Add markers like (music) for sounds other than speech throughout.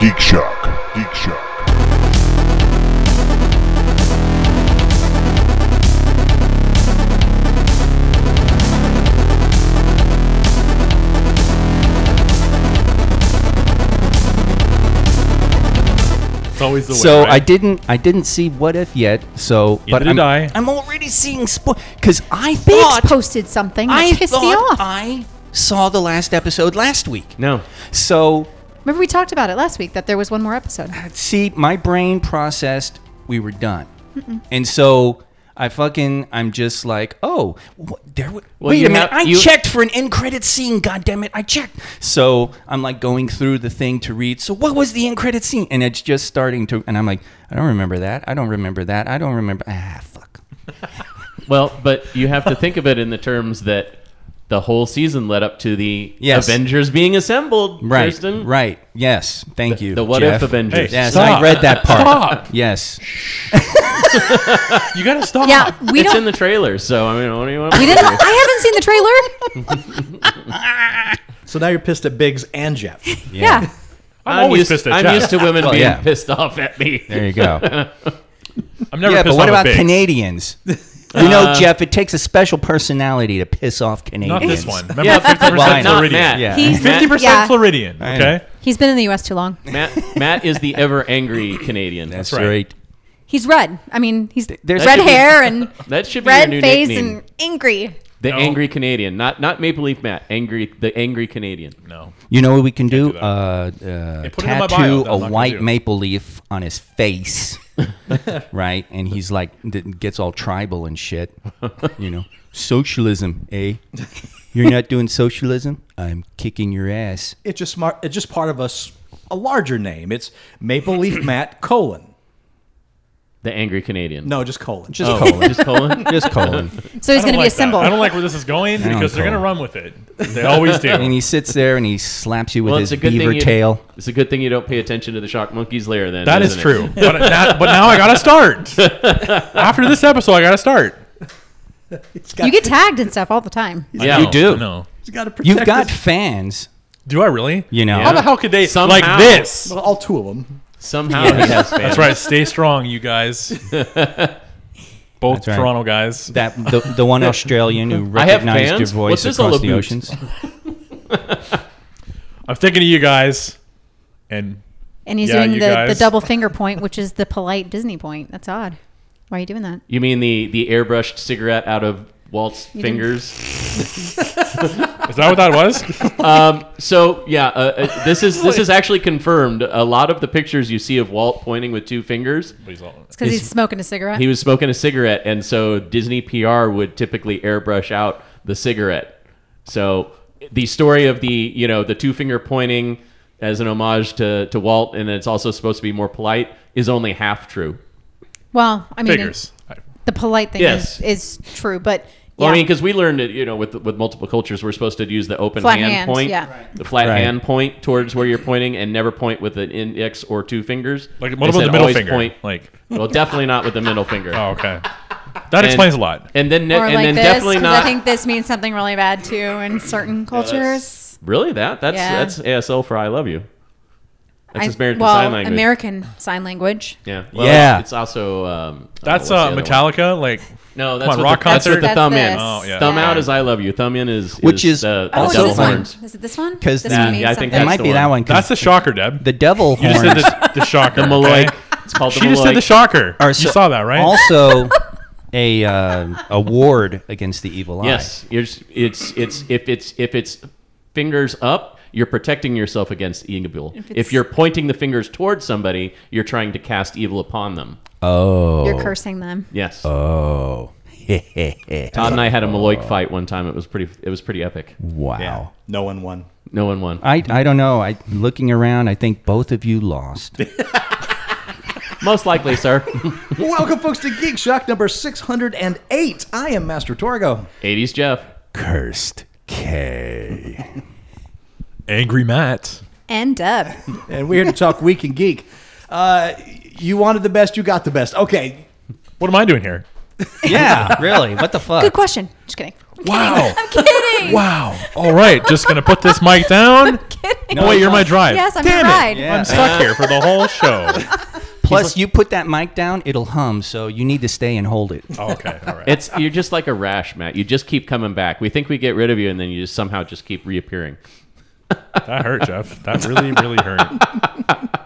Geek Shock. Geek Shock. It's always the way. So right? I didn't I didn't see What If yet. So but I'm, I. I'm already seeing spoil because I Biggs thought posted something that I pissed thought me off. I saw the last episode last week. No. So Remember we talked about it last week that there was one more episode. see, my brain processed we were done, and so I fucking I'm just like, oh, what, there. wa- Well, wait you a minute, have- I you- checked for an end credit scene. God damn it, I checked. So I'm like going through the thing to read. So what was the end credit scene? And it's just starting to, and I'm like, I don't remember that. I don't remember that. I don't remember. Ah, fuck. (laughs) Well, but you have to think of it in the terms that the whole season led up to the Yes. Avengers being assembled. Right. Kirsten. Right. Yes. Thank you. The what Jeff. if Avengers. Hey, Yes, Stop. I read that part. Stop. Yes. (laughs) you gotta stop. Yeah, we it's don't. in the trailer, so I mean, what do you want? we didn't. I haven't seen the trailer. (laughs) So now you're pissed at Biggs and Jeff. yeah. I'm, always used, pissed at I'm Jeff. used to women Well, being yeah. pissed off at me. There you go. (laughs) I'm never yeah, pissed but what off about Biggs. Canadians? You know, Jeff, it takes a special personality to piss off Canadians. Not this one. (laughs) Remember, Yeah, 50% Well, I know. not Floridian. Matt. Yeah. He's 50% yeah. Floridian. I know. Okay. He's been in the U.S. too long. Matt, Matt is the ever angry Canadian. That's right. right. He's red. I mean, he's there's- red That should be- hair and (laughs) That should be red your new face nickname. and angry. the No. angry Canadian, not not Maple Leaf Matt. Angry, the angry Canadian. No. You know what we can do? do uh, uh, put it in my bio tattoo that I'm a gonna white do. maple leaf on his face, (laughs) right? And he's like, gets all tribal and shit. You know, socialism, eh? You're not doing socialism. I'm kicking your ass. It's just smart. It's just part of us, a larger name. It's Maple Leaf Matt colon. The angry Canadian. No, just colon. Just Oh, colon. just colon. (laughs) Just colon. So I don't he's going to be like a symbol. That. I don't like where this is going don't because they're gonna run with it. They always do. And he sits there and he slaps you with Well, his it's a good beaver thing you, tail. It's a good thing you don't pay attention to the shock monkey's lair. Then That is isn't it? true. (laughs) But now, but now I gotta start. (laughs) After this episode, I gotta start. you get tagged and stuff all the time. Yeah, You do. No. He's got to protect. You've got his- fans, Do I really? you know. How the hell could they Somehow. like this? well, all two of them. Somehow he has fans. That's right. Stay strong, you guys. (laughs) Both That's right. Toronto guys. That the, the one (laughs) Australian who I have recognized your fans? voice What's this across the about? oceans. (laughs) I'm thinking of you guys, and And he's Yeah, doing you the, the guys. double finger point, which is the polite Disney point. That's odd. Why are you doing that? You mean the the airbrushed cigarette out of Walt's didn't- fingers? (laughs) is that what that was? (laughs) Um, so yeah, uh, uh, this is this is actually confirmed. A lot of the pictures you see of Walt pointing with two fingers, It's because he's smoking a cigarette. he was smoking a cigarette, and so Disney PR would typically airbrush out the cigarette. So the story of the you know the two finger pointing as an homage to to Walt, and it's also supposed to be more polite, is only half true. well, I mean, Figures. the polite thing Yes. is, is true, but Well, yeah. I mean, because we learned it, you know, with with multiple cultures, we're supposed to use the open Flat hand, hand, point, yeah. Right. the flat Right. hand point towards where you're pointing, and never point with an index or two fingers. Like, what about the middle finger? Point, Like, (laughs) well, definitely not with the middle finger. oh, okay. That explains a lot. And then, ne- or and like then this, definitely 'cause not. I think this means something really bad too in certain cultures. really, that that's Yeah. that's ASL for I love you. That's I- just American well, Sign Language. American Sign Language. yeah, well, Yeah. It's also um, That's uh, what's the other one? Metallica. Like, No, that's on, with rock the, that's with concert? the That's thumb in. Oh, yeah. Thumb Yeah. out is I love you. Thumb in is Which is the, the Oh, is Also this devil one? horns. Is it this one? 'Cause this the- one means yeah, I think It something. might the be one. that one. 'cause that's the shocker, Deb. the devil you just horns said the, the shocker. The Malloy. It's called the She just said the shocker. are you saw that, right? Also, (laughs) a uh, a ward against the evil eye. Yes, it's it's if it's if it's fingers up, you're protecting yourself against evil. If, it's- you're pointing the fingers towards somebody, you're trying to cast evil upon them. Oh. You're cursing them. Yes. Oh. (laughs) Todd and I had a Maloik fight one time. It was pretty. It was pretty epic. wow. No one won. No one won. I, I don't know. I looking around. I think both of you lost. (laughs) Most likely, sir. Welcome, folks, to Geek Shock number 608. I am Master Torgo. 80s Jeff. Cursed K. (laughs) Angry Matt. And Deb. and we're here to talk Week and Geek. Uh, you wanted the best, you got the best. Okay, What am I doing here? Yeah, (laughs) really. What the fuck? Good question. Just kidding. Wow. I'm kidding. (laughs) kidding. Wow. All right, just gonna put this mic down. kidding. oh wait, you're my drive. Yes, I'm Damn your ride. Yeah. I'm stuck here for the whole show. (laughs) Plus, you put that mic down, it'll hum. So you need to stay and hold it. Oh, okay. All right. It's you're just like a rash, Matt. You just keep coming back. We think we get rid of you, and then you just somehow just keep reappearing. (laughs) that hurt, Jeff. That really, really hurt. (laughs)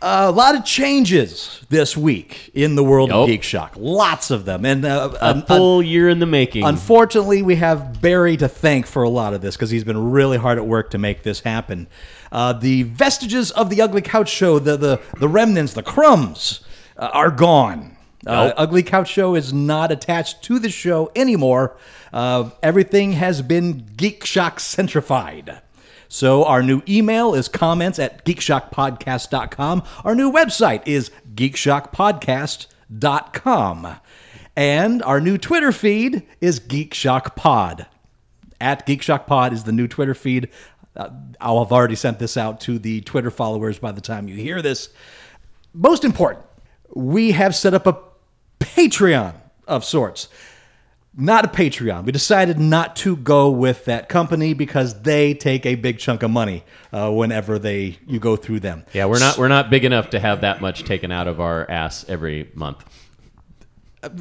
A lot of changes this week in the world of Yup. Geek Shock. Lots of them. And uh, A un- full year in the making. Unfortunately, we have Barry to thank for a lot of this because he's been really hard at work to make this happen. Uh, the vestiges of the Ugly Couch Show, the the, the remnants, the crumbs, uh, are gone. Uh, Ugly Couch Show is not attached to the show anymore. Uh, everything has been Geek Shock centrified. So our new email is comments at geekshockpodcast.com. Our new website is geekshockpodcast.com. And our new Twitter feed is Geek Shock Pod. At Geek Shock Pod is the new Twitter feed. Uh, have already sent this out to the Twitter followers by the time you hear this. Most important, we have set up a Patreon of sorts not a Patreon. We decided not to go with that company because they take a big chunk of money uh, whenever they you go through them. yeah, we're not we're not big enough to have that much taken out of our ass every month.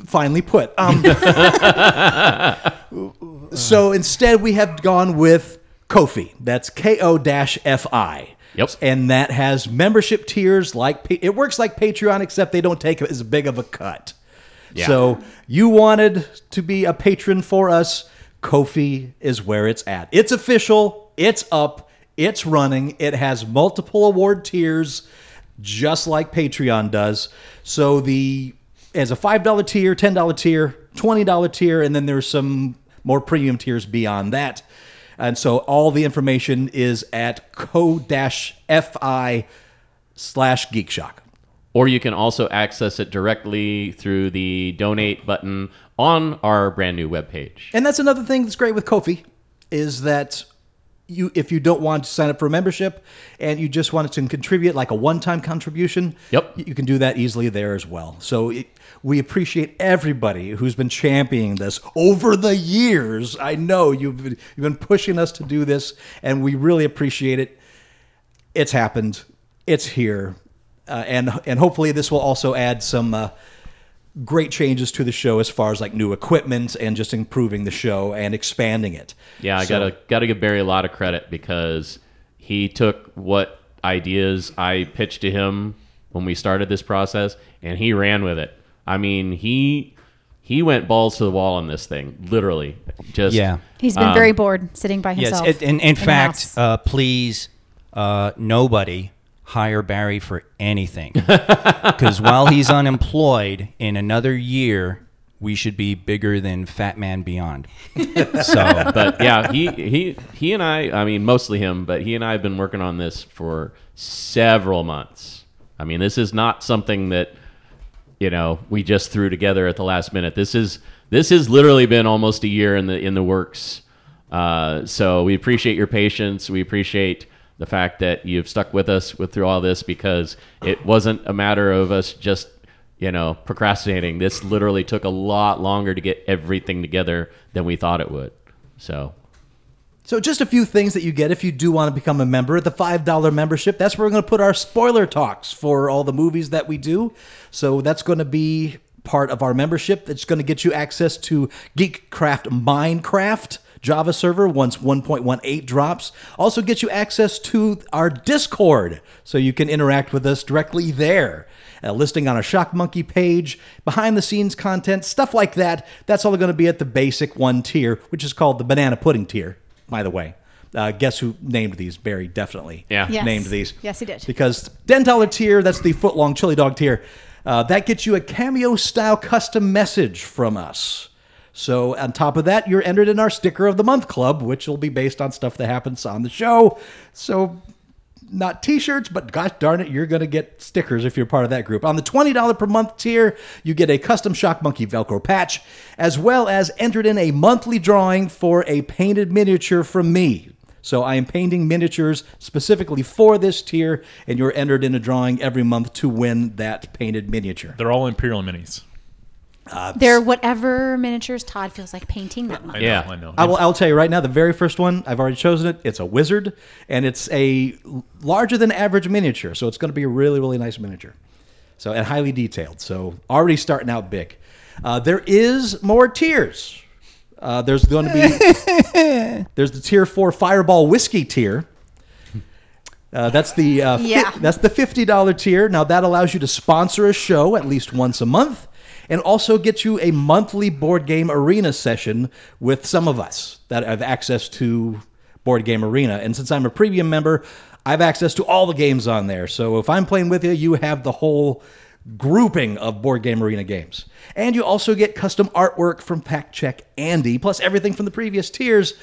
Finally put. Um, (laughs) so instead, we have gone with Ko-fi. That's K O F I. Yep. And that has membership tiers like it works like Patreon, except they don't take as big of a cut. So you wanted to be a patron for us. Ko-fi is where it's at. It's official. It's up. It's running. It has multiple award tiers, just like Patreon does. So the as a five dollar tier, ten dollar tier, twenty dollar tier, and then there's some more premium tiers beyond that. And so all the information is at Ko-fi slash geekshock. Or you can also access it directly through the donate button on our brand new webpage. And that's another thing that's great with Ko-fi is that you if you don't want to sign up for a membership and you just want to contribute like a one-time contribution, Yep. you can do that easily there as well. So it, we appreciate everybody who's been championing this over the years. I know you've been, you've been pushing us to do this and we really appreciate it. It's happened. It's here. Uh, and and hopefully this will also add some uh, great changes to the show as far as like new equipment and just improving the show and expanding it. Yeah, I So- gotta gotta give Barry a lot of credit because he took what ideas I pitched to him when we started this process and he ran with it. I mean, he he went balls to the wall on this thing, literally. Just Yeah. He's been Um, very bored sitting by Yes, himself. it, in, in fact, uh, please, uh, nobody hire Barry for anything. (laughs) Because while he's unemployed, in another year, we should be bigger than Fatman Beyond. (laughs) So, but yeah, he he he and I, I mean, mostly him, but he and I have been working on this for several months. I mean, this is not something that you know we just threw together at the last minute. This is this has literally been almost a year in the in the works. Uh, so we appreciate your patience. We appreciate the fact that you've stuck with us with through all this because it wasn't a matter of us just you know procrastinating. This literally took a lot longer to get everything together than we thought it would. So So just a few things that you get if you do want to become a member. The $5 membership, that's where we're going to put our spoiler talks for all the movies that we do. So that's going to be part of our membership. That's going to get you access to Geekcraft Minecraft Java server once 1.18 drops. Also get you access to our Discord so you can interact with us directly there. A listing on a Shock Monkey page, behind the scenes content, stuff like that. That's all going to be at the basic one tier, which is called the banana pudding tier, by the way. Uh, guess who named these? Barry definitely Yeah. Yes. named these. Yes, he did. Because ten dollar tier, that's the foot long chili dog tier. Uh, that gets you a cameo style custom message from us. So on top of that, you're entered in our sticker of the month club, which will be based on stuff that happens on the show. So not t-shirts, but gosh darn it, you're going to get stickers if you're part of that group. On the $20 per month tier, you get a custom Shock Monkey Velcro patch, as well as entered in a monthly drawing for a painted miniature from me. So I am painting miniatures specifically for this tier, and you're entered in a drawing every month to win that painted miniature. They're all Imperial minis. They're whatever miniatures Todd feels like painting that month. I know, Yeah. I know. I will. I'll tell you right now. The very first one, I've already chosen it. It's a wizard, and it's a larger than average miniature. So it's going to be a really, really nice miniature. So and highly detailed. So already starting out big. Uh, there is more tiers. Uh, there's going to be (laughs) there's the tier four Fireball whiskey tier. Uh, that's the uh, fi- Yeah. that's the fifty dollar tier. Now that allows you to sponsor a show at least once a month, and also get you a monthly board game arena session with some of us that have access to board game arena. And since I'm a premium member, I have access to all the games on there. So if I'm playing with you, you have the whole grouping of board game arena games. And you also get custom artwork from Fact Check Andy, plus everything from the previous tiers.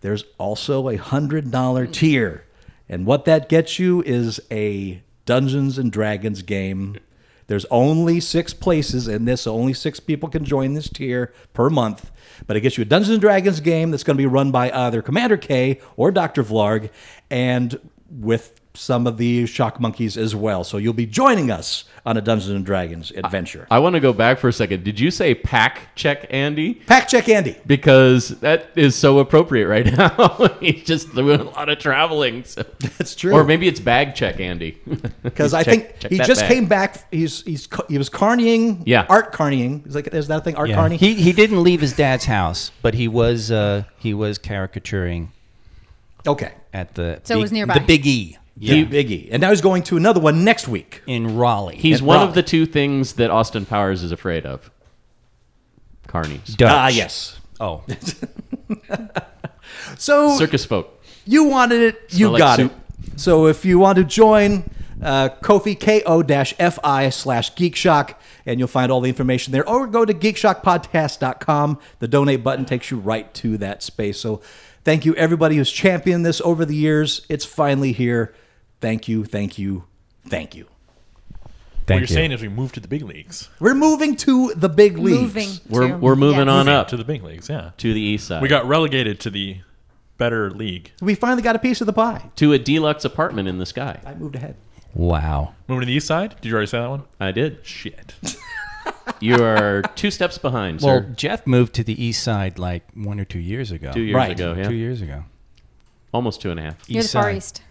There's also a hundred dollar hmm. tier. And what that gets you is a Dungeons and Dragons game. There's only six places in this, so only six people can join this tier per month. But it gets you a Dungeons and Dragons game that's going to be run by either Commander K or Dr. Vlarg, and with some of the Shock Monkeys as well. So you'll be joining us on a Dungeons and Dragons adventure. I want to go back for a second. Did you say pack check Andy? Pack check Andy. Because that is so appropriate right (laughs) now. He's just doing a lot of traveling. So. That's true. Or maybe it's bag check Andy. (laughs) because I Check- think check he just bag. came back. He's he's he was carnying. Yeah. art carnying. Is like is that a thing? Art Yeah. carny. He he didn't leave his dad's house, but he was uh, he was caricaturing okay. at the So it was nearby. the Big E. Yeah, Biggie, and now he's going to another one next week. in Raleigh. He's one Raleigh. of the two things that Austin Powers is afraid of. Carnies. Dutch. Ah, yes. Oh, (laughs) So Circus folk. you wanted it, you Smell like got soup. it. So if you want to join, uh, Ko-fi K O Dash F I slash Geek Shock, and you'll find all the information there. Or go to geekshockpodcast.com. The donate button takes you right to that space. So thank you everybody who's championed this over the years. It's finally here. Thank you, thank you, thank you. what you're you. saying is we moved to the big leagues. We're moving to the big leagues. Moving. We're, to- we're moving yes. on up to the big leagues. Yeah, to the east side. we got relegated to the better league. We finally got a piece of the pie. to a deluxe apartment in the sky. I moved ahead. wow. Moving to the east side. Did you already say that one? I did. Shit. (laughs) You are two steps behind, Well, sir. Jeff moved to the east side like one or two years ago. Two years right. ago, yeah. Two years ago. Almost two and a half. You're the East Far side. East.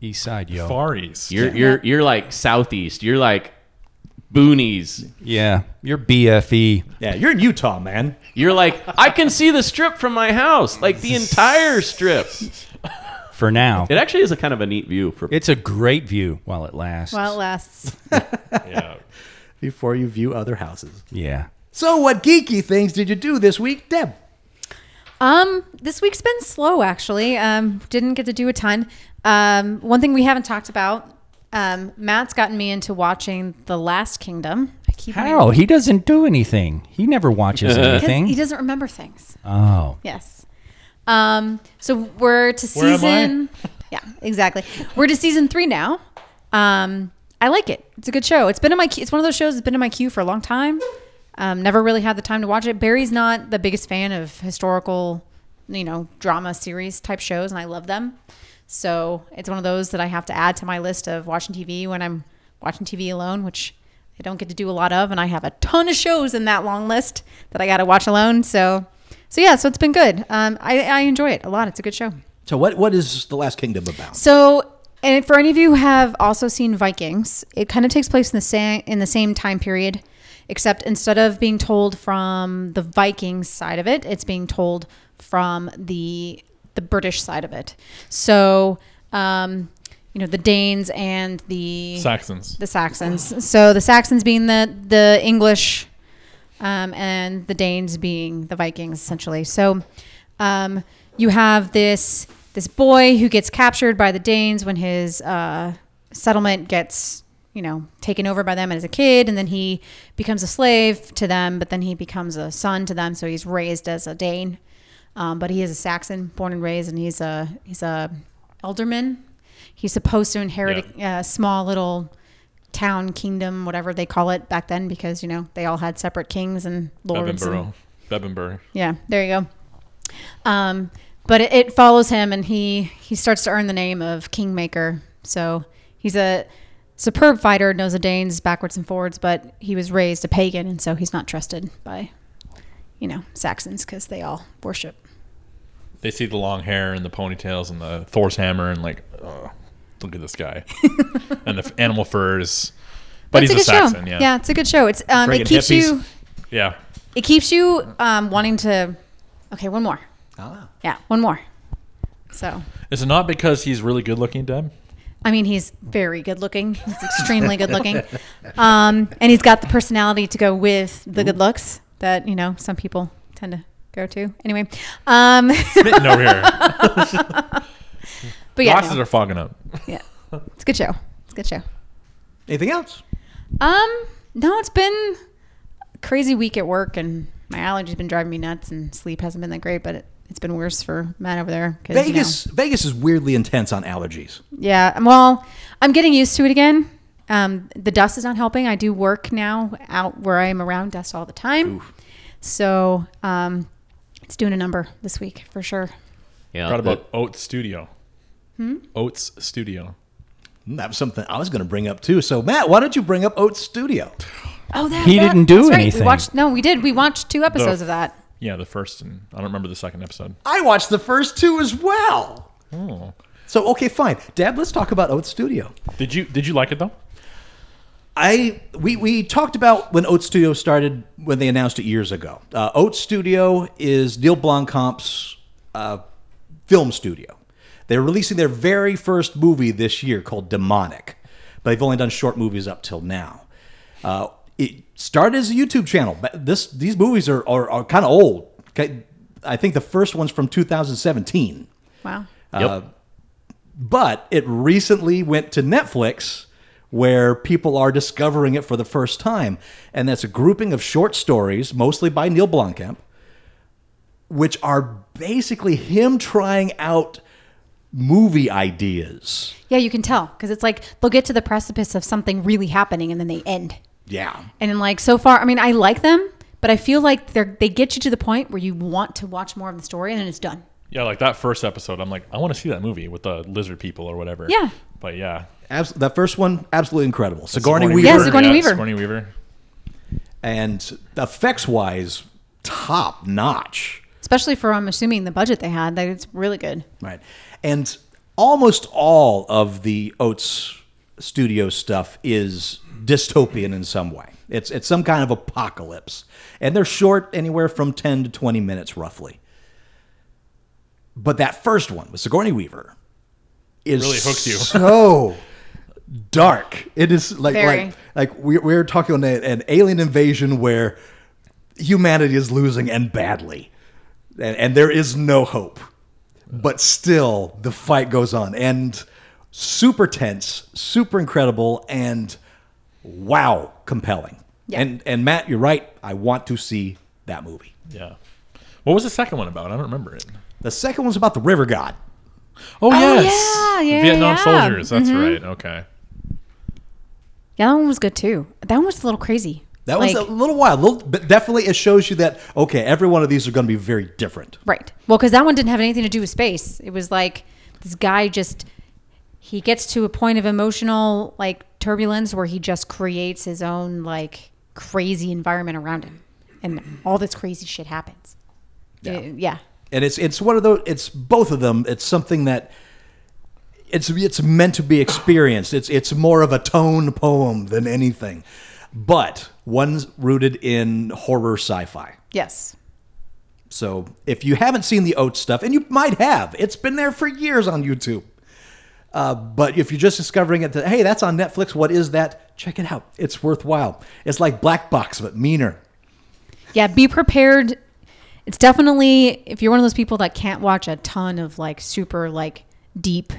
East side, yo. Far east. You're you're you're like southeast. You're like boonies. Yeah, you're BFE. Yeah, you're in Utah, man. You're like I can see the strip from my house, like the entire strip. For now, It actually is a kind of a neat view for it's a great view while it lasts. While it lasts. (laughs) yeah. (laughs) Before you view other houses. yeah. So, what geeky things did you do this week, Deb? Um, this week's been slow actually. Um, didn't get to do a ton. Um, one thing we haven't talked about. Um, Matt's gotten me into watching The Last Kingdom. I keep How? He doesn't do anything. He never watches (laughs) anything. he doesn't remember things. oh. Yes. Um, so we're to Where am I? season. Yeah, exactly. We're to season three now. Um, I like it. It's a good show. It's been in my. queue- It's one of those shows that's been in my queue for a long time. Um, never really had the time to watch it. Barry's not the biggest fan of historical, you know, drama series type shows, and I love them. So it's one of those that I have to add to my list of watching TV when I'm watching TV alone, which I don't get to do a lot of, and I have a ton of shows in that long list that I got to watch alone. So, so yeah, so it's been good. Um, I, I enjoy it a lot. It's a good show. So, what what is the Last Kingdom about? So, and for any of you who have also seen Vikings, it kind of takes place in the same in the same time period, except instead of being told from the Vikings side of it, it's being told from the the British side of it. So, um, you know, the Danes and the Saxons. the Saxons. So the Saxons being the the English, um, and the Danes being the Vikings, essentially. So um, you have this this boy who gets captured by the Danes when his uh, settlement gets you know taken over by them as a kid, and then he becomes a slave to them, but then he becomes a son to them. So he's raised as a Dane. Um, but he is a Saxon, born and raised, and he's a he's a alderman. He's supposed to inherit a, a small little town kingdom, whatever they call it back then, because you know they all had separate kings and lords. and-. Bebbanburg. yeah, there you go. Um, but it, it follows him, and he he starts to earn the name of Kingmaker. So he's a superb fighter, knows the Danes backwards and forwards, but he was raised a pagan, and so he's not trusted by, you know, Saxons because they all worship. They see the long hair and the ponytails and the Thor's hammer and like, oh, look at this guy, (laughs) and the animal furs. But It's he's a, good Saxon, show. yeah. it's a good show. It's um, it keeps hippies. you yeah. it keeps you um, wanting to. Okay, one more. Ah. Yeah, one more. So, Is it not because he's really good looking, Deb? I mean, he's very good looking. He's extremely good looking, (laughs) um, and he's got the personality to go with the good looks that you know some people tend to go to. Anyway, um, Smitten over here. (laughs) but yeah, Glasses no. are fogging up. yeah, it's a good show. It's a good show. Anything else? Um, no, it's been a crazy week at work, and my allergies been driving me nuts, and sleep hasn't been that great. But it, it's been worse for Matt over there. 'cause, you know- Vegas. Vegas is weirdly intense on allergies. yeah. Well, I'm getting used to it again. Um, the dust is not helping. I do work now out where I am around dust all the time, so um, it's doing a number this week for sure. Yeah, Forgot the- about Oats Studio. Hmm? Oats Studio. That was something I was going to bring up too. So Matt, why don't you bring up Oats Studio? (sighs) Oh, that He that- didn't do that's right. anything. We watched. No, we did. We watched two episodes of that. Yeah, the first and I don't remember the second episode. I watched the first two as well. Oh. So okay, fine. Deb, let's talk about Oats Studio. Did you did you like it though? I we we talked about when Oat Studio started when they announced it years ago. Uh, Oats Studio is Neil Blomkamp's uh, film studio. They're releasing their very first movie this year called Demonic, but they've only done short movies up till now. Uh, it started as a YouTube channel. But this these movies are are, are kind of old. Okay, I think the first one's from 2017 Wow. Yep. but it recently went to Netflix where people are discovering it for the first time. And that's a grouping of short stories, mostly by Neil Blomkamp, which are basically him trying out movie ideas. Yeah, you can tell because it's like they'll get to the precipice of something really happening and then they end. Yeah. And then, like so far, I mean, I like them, but I feel like they're they get you to the point where you want to watch more of the story and then it's done. Yeah, like that first episode, I'm like, I want to see that movie with the lizard people or whatever. Yeah. But yeah. Abs- that first one, absolutely incredible. Sigourney Weaver. Yeah, Sigourney Weaver. Sigourney Weaver. And effects wise, top notch. Especially for I'm assuming the budget they had, that it's really good. Right. And almost all of the Oats studio stuff is dystopian in some way. It's it's some kind of apocalypse. And they're short anywhere from 10 to 20 minutes roughly. But that first one with Sigourney Weaver is Really hooks you. so dark. It is like Very. like like we, we're talking on a, an alien invasion where humanity is losing and badly, and, and there is no hope. But still, the fight goes on, and super tense, super incredible, and wow, compelling. Yeah. And and Matt, you're right. I want to see that movie. Yeah. What was the second one about? I don't remember it. The second one's about the river god. Oh, yeah, yes. yeah, yeah, Vietnam yeah. soldiers. That's mm-hmm. right. Okay. Yeah, that one was good too. That one was a little crazy. That like, was a little wild, little, but definitely it shows you that okay, every one of these are going to be very different. Right. Well, because that one didn't have anything to do with space. It was like this guy just he gets to a point of emotional like turbulence where he just creates his own like crazy environment around him, and all this crazy shit happens. Yeah. Uh, yeah. and it's it's one of those it's both of them it's something that it's it's meant to be experienced it's it's more of a tone poem than anything but one's rooted in horror sci-fi Yes. so if you haven't seen the oat stuff and you might have it's been there for years on youtube uh, but if you're just discovering it that hey that's on netflix what is that check it out it's worthwhile it's like black box but meaner Yeah. Be prepared. It's definitely if you're one of those people that can't watch a ton of like super like deep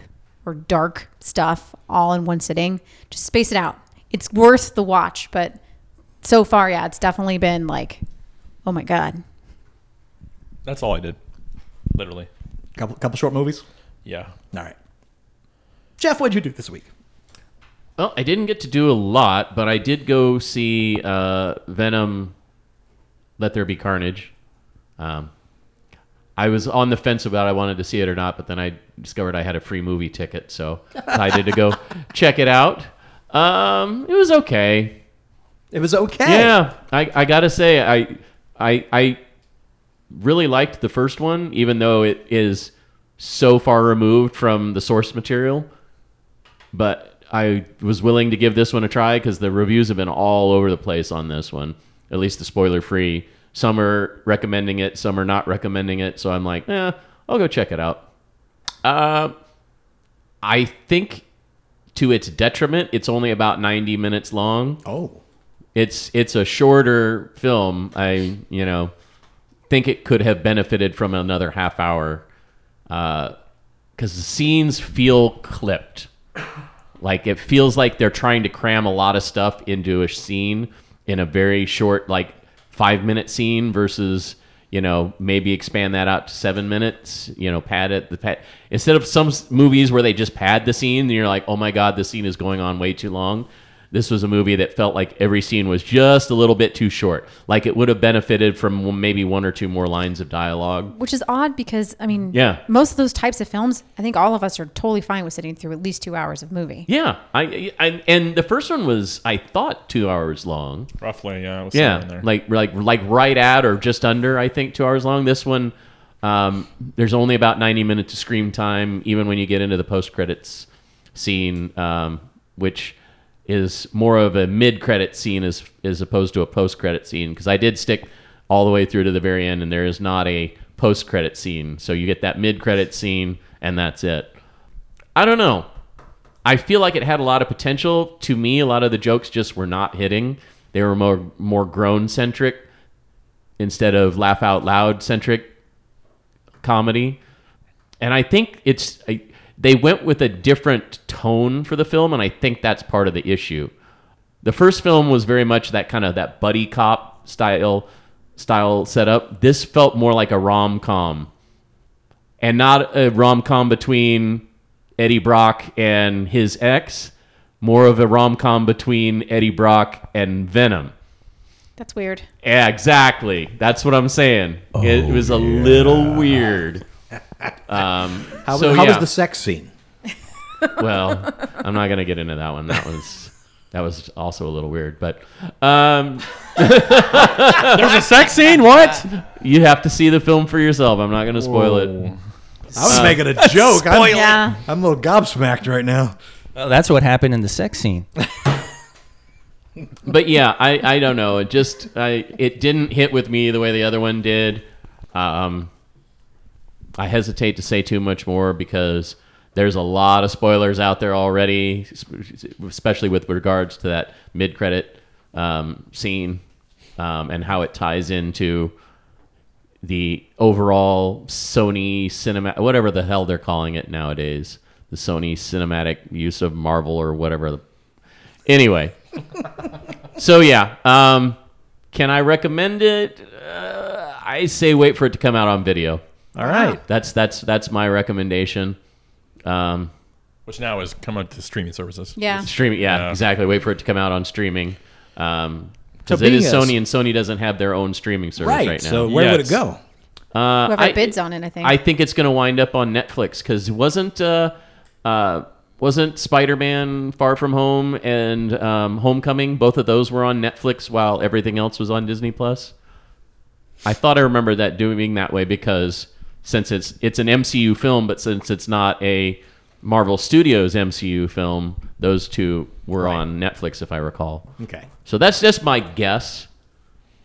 or dark stuff all in one sitting, just space it out. It's worth the watch, but so far, yeah, it's definitely been like, oh my god. That's all I did. Literally. couple couple short movies Yeah. all right jeff what'd you do this week Well, I didn't get to do a lot, but I did go see uh, Venom. Let there be carnage. Um, I was on the fence about I wanted to see it or not, but then I discovered I had a free movie ticket, so I decided to go (laughs) check it out. Um, it was okay. It was okay. Yeah, I, I gotta say, I, I, I really liked the first one, even though it is so far removed from the source material. But I was willing to give this one a try because the reviews have been all over the place on this one. At least the spoiler free. Some are recommending it, some are not recommending it. So I'm like, eh, I'll go check it out. Uh, I think to its detriment, it's only about 90 minutes long Oh. it's it's a shorter film. I you know think it could have benefited from another half hour because the scenes feel clipped. Like it feels like they're trying to cram a lot of stuff into a scene in a very short, like five minute scene versus you know maybe expand that out to seven minutes. You know, pad it the pad instead of some movies where they just pad the scene and you're like, oh my god, the scene is going on way too long. This was a movie that felt like every scene was just a little bit too short. Like it would have benefited from maybe one or two more lines of dialogue. Which is odd because I mean, Yeah. most of those types of films, I think all of us are totally fine with sitting through at least two hours of movie. Yeah, I, I and the first one was I thought two hours long. Roughly, yeah. It was Yeah, there. like like like right at or just under I think two hours long. This one, um, there's only about ninety minutes of screen time, even when you get into the post credits scene, um, which is more of a mid credit scene as as opposed to a post credit scene. Because I did stick all the way through to the very end, and there is not a post credit scene. So you get that mid credit scene, and that's it. I don't know. I feel like it had a lot of potential. To me, a lot of the jokes just were not hitting. They were more more grown centric instead of laugh out loud centric comedy. And I think it's they went with a different tone for the film, and I think that's part of the issue. The first film was very much that kind of that buddy cop style style setup. This felt more like a rom com, and not a rom com between Eddie Brock and his ex. More of a rom com between Eddie Brock and Venom. That's weird. Yeah, exactly. That's what I'm saying. it oh, was a little weird. Um, How, so how yeah. was the sex scene? (laughs) well, I'm not gonna get into that one. That was that was also a little weird. But um, (laughs) There's a sex scene. What? you have to see the film for yourself. I'm not gonna spoil it. I was making a joke. I'm, Yeah. I'm a little gobsmacked right now. Well, that's what happened in the sex scene. But yeah, I, I don't know. It just I it didn't hit with me the way the other one did. Um, I hesitate to say too much more because there's a lot of spoilers out there already, especially with regards to that mid credit um, scene um, and how it ties into the overall Sony cinema, whatever the hell they're calling it nowadays, the Sony cinematic use of Marvel or whatever. Anyway, (laughs) so yeah, um, can I recommend it? Uh, I say wait for it to come out on video. All right. That's that's that's my recommendation. Um, Which now is come out to streaming services. Yeah. streaming, yeah, Yeah. exactly. Wait for it to come out on streaming. Um, So because it is a- Sony, and Sony doesn't have their own streaming service Right. right, now. so where Yeah, would it go? Uh, Whoever I- bids on it, I think. I think it's going to wind up on Netflix because wasn't uh, uh, wasn't Spider Man Far From Home and um, Homecoming both of those were on Netflix while everything else was on Disney Plus. I thought I remember that doing that way because since it's it's an MCU film, but since it's not a Marvel Studios MCU film, those two were on Netflix if I recall. Okay. So that's just my guess.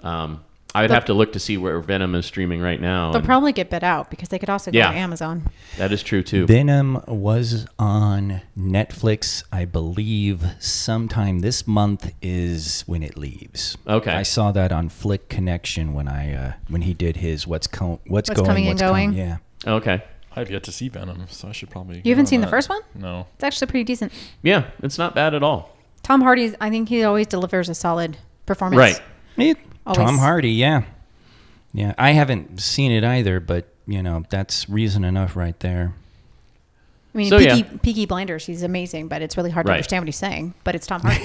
Um, I would have to look to see where Venom is streaming right now. They'll and probably get bid out because they could also go Yeah. to Amazon. that is true too. Venom was on Netflix, I believe, sometime this month is when it leaves. Okay. I saw that on Flick Connection when I uh, when he did his what's co- what's, What's going coming and what's coming. going? Yeah. Okay. I've yet to see Venom, so I should probably. You haven't seen on the first one? No. It's actually pretty decent. Yeah, it's not bad at all. Tom Hardy's, I think he always delivers a solid performance. Right. Eh, Tom Hardy, yeah. Yeah, I haven't seen it either, but you know, that's reason enough right there. I mean, So, Peaky, yeah. Peaky Blinders, he's amazing, but it's really hard to understand what he's saying. But it's Tom (laughs) Hardy.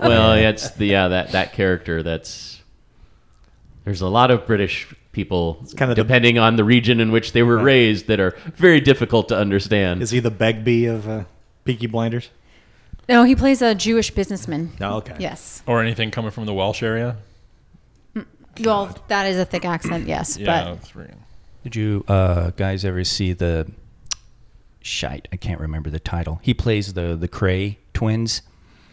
Well, (laughs) it's the yeah that that character that's there's a lot of British people kinda the- depending on the region in which they were raised that are very difficult to understand. Is he the Begbie of uh, Peaky Blinders? No, he plays a Jewish businessman. Oh, okay. Yes. Or anything coming from the Welsh area? Well, that is a thick accent, yes. Yeah, But. Did you uh, guys ever see the shite? I can't remember the title. He plays the the Kray twins.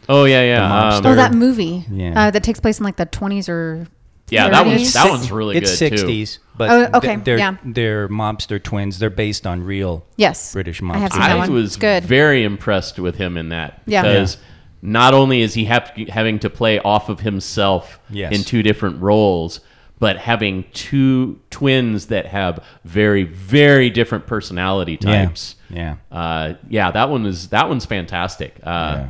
Oh yeah, yeah. um, oh, that movie. Yeah. Uh, that takes place in like the 20s or yeah, that one's 30s. that one's really it's good too. 60s, but Oh, okay, th- they're yeah. they're mobster twins. They're based on real Yes. British I have mobsters. seen that I one. was good. very impressed with him in that Yeah. because not only is he hap- having to play off of himself Yes. in two different roles, but having two twins that have very very different personality Yeah. types. Yeah. Uh, yeah, that one is that one's fantastic. Uh, Yeah.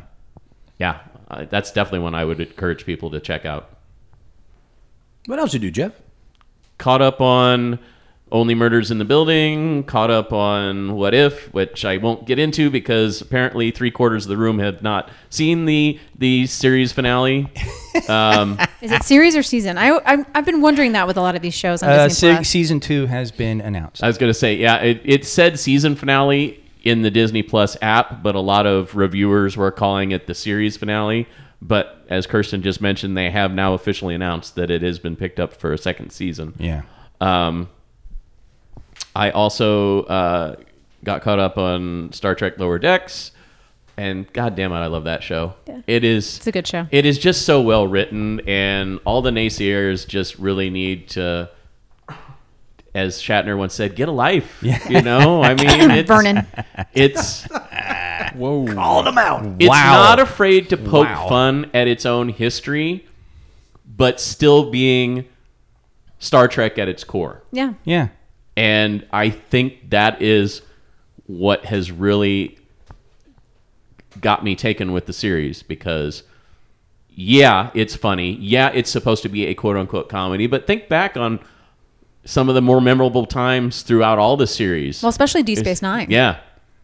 yeah, uh, that's definitely one I would encourage people to check out. What else you do, Jeff? Caught up on Only Murders in the Building, caught up on What If, which I won't get into because apparently three quarters of the room have not seen the the series finale. (laughs) Um, Is it series or season? I, I, I've been wondering that with a lot of these shows on Uh, Disney se- Plus. season two has been announced. I was going to say, yeah, it, it said season finale in the Disney Plus app, but a lot of reviewers were calling it the series finale. But as Kirsten just mentioned, they have now officially announced that it has been picked up for a second season. yeah. Um, I also uh, got caught up on Star Trek Lower Decks, and God damn it, I love that show. Yeah. It is. It's a good show. It is just so well written, and all the naysayers just really need to, as Shatner once said, get a life. Yeah. You know, I (laughs) mean, it's, Vernon. It's (laughs) Whoa. Calling them out. it's Wow. not afraid to poke Wow. fun at its own history, but still being Star Trek at its core. Yeah. Yeah. And I think that is what has really got me taken with the series because, yeah, it's funny. Yeah, it's supposed to be a quote unquote comedy, but think back on some of the more memorable times throughout all the series. Well, especially Deep Space Nine. Yeah.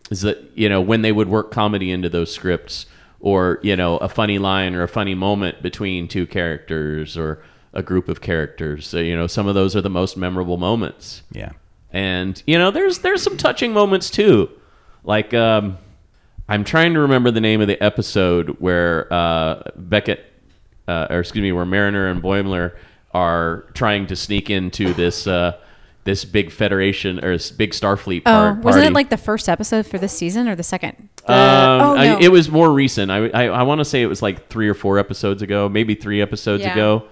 Is that, you know, when they would work comedy into those scripts or, you know, a funny line or a funny moment between two characters or a group of characters. So, you know, some of those are the most memorable moments. Yeah. And, you know, there's there's some touching moments too. Like um I'm trying to remember the name of the episode where uh Beckett uh, or excuse me, where Mariner and Boimler are trying to sneak into this uh this big Federation or this big Starfleet Oh, par- wasn't party. it like the first episode for this season or the second? Um, oh, I- no. it was more recent. I I, I want to say it was like three or four episodes ago, maybe three episodes Yeah. ago.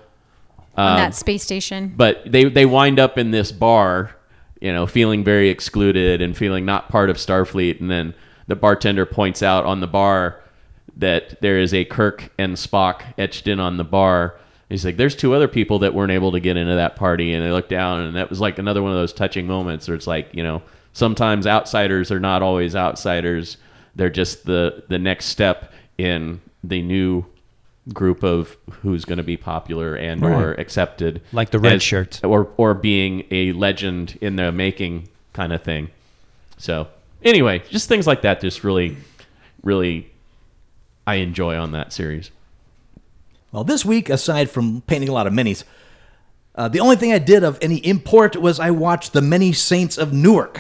on that space station. But they they wind up in this bar, you know, feeling very excluded and feeling not part of Starfleet, and then the bartender points out on the bar that there is a Kirk and Spock etched in on the bar. He's like, "There's two other people that weren't able to get into that party," and they look down, and that was like another one of those touching moments where it's like, you know, sometimes outsiders are not always outsiders; they're just the the next step in the new group of who's going to be popular and or accepted, Like the red as- shirts. or or being a legend in the making kind of thing. So anyway, just things like that, just really, really, I enjoy on that series. Well, this week, aside from painting a lot of minis, uh, the only thing I did of any import was I watched The Many Saints of Newark.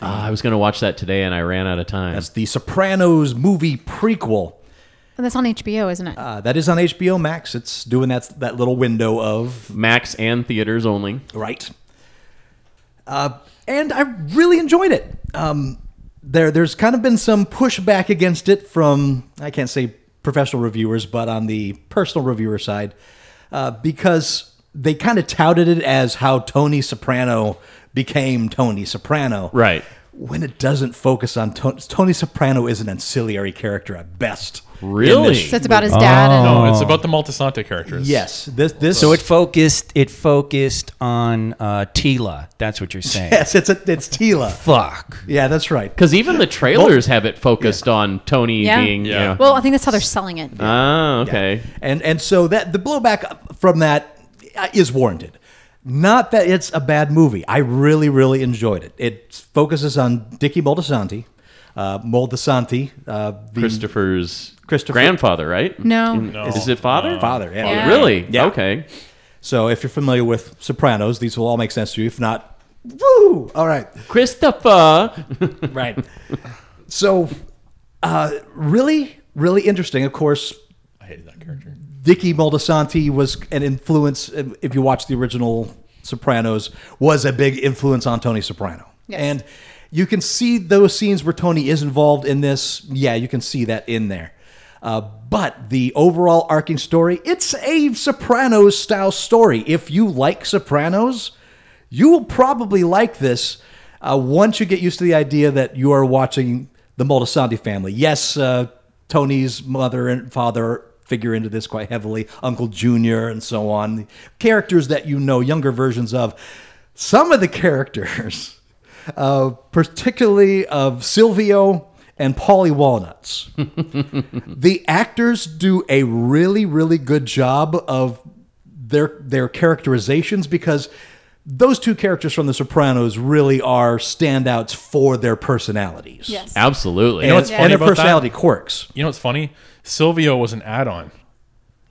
Ah, I was going to watch that today, and I ran out of time. That's the Sopranos movie prequel. And that's on HBO, isn't it? Uh, that is on HBO Max. It's doing that that little window of Max and theaters only. right. Uh, and I really enjoyed it. Um, there, there's kind of been some pushback against it from I can't say professional reviewers, but on the personal reviewer side, uh, because they kind of touted it as how Tony Soprano became Tony Soprano, Right. When it doesn't focus on Tony, Tony Soprano is an ancillary character at best. Really? this so it's about his dad. And, No, it's about the Moltisanti characters. Yes, this this So it focused. It focused on uh, Tila. That's what you're saying. yes, it's a, it's Tila. Fuck. Yeah, that's right. Because even the trailers have it focused on Tony Yeah. being. Yeah. You know, well, I think that's how they're selling it. ah, okay. And and so that the blowback from that uh, is warranted. Not that it's a bad movie. I really really enjoyed it. It focuses on Dicky Moltisanti, uh, Moltisanti, uh, the Christopher's Christopher- grandfather, right? No. No. Is it father? father. Yeah. Yeah. Really? Yeah. Okay. So if you're familiar with Sopranos, these will all make sense to you. If not, woo! All right. Christopher. (laughs) right. So uh, really, really interesting. Of course, I hated that character. Vicky Moltisanti was an influence. If you watch the original Sopranos, was a big influence on Tony Soprano. Yes. And you can see those scenes where Tony is involved in this. Yeah, you can see that in there. Uh, but the overall arcing story, it's a Sopranos style story. If you like Sopranos, you will probably like this uh, once you get used to the idea that you are watching the Moltisanti family. Yes, uh, Tony's mother and father figure into this quite heavily, Uncle Junior and so on. Characters that you know, younger versions of. Some of the characters, uh, particularly of Silvio and Paulie Walnuts, (laughs) the actors do a really, really good job of their their characterizations because those two characters from The Sopranos really are standouts for their personalities. Yes. Absolutely. And, what's funny and their about that? personality quirks. You know what's funny? Silvio was an add-on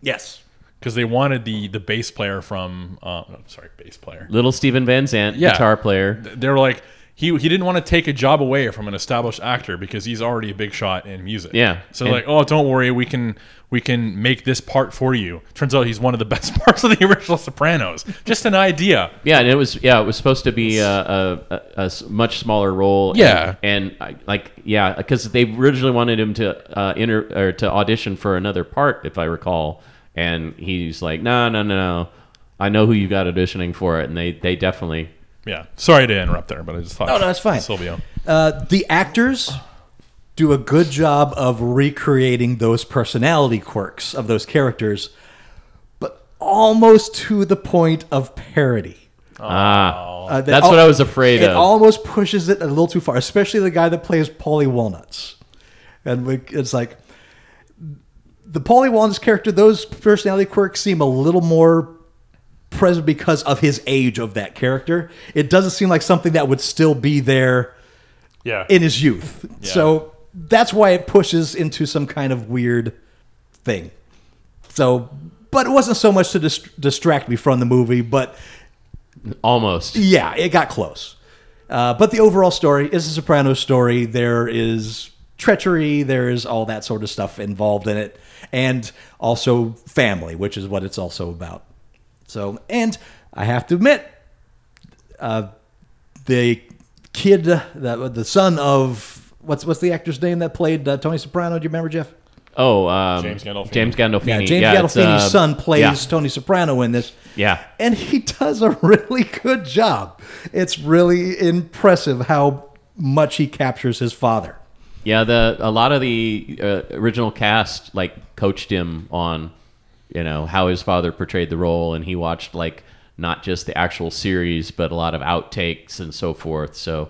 Yes. because they wanted the the bass player from. Uh, oh, sorry, bass player. Little Steven Van Zandt, Yeah. guitar player. They were like. He, he didn't want to take a job away from an established actor because he's already a big shot in music. Yeah. So And- like, oh, don't worry, we can we can make this part for you. Turns out he's one of the (laughs) best parts of the original Sopranos. Just an idea. Yeah, and it was yeah, it was supposed to be a a much smaller role. Yeah. and, and I, like yeah, because they originally wanted him to uh, inter or to audition for another part, if I recall, and he's like, no, no, no, no, I know who you got auditioning for it, and they they definitely Yeah. Sorry to interrupt there, but I just thought. No, no, that's fine. Silvio. Uh, the actors do a good job of recreating those personality quirks of those characters, but almost to the point of parody. ah, Uh, that that's al- what I was afraid it of. It almost pushes it a little too far, especially the guy that plays Paulie Walnuts. And we, it's like the Paulie Walnuts character; those personality quirks seem a little more present because of his age of that character. It doesn't seem like something that would still be there Yeah. in his youth. So that's why it pushes into some kind of weird thing. So, but it wasn't so much to dis- distract me from the movie, but almost. yeah, it got close. Uh, but the overall story is a Sopranos story. There is treachery, there is all that sort of stuff involved in it, and also family, which is what it's also about. So, and I have to admit, uh, the kid, the, the son of what's what's the actor's name that played uh, Tony Soprano? Do you remember Jeff? Oh, um, James Gandolfini. James Gandolfini. Yeah, James it's, Gandolfini's uh, son plays yeah. Tony Soprano in this. Yeah. And he does a really good job. It's really impressive how much he captures his father. Yeah, the a lot of the uh, original cast like coached him on, you know, how his father portrayed the role, and he watched like not just the actual series, but a lot of outtakes and so forth. So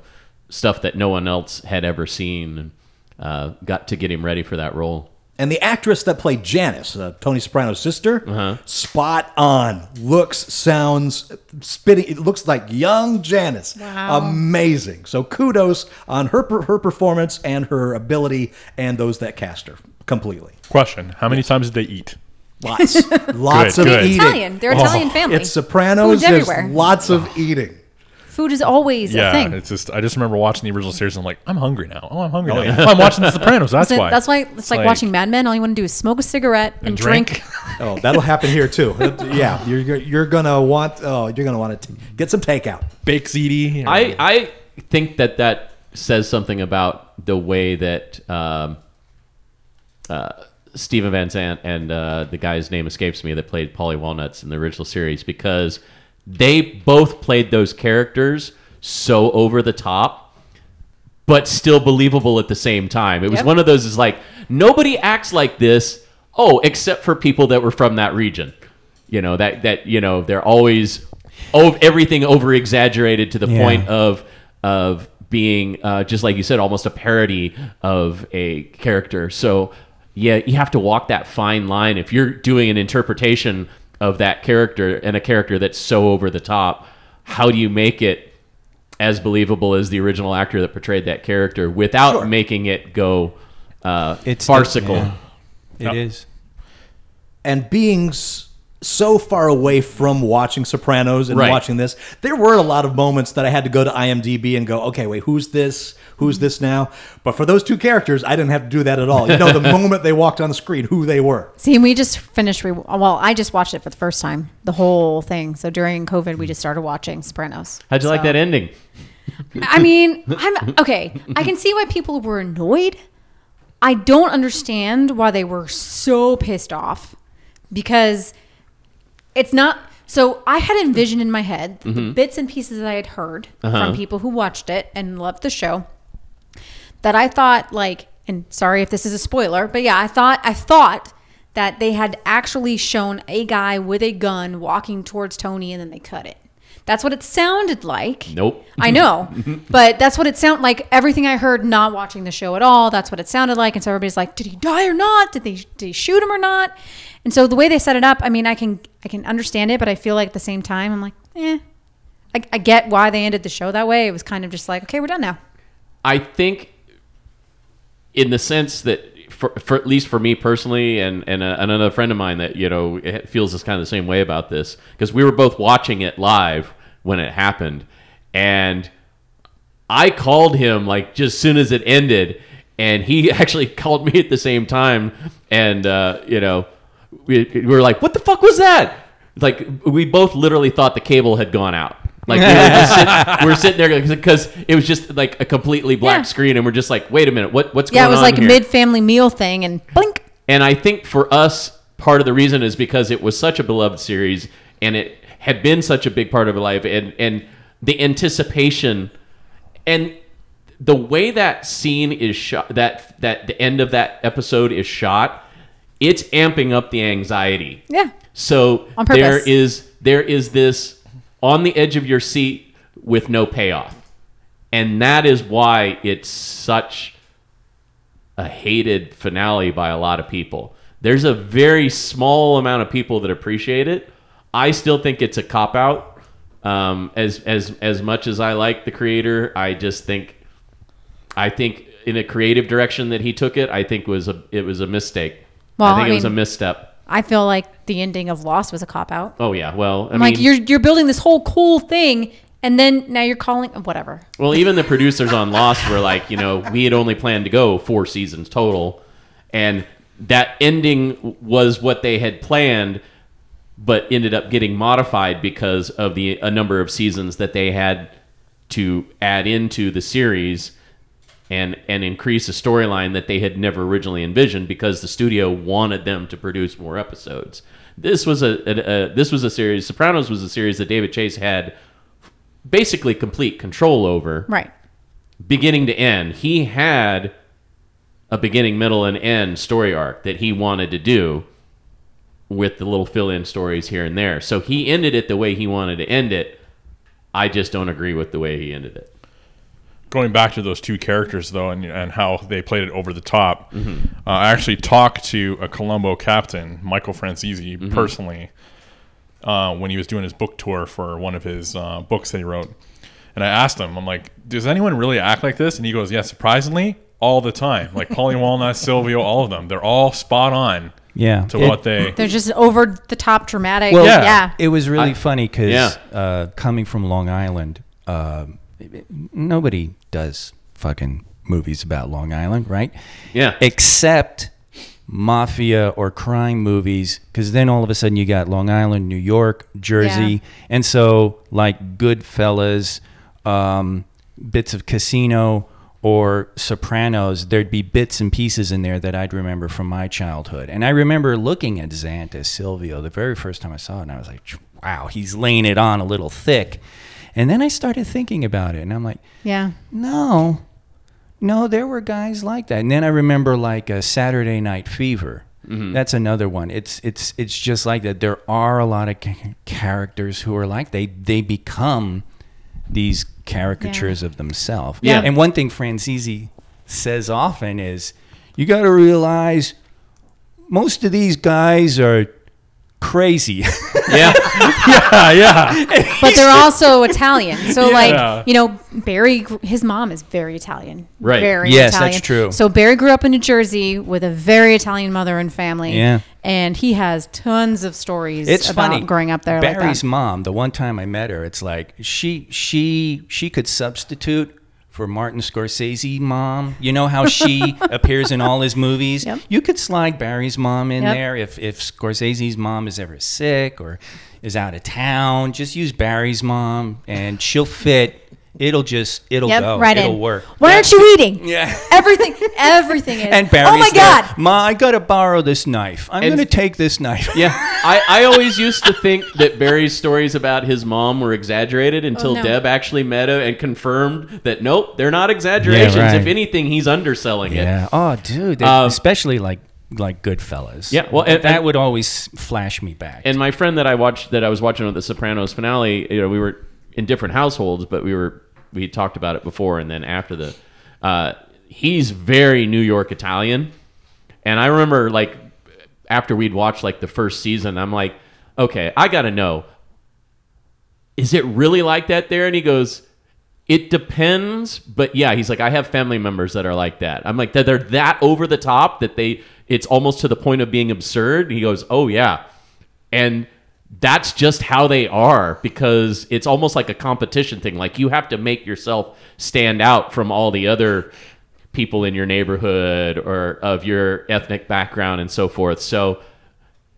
stuff that no one else had ever seen, and uh, got to get him ready for that role. And the actress that played Janice, uh, Tony Soprano's sister, Uh-huh. spot on. Looks, sounds, spitting. It looks like young Janice. Wow. Amazing. So kudos on her her performance and her ability, and those that cast her completely. Question: How many times did they eat? Lots, (laughs) lots Good, of good. eating. Italian. They're Italian family. It's Sopranos. Food's There's everywhere. lots of eating. Food is always a Yeah, thing. it's just I just remember watching the original series. and I'm like, I'm hungry now. Oh, I'm hungry now. Oh, I'm watching The Sopranos. That's So why. That's why it's like, watching Mad Men. All you want to do is smoke a cigarette and, drink. (laughs) Oh, that'll happen here too. yeah, you're you're gonna want. Oh, you're gonna want to get some takeout. Bake ziti. I, I think that that says something about the way that um, uh, Steven Van Zandt and uh, the guy's name escapes me that played Paulie Walnuts in the original series because they both played those characters so over the top, but still believable at the same time. It was Yep. one of those is like nobody acts like this. Oh, except for people that were from that region. You know that that you know they're always oh everything over exaggerated to the Yeah. point of of being uh, just like you said almost a parody of a character. So yeah, you have to walk that fine line if you're doing an interpretation of that character and a character that's so over the top. How do you make it as believable as the original actor that portrayed that character without Sure. making it go uh, It's farcical? yeah. It Yep. is. And being s- so far away from watching Sopranos and Right. watching this. There were a lot of moments that I had to go to IMDb and go, okay, wait, who's this? Who's this now? But for those two characters, I didn't have to do that at all. You know, the (laughs) moment they walked on the screen, who they were. See, we just finished. Re- well, I just watched it for the first time, the whole thing. So during COVID, we just started watching Sopranos. How'd you like that ending? I mean, (laughs) I'm okay. I can see why people were annoyed. I don't understand why they were so pissed off because it's not. So I had envisioned in my head the mm-hmm. bits and pieces that I had heard from uh-huh. people who watched it and loved the show that I thought like and sorry if this is a spoiler, but yeah, I thought I thought that they had actually shown a guy with a gun walking towards Tony and then they cut it. That's what it sounded like. Nope. I know, (laughs) but that's what it sounded like. Everything I heard, not watching the show at all, that's what it sounded like. And so everybody's like, "Did he die or not? Did they did he shoot him or not?" And so the way they set it up, I mean, I can I can understand it, but I feel like at the same time, I'm like, eh. I, I get why they ended the show that way. It was kind of just like, okay, we're done now. I think, in the sense that, for, for at least for me personally, and and uh, another friend of mine that you know feels this kind of the same way about this because we were both watching it live when it happened, and I called him like just as soon as it ended, and he (laughs) actually called me at the same time, and uh, you know, we, we were like, "What the fuck was that?" Like we both literally thought the cable had gone out. Like we were, just sit, we (laughs) were sitting there because it was just like a completely black Yeah. screen, and we're just like, "Wait a minute, what what's Yeah, going on? Yeah, it was on like a mid family meal thing, and blink. And I think for us, part of the reason is because it was such a beloved series and it had been such a big part of our life and, and the anticipation and the way that scene is shot that that the end of that episode is shot, it's amping up the anxiety. Yeah. So On there is there is this on the edge of your seat with no payoff. And that is why it's such a hated finale by a lot of people. There's a very small amount of people that appreciate it. I still think it's a cop out. Um, as as as much as I like the creator, I just think I think in a creative direction that he took it, I think was a it was a mistake. Well, I think I it was a mean- misstep. I feel like the ending of Lost was a cop out. Oh yeah, well, I mean, like you're you're building this whole cool thing, and then now you're calling whatever. Well, even the producers on Lost were like, you know, we had only planned to go four seasons total, and that ending was what they had planned, but ended up getting modified because of the a number of seasons that they had to add into the series and and increase a storyline that they had never originally envisioned because the studio wanted them to produce more episodes. This was a, a, a this was a series. Sopranos was a series that David Chase had basically complete control over Right. beginning to end. He had a beginning, middle, and end story arc that he wanted to do with the little fill in stories here and there. So he ended it the way he wanted to end it. I just don't agree with the way he ended it. Going back to those two characters though and, and how they played it over the top uh, i actually talked to a colombo captain michael franzese personally uh, when he was doing his book tour for one of his uh, books that he wrote and i asked him i'm like does anyone really act like this and he goes yeah surprisingly all the time like Paulie (laughs) walnut silvio all of them they're all spot on Yeah. to It- what they (laughs) They're just over the top dramatic. Well, Yeah. yeah. It was really I- funny because Yeah. uh, coming from Long Island, uh, nobody does fucking movies about Long Island, right? Yeah. Except mafia or crime movies, because then all of a sudden you got Long Island, New York, Jersey, Yeah. and so like Goodfellas, um, bits of Casino. Or Sopranos, there'd be bits and pieces in there that I'd remember from my childhood. And I remember looking at Xantus Silvio the very first time I saw it, and I was like, wow, he's laying it on a little thick. And then I started thinking about it, and I'm like, Yeah. no, no, there were guys like that. And then I remember like a Saturday Night Fever. Mm-hmm. That's another one. It's it's it's just like that. There are a lot of ca- characters who are like they they become these caricatures of themselves. Yeah. And one thing Franzese says often is, you got to realize most of these guys are crazy. (laughs) yeah. yeah, yeah. but they're also Italian. So Yeah. like you know, Barry, his mom is very Italian. Right. Very Yes, Italian. that's true. So Barry grew up in New Jersey with a very Italian mother and family. Yeah. And he has tons of stories It's about funny growing up there. Barry's that. mom, the one time I met her, it's like she she she could substitute for Martin Scorsese mom. You know how she (laughs) appears in all his movies. Yep. You could slide Barry's mom in Yep. there if if Scorsese's mom is ever sick or is out of town. Just use Barry's mom, and she'll fit. It'll just it'll Yep, go. right it'll in. work. Why aren't you eating? (laughs) Yeah. Everything, (laughs) everything is. And Barry's oh my there, God. Ma, I gotta borrow this knife. I'm And- gonna take this knife. (laughs) Yeah, I, I always used to think that Barry's stories about his mom were exaggerated until Oh, no. Deb actually met him and confirmed that nope, they're not exaggerations. right. If anything, he's underselling it. Yeah. Oh, dude. they- Um, especially like like Goodfellas. Yeah, well, and- that and- would always flash me back. And my friend that I watched that I was watching with the Sopranos finale, you know, we were in different households, but we were we talked about it before and then after the. Uh, he's very New York Italian, and I remember like after we'd watched like the first season, I'm like, okay, I got to know, is it really like that there? And he goes. It depends, but yeah, he's like, I have family members that are like that. I'm like, that they're that over the top that they, it's almost to the point of being absurd. He goes, oh yeah, and that's just how they are because it's almost like a competition thing. Like you have to make yourself stand out from all the other people in your neighborhood or of your ethnic background and so forth. So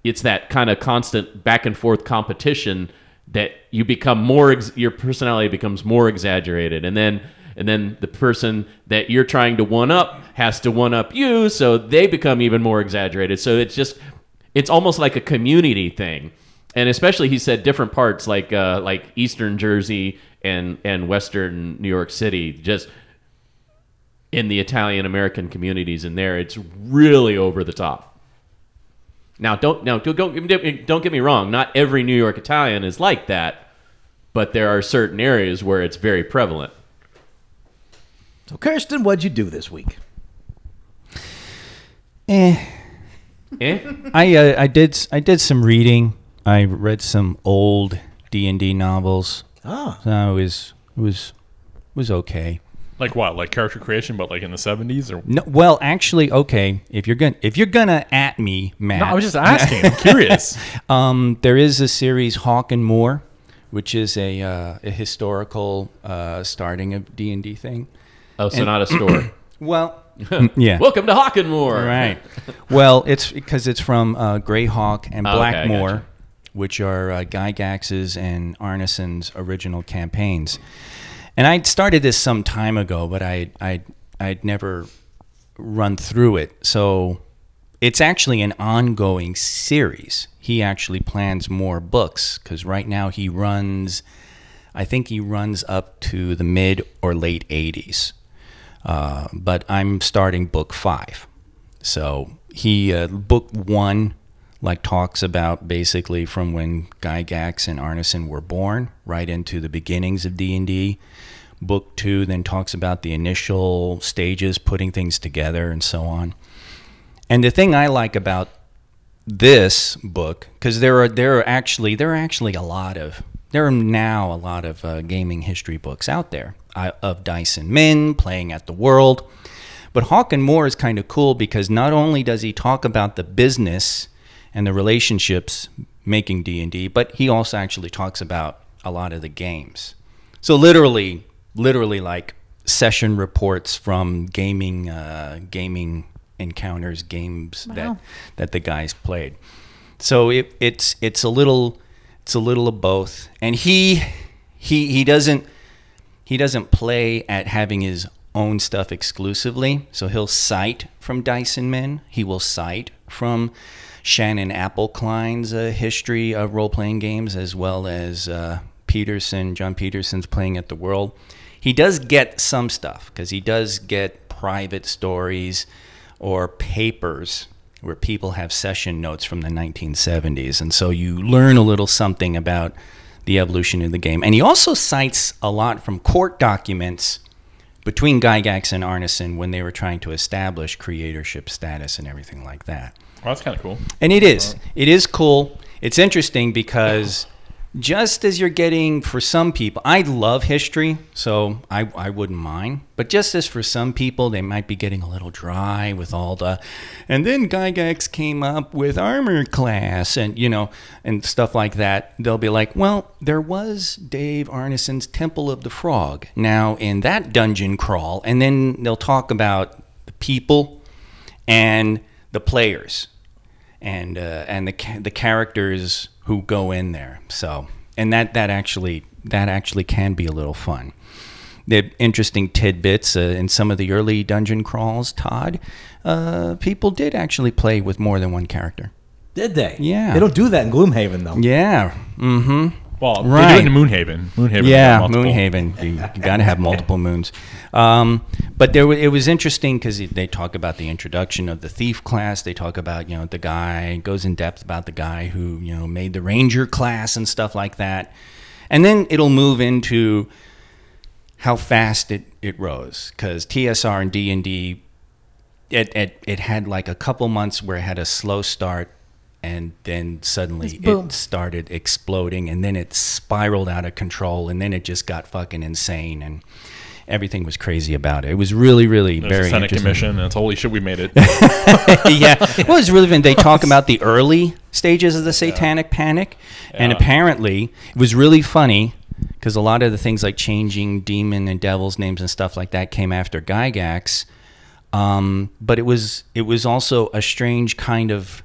it's that kind of constant back and forth competition that you become more ex- your personality becomes more exaggerated and then and then the person that you're trying to one up has to one up you so they become even more exaggerated so it's just it's almost like a community thing and especially he said different parts like uh, like eastern jersey and and western new york city just in the italian american communities in there it's really over the top now, don't now don't don't get me wrong. Not every New York Italian is like that, but there are certain areas where it's very prevalent. So, Kirsten, what'd you do this week? eh. Eh? I uh, I did I did some reading. I read some old D and D novels. Ah. So it was it was was okay. Like what? Like character creation, but like in the seventies or? No, well, actually, okay. If you're gonna if you're gonna at me, Matt. No, I was just asking. I'm curious. (laughs) Um, there is a series Hawk and Moore, which is a uh, a historical uh, starting of D and D thing. Oh, so not a store. (clears throat) Well, (laughs) (laughs) yeah. Welcome to Hawkenmoor. Right. Well, it's because it's from uh, Greyhawk and Oh, okay, Blackmore, gotcha. Which are uh, Gygax's and Arneson's original campaigns. And I started this some time ago, but I I I'd never run through it. So it's actually an ongoing series. He actually plans more books because right now he runs, I think he runs up to the mid or late 80s. Uh, but I'm starting book five. So he, uh, book one, like talks about basically from when Gygax and Arneson were born right into the beginnings of D&D. Book two then talks about the initial stages, putting things together and so on. And the thing I like about this book, because there are there are actually there are actually a lot of there are now a lot of uh, gaming history books out there uh, of Dice and Men playing at the World, but Hawk and Moore is kind of cool because not only does he talk about the business and the relationships making D and D, but he also actually talks about a lot of the games. So literally, literally like session reports from gaming, uh, gaming encounters, games that that the guys played. So it, it's it's a little it's a little of both, and he he he doesn't he doesn't play at having his own stuff exclusively. So he'll cite from Dice and Men. He will cite from Shannon Appelcline's uh, history of role playing games, as well as uh, Peterson, Jon Peterson's playing at the World. He does get some stuff because he does get private stories or papers where people have session notes from the 1970s. And so you learn a little something about the evolution of the game. And he also cites a lot from court documents between Gygax and Arneson when they were trying to establish creatorship status and everything like that. Well, that's kind of cool. And it is. It is cool. it's interesting because just as you're getting for some people, I love history, so I, I wouldn't mind. But just as for some people, they might be getting a little dry with all the, and then Gygax came up with armor class and you know and stuff like that. They'll be like, well, there was Dave Arneson's Temple of the Frog. Now in that dungeon crawl, and then they'll talk about the people and the players and uh, and the ca- the characters who go in there. So and that that actually that actually can be a little fun. The interesting tidbits uh, in some of the early dungeon crawls, Todd, uh, people did actually play with more than one character. Did they? Yeah. They don't do that in Gloomhaven though. Yeah. Mm-hmm. Well, they Right. do it in Moonhaven. Moonhaven. Yeah. Moonhaven. You, you got to have multiple moons. Um, but there, it was interesting because they talk about the introduction of the thief class. They talk about you know the guy goes in depth about the guy who you know made the ranger class and stuff like that, and then it'll move into how fast it, it rose because TSR and D and D it, it it had like a couple months where it had a slow start and then suddenly it started exploding and then it spiraled out of control and then it just got fucking insane and everything was crazy about it. It was really really There's very a Senate interesting. commission, and it's holy shit, we made it. (laughs) yeah, (laughs) it was really fun. They talk about the early stages of the Satanic Panic, and apparently it was really funny because a lot of the things like changing demon and devil's names and stuff like that came after Gygax. Um, but it was it was also a strange kind of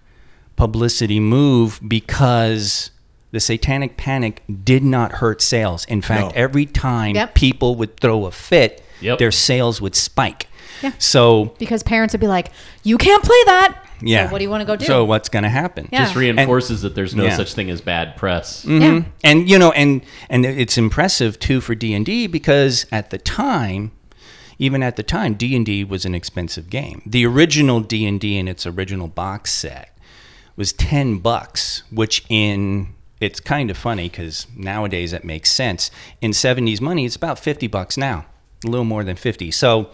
publicity move because the Satanic Panic did not hurt sales. In fact, No. every time Yep. people would throw a fit, Yep. their sales would spike. Yeah. So because parents would be like, "You can't play that." yeah. So what do you want to go do? So what's going to happen? Yeah. Just reinforces that there's no Yeah. such thing as bad press. Mm-hmm. yeah. And you know, and and it's impressive too for D and D because at the time, even at the time, D and D was an expensive game. The original D and D in its original box set was ten bucks, which in it's kind of funny because nowadays that makes sense. In '70s money, it's about fifty bucks now, a little more than fifty. So.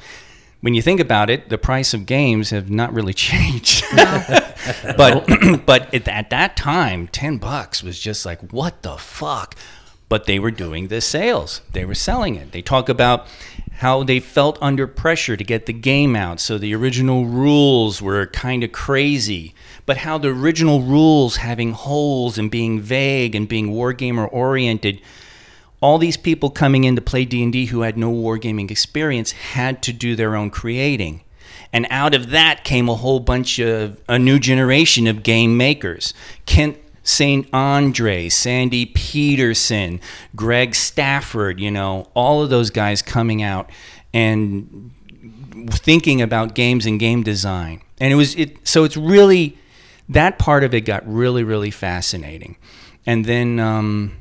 When you think about it, the price of games have not really (laughs) changed. (laughs) but (clears throat) but at, at that time, ten bucks was just like what the fuck. But they were doing the sales. They were selling it. They talk about how they felt under pressure to get the game out. So the original rules were kind of crazy. But how the original rules having holes and being vague and being wargamer oriented all these people coming in to play D&D who had no wargaming experience had to do their own creating. And out of that came a whole bunch of a new generation of game makers. Ken St. Andre, Sandy Petersen, Greg Stafford, you know, all of those guys coming out and thinking about games and game design. And it was it so it's really that part of it got really really fascinating. And then um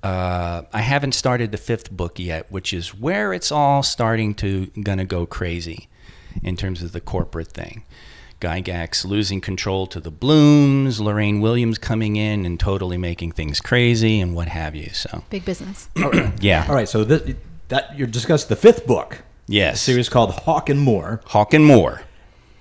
uh, I haven't started the fifth book yet, which is where it's all starting to gonna go crazy in terms of the corporate thing. Gygax losing control to the Blumes, Lorraine Williams coming in and totally making things crazy and what have you. So (clears throat) Big business. (clears throat) yeah, All right, so this, that you're discussing the fifth book, a yes, series called Hawk and Moore. Hawk and Moore.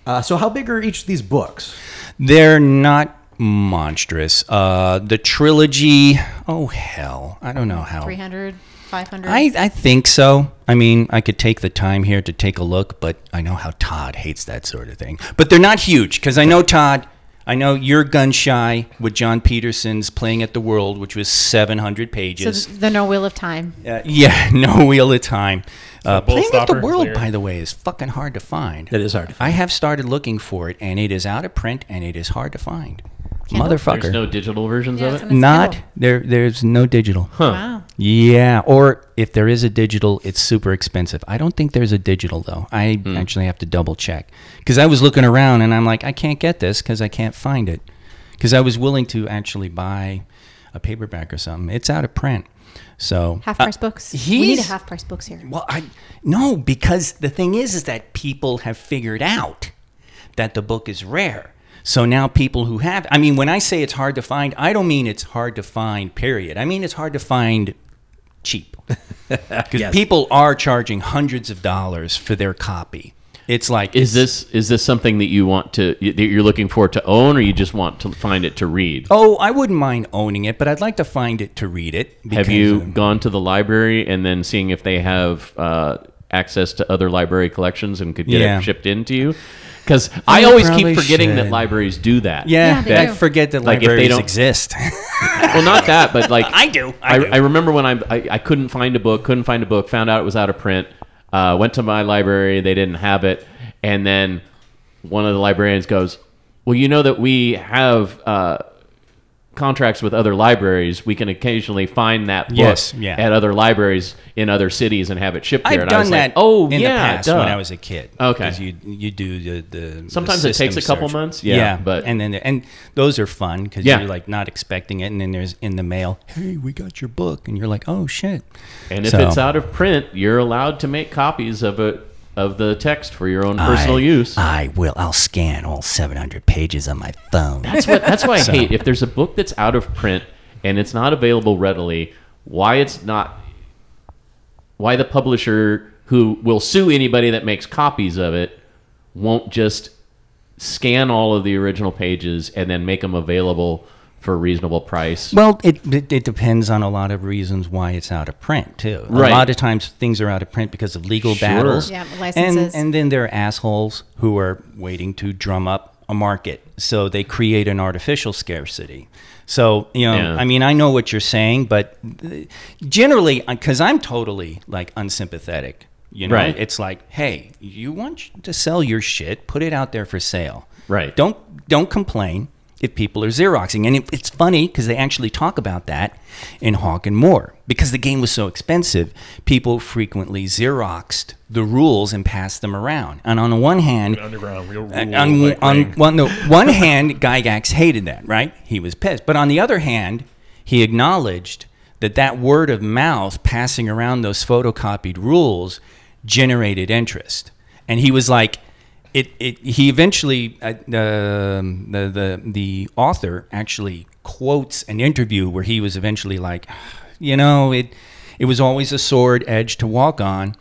Uh, so how big are each of these books? They're not monstrous. Uh, the trilogy, oh hell, I don't know how. 300, 500. I, I think so. I mean, I could take the time here to take a look, but I know how Todd hates that sort of thing. But they're not huge because I know Todd. I know you're gun shy with Jon Peterson's Playing at the World, which was 700 pages. th- the No Wheel of Time. Uh, yeah, (laughs) no wheel of time. Uh, Bull Playing at the World, clear. by the way, is fucking hard to find. It is hard to I have started looking for it, and it is out of print, and it is hard to find. Kindle? Motherfucker. There's no digital versions Yeah, of it. on Not Kindle. there. There's no digital. Wow. Yeah, or if there is a digital, it's super expensive. I don't think there's a digital though. I actually have to double check because I was looking around and I'm like, I can't get this because I can't find it. Because I was willing to actually buy a paperback or something. It's out of print. So Half uh, price books. We need a he's- half price books here. well, I no, because the thing is, is that people have figured out that the book is rare. So now people who have, I mean, when I say it's hard to find, I don't mean it's hard to find. Period. I mean it's hard to find cheap (laughs) because Yes. people are charging hundreds of dollars for their copy. it's like Is this is this something that you want to that you're looking for to own, or you just want to find it to read? Oh, I wouldn't mind owning it, but I'd like to find it to read it. Have you gone to the library and then seeing if they have uh, access to other library collections and could get Yeah. it shipped into you? Because I I always probably keep forgetting that should. libraries do that. Yeah, Yeah, they I do. forget that Like, if they libraries don't- exist. (laughs) (laughs) Well, not that, but like I do. I I, do. I remember when I, I I couldn't find a book, couldn't find a book, found out it was out of print. Uh, went to my library, they didn't have it, and then one of the librarians goes, "Well, you know that we have." Uh, contracts with other libraries we can occasionally find that book Yes, yeah. at other libraries in other cities and have it shipped there I've and I was done like, that. oh in yeah the past duh. when I was a kid. Okay. you you do the the Sometimes the it takes a couple search. months, yeah, but- and then and those are fun because Yeah. you're like not expecting it, and then there's in the mail, hey, we got your book, and you're like, oh shit. And if it's out of print, you're allowed to make copies of it of the text for your own personal I- use. I will. I'll scan all 700 pages on my phone. That's what that's why I (laughs) hate if there's a book that's out of print and it's not available readily, why it's not why the publisher who will sue anybody that makes copies of it won't just scan all of the original pages and then make them available for a reasonable price. Well, it, it it depends on a lot of reasons why it's out of print too. Right. A lot of times things are out of print because of legal Sure. battles. Yeah, and licenses. and and then there are assholes who are waiting to drum up a market, so they create an artificial scarcity. So you know, Yeah. I mean, I know what you're saying, but generally, because I'm totally like unsympathetic. You know, Right. it's like, hey, you want to sell your shit, put it out there for sale. Right. Don't don't complain if people are xeroxing. And it, it's funny because they actually talk about that in Hawk and Moore because the game was so expensive. People frequently xeroxed the rules and passed them around. And on the one hand, Underground, real uh, rule. on, like on no, (laughs) one hand, Gygax hated that, right? He was pissed. But on the other hand, he acknowledged that that word of mouth passing around those photocopied rules generated interest. And he was like, it, it, he eventually, uh, um, the, the, the author actually quotes an interview where he was eventually like, you know, it, it was always a sword edge to walk on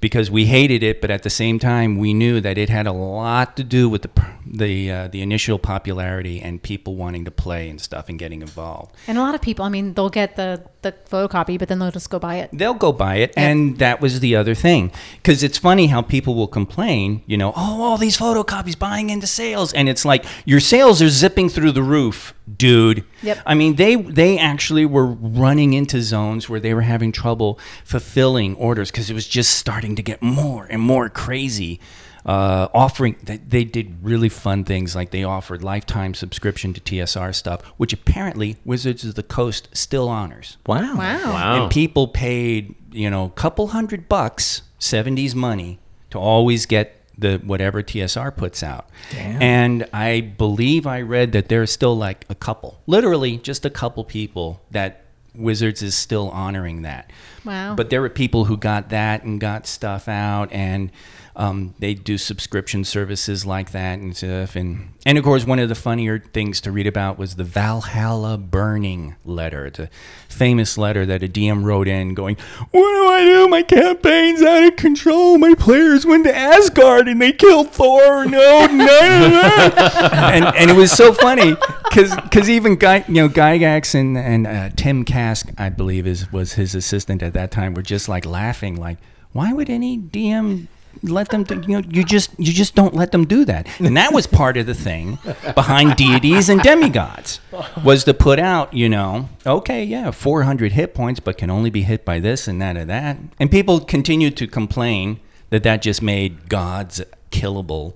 because we hated it, but at the same time, we knew that it had a lot to do with the the uh, the initial popularity and people wanting to play and stuff and getting involved. And a lot of people, I mean, they'll get the the photocopy, but then they'll just go buy it. They'll go buy it, and that was the other thing. Because it's funny how people will complain, you know, oh, all these photocopies buying into sales, and it's like your sales are zipping through the roof, dude. Yep. I mean, they they actually were running into zones where they were having trouble fulfilling orders because it was just starting to get more and more crazy. Uh, offering they, they did really fun things like they offered lifetime subscription to TSR stuff, which apparently Wizards of the Coast still honors. Wow. Wow. wow. And people paid, you know, a couple hundred bucks, 70s money, to always get the whatever TSR puts out. Damn. And I believe I read that there's still like a couple, literally just a couple people that Wizards is still honoring that. Wow. But there were people who got that and got stuff out and um, they do subscription services like that and stuff. And, and of course, one of the funnier things to read about was the Valhalla burning letter. the famous letter that a DM wrote in going, What do I do? My campaign's out of control. My players went to Asgard and they killed Thor. No, no, (laughs) and, and it was so funny because even Guy, you know, Gygax and, and uh, Tim Kask, I believe, is was his assistant at that time, were just like laughing, like, why would any DM let them? Do, you know, you just you just don't let them do that. And that was part of the thing behind deities and demigods was to put out, you know, okay, yeah, 400 hit points, but can only be hit by this and that and that. And people continued to complain that that just made gods killable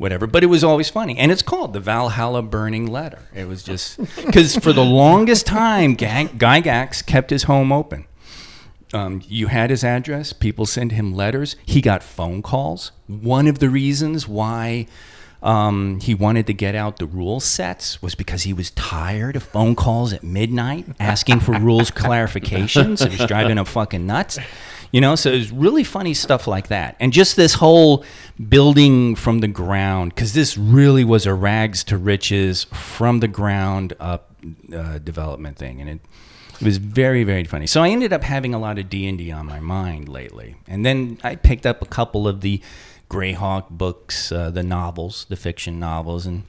whatever. But it was always funny, and it's called the Valhalla Burning Letter. It was just because for the longest time, Gygax kept his home open. Um, you had his address. People sent him letters. He got phone calls. One of the reasons why um, he wanted to get out the rule sets was because he was tired of phone calls at midnight asking for (laughs) rules clarifications. It was driving him fucking nuts. You know, so it was really funny stuff like that. And just this whole building from the ground, because this really was a rags to riches from the ground up uh, development thing. And it, it was very, very funny. So I ended up having a lot of D and D on my mind lately, and then I picked up a couple of the Greyhawk books, uh, the novels, the fiction novels, and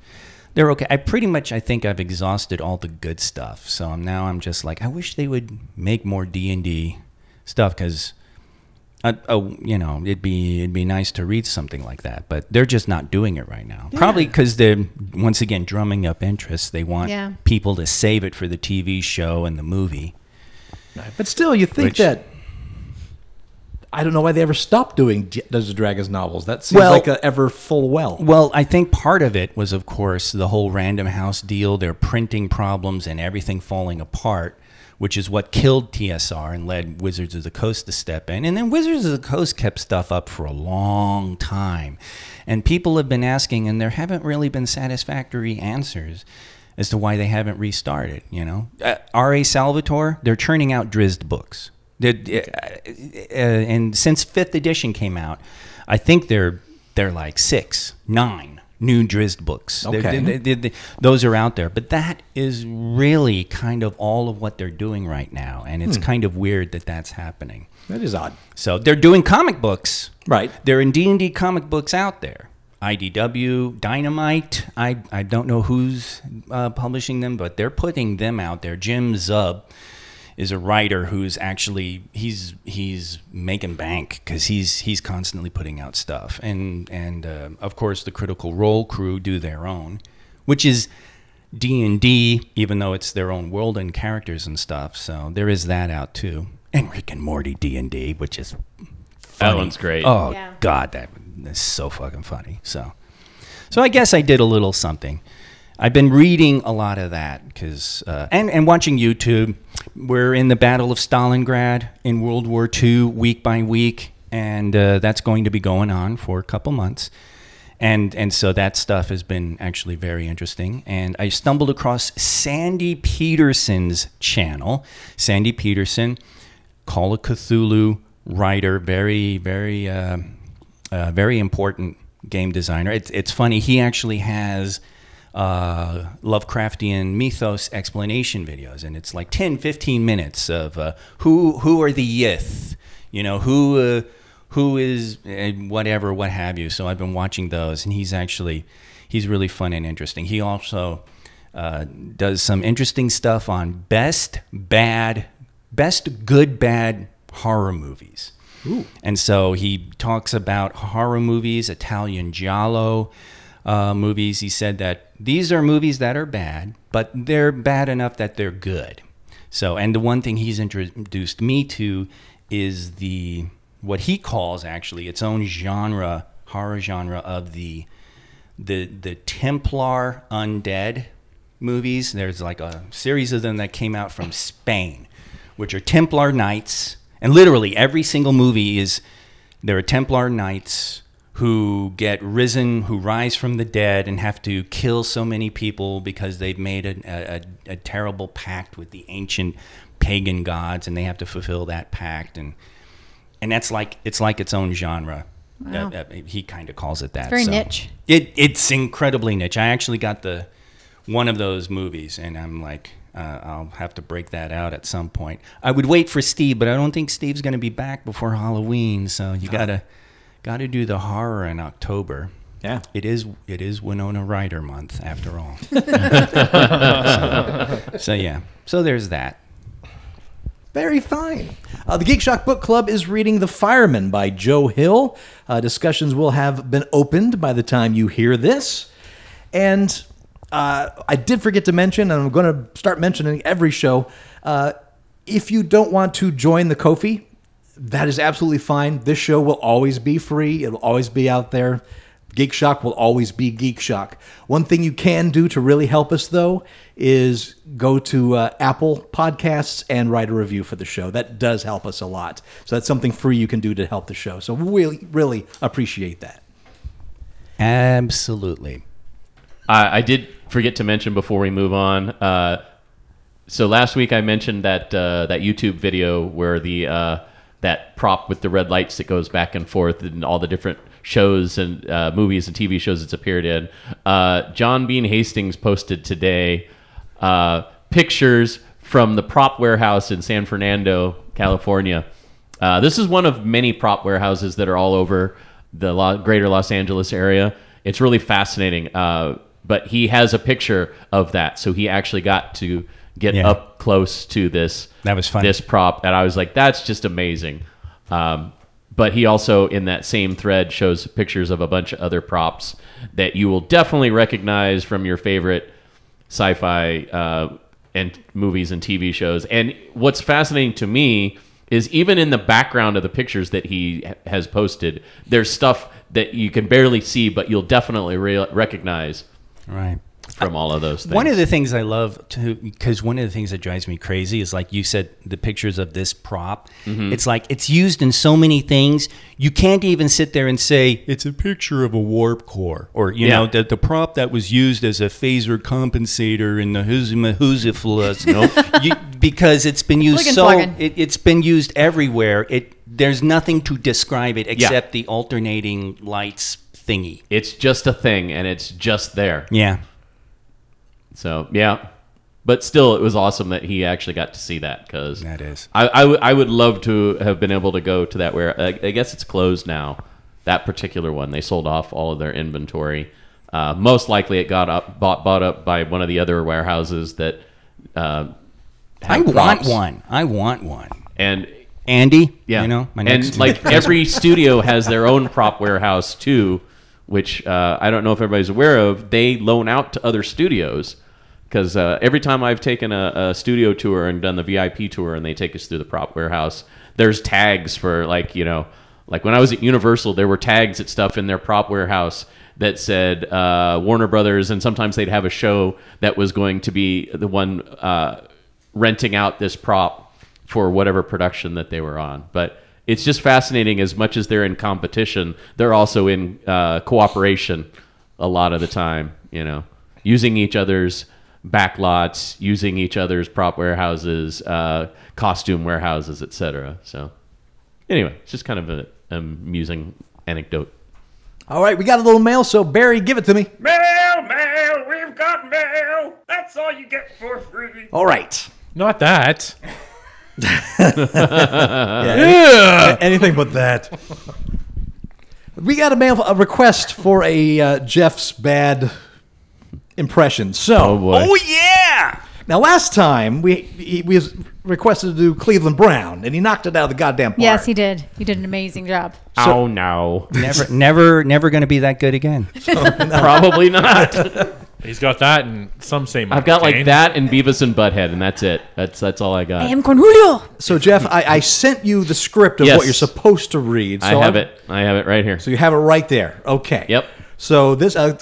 they're okay. I pretty much I think I've exhausted all the good stuff. So now I'm just like I wish they would make more D and D stuff because. Uh, oh, you know, it'd be it'd be nice to read something like that, but they're just not doing it right now. Probably because they're once again drumming up interest. They want Yeah. people to save it for the TV show and the movie. But still, you think Which- that. I don't know why they ever stopped doing J- Dungeons and Dragons novels. That seems Well- like a ever full well. Well, I think part of it was, of course, the whole Random House deal, their printing problems, and everything falling apart, which is what killed TSR and led Wizards of the Coast to step in. And then Wizards of the Coast kept stuff up for a long time. And people have been asking, and there haven't really been satisfactory answers as to why they haven't restarted. You know, uh, R.A. Salvatore, they're churning out Drizzt books. Uh, uh, and since fifth edition came out, I think they're they're like six, nine new Drizzt books. They're- Okay. they- they- they- those are out there, but that is really kind of all of what they're doing right now, and it's kind of weird that that's happening. that is odd. So they're doing comic books. Right. There are in D and D comic books out there. IDW, Dynamite. I I don't know who's uh, publishing them, but they're putting them out there. Jim Zub is a writer who's actually he's he's making bank because he's he's constantly putting out stuff, and and uh, of course the Critical Role crew do their own, which is D and D, even though it's their own world and characters and stuff. So there is that out too. And Rick and Morty D and D, which is That one's great. Oh Yeah. God, that is so fucking funny. So, so I guess I did a little something. I've been reading a lot of that because uh, and and watching YouTube. We're in the Battle of Stalingrad in World War II, week by week, and uh, that's going to be going on for a couple months. And and so that stuff has been actually very interesting. And I stumbled across Sandy Petersen's channel. Sandy Peterson, Call of Cthulhu writer, very very uh, uh, very important game designer. It's it's funny. He actually has uh, Lovecraftian mythos explanation videos, and it's like 10, 15 minutes of uh, who who are the Yith, you know who. Uh, who is uh, whatever, what have you. So I've been watching those, and he's actually he's really fun and interesting. He also uh, does some interesting stuff on best bad, best good bad horror movies. And so he talks about horror movies, Italian giallo uh, movies. He said that these are movies that are bad, but they're bad enough that they're good. So, and the one thing he's introduced me to is the what he calls actually its own genre, horror genre of the the the Templar undead movies. There's like a series of them that came out from Spain, which are Templar knights, and literally every single movie is there are Templar knights who get risen, who rise from the dead, and have to kill so many people because they've made a, a, a terrible pact with the ancient pagan gods, and they have to fulfill that pact and and that's like it's like its own genre. Wow. Uh, uh, he kind of calls it that. very so. niche. It it's incredibly niche. I actually got the one of those movies, and I'm like, uh, I'll have to break that out at some point. I would wait for Steve, but I don't think Steve's going to be back before Halloween. So you gotta gotta do the horror in October. Yeah. It is it is Winona Ryder month after all. (laughs) so, so yeah, so there's that. Very fine. Uh, the Geek Shock Book Club is reading The Fireman by Joe Hill. Uh, discussions will have been opened by the time you hear this. And uh, I did forget to mention, and I'm going to start mentioning every show. Uh, if you don't want to join the Ko-fi, that is absolutely fine. This show will always be free, it'll always be out there. Geek Shock will always be Geek Shock. One thing you can do to really help us, though, is go to uh, Apple Podcasts and write a review for the show. That does help us a lot. So that's something free you can do to help the show. So we really, really appreciate that. Absolutely. I, I did forget to mention before we move on. Uh, so last week I mentioned that uh, that YouTube video where the uh, that prop with the red lights that goes back and forth and all the different shows and uh, movies and TV shows it's appeared in. Uh, John Bean Hastings posted today uh, pictures from the prop warehouse in San Fernando, California. Uh, this is one of many prop warehouses that are all over the Lo- greater Los Angeles area. It's really fascinating. Uh, but he has a picture of that, so he actually got to get Yeah. up close to this. That was funny. This prop, and I was like, "That's just amazing." Um, but he also, in that same thread, shows pictures of a bunch of other props that you will definitely recognize from your favorite sci-fi uh, and movies and TV shows. And what's fascinating to me is even in the background of the pictures that he has posted, there's stuff that you can barely see, but you'll definitely re- recognize Right. From all of those things. One of the things I love to, because one of the things that drives me crazy is like you said, the pictures of this prop. Mm-hmm. It's like it's used in so many things. You can't even sit there and say it's a picture of a warp core, or you Yeah. know, the, the prop that was used as a phaser compensator in the Huzimahuziflus. Nope. (laughs) you, because it's been used Plug so plug-in. it, it's been used everywhere. It there's nothing to describe it except the alternating lights thingy. it's just a thing, and it's just there. Yeah. So yeah, but still, it was awesome that he actually got to see that because That is. I, I, w- I would love to have been able to go to that where I, I guess it's closed now. That particular one, they sold off all of their inventory. Uh, most likely, it got up bought bought up by one of the other warehouses that. Uh, I have want one. I want one. and Andy, yeah, you know, my and next like (laughs) every studio has their own prop warehouse too, which uh, I don't know if everybody's aware of. They loan out to other studios because uh, every time I've taken a, a studio tour and done the VIP tour, and they take us through the prop warehouse, there's tags for like you know, like when I was at Universal, there were tags at stuff in their prop warehouse that said uh, Warner Brothers, and sometimes they'd have a show that was going to be the one uh, renting out this prop for whatever production that they were on. But it's just fascinating. As much as they're in competition, they're also in uh, cooperation a lot of the time. You know, using each other's backlots, using each other's prop warehouses, uh, costume warehouses, etc. So, anyway, it's just kind of an amusing anecdote. All right, we got a little mail, so Barry, give it to me. Mail, mail, we've got mail. That's all you get for free. All right. Not that. (laughs) Yeah, any- anything but that. We got a mail a request for a uh, Jeff's bad impression. So, Oh boy! yeah. now last time we he, we was requested to do Cleveland Brown, and he knocked it out of the goddamn park. Yes, he did. He did an amazing job. oh no! Never, never, never going to be that good again. (laughs) Probably not. (laughs) He's got that, and some say I've got like that and Beavis and Butthead, and that's it. That's that's all I got. I am Cornelio. So, Jeff, I, I sent you the script of Yes. what you're supposed to read. So I have I'm- it. I have it right here. So you have it right there. Okay. Yep. So this, uh,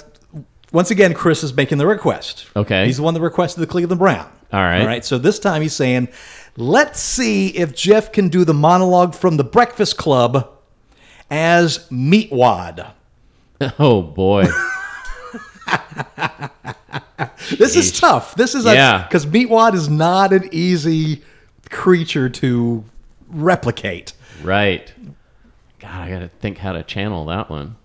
once again, Chris is making the request. Okay. He's the one that requested the Cleveland Brown. All right. All right. So this time he's saying, let's see if Jeff can do the monologue from the Breakfast Club as Meatwad. (laughs) Oh boy. (laughs) This is tough. This is Yeah. because Meatwad is not an easy creature to replicate. right. God, I gotta think how to channel that one.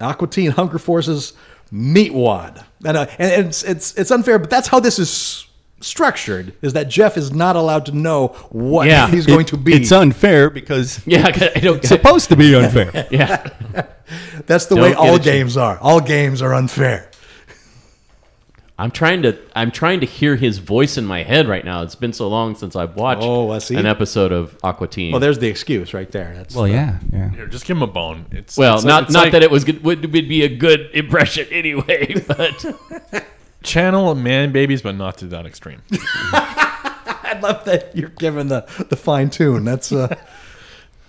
Aqua Teen Hunger Forces Meatwad. And, uh, and it's, it's, it's unfair, but that's how this is structured, is that Jeff is not allowed to know what Yeah. he's going to be. It's unfair because (laughs) Yeah, I don't. it's supposed to be unfair. (laughs) yeah. that's the Don't way all a ch- games are. All games are unfair. I'm trying to. I'm trying to hear his voice in my head right now. It's been so long since I've watched Oh, I see. an episode of Aqua Teen. Well, there's the excuse right there. That's Well, yeah, yeah. Here, just give him a bone. It's Well, it's not it's not like that it was good, would, would be a good impression anyway, (laughs) but (laughs) channel of man babies, but not to that extreme. (laughs) I love that you're giving the, the fine tune. That's uh,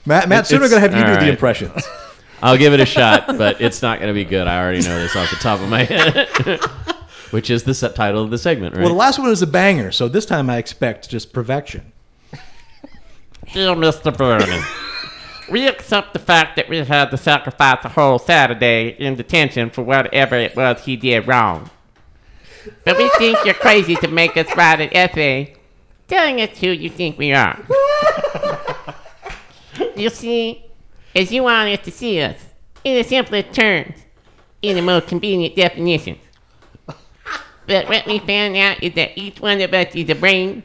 Matt. Matt, soon we're gonna have you do all the right. impressions. I'll give it a shot. But it's not going to be good. I already know this off the top of my head, which is the set title of the segment, right? Well, the last one was a banger, so this time I expect just perfection. Dear Mr. Vernon, we accept the fact that we had to sacrifice a whole Saturday in detention for whatever it was he did wrong. But we think you're crazy to make us write an essay telling us who you think we are. you see, as you want us to see us, in the simplest terms, in the most convenient definitions. But what we found out is that each one of us is a brain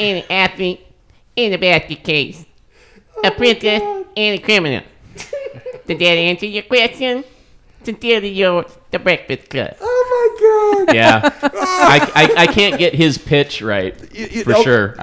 and an athlete in a basket case, a princess and a criminal. Did that answer your question? Sincerely yours, The Breakfast Club. Oh my god. Yeah, (laughs) I, I, I can't get his pitch right You- you- for oh, sure.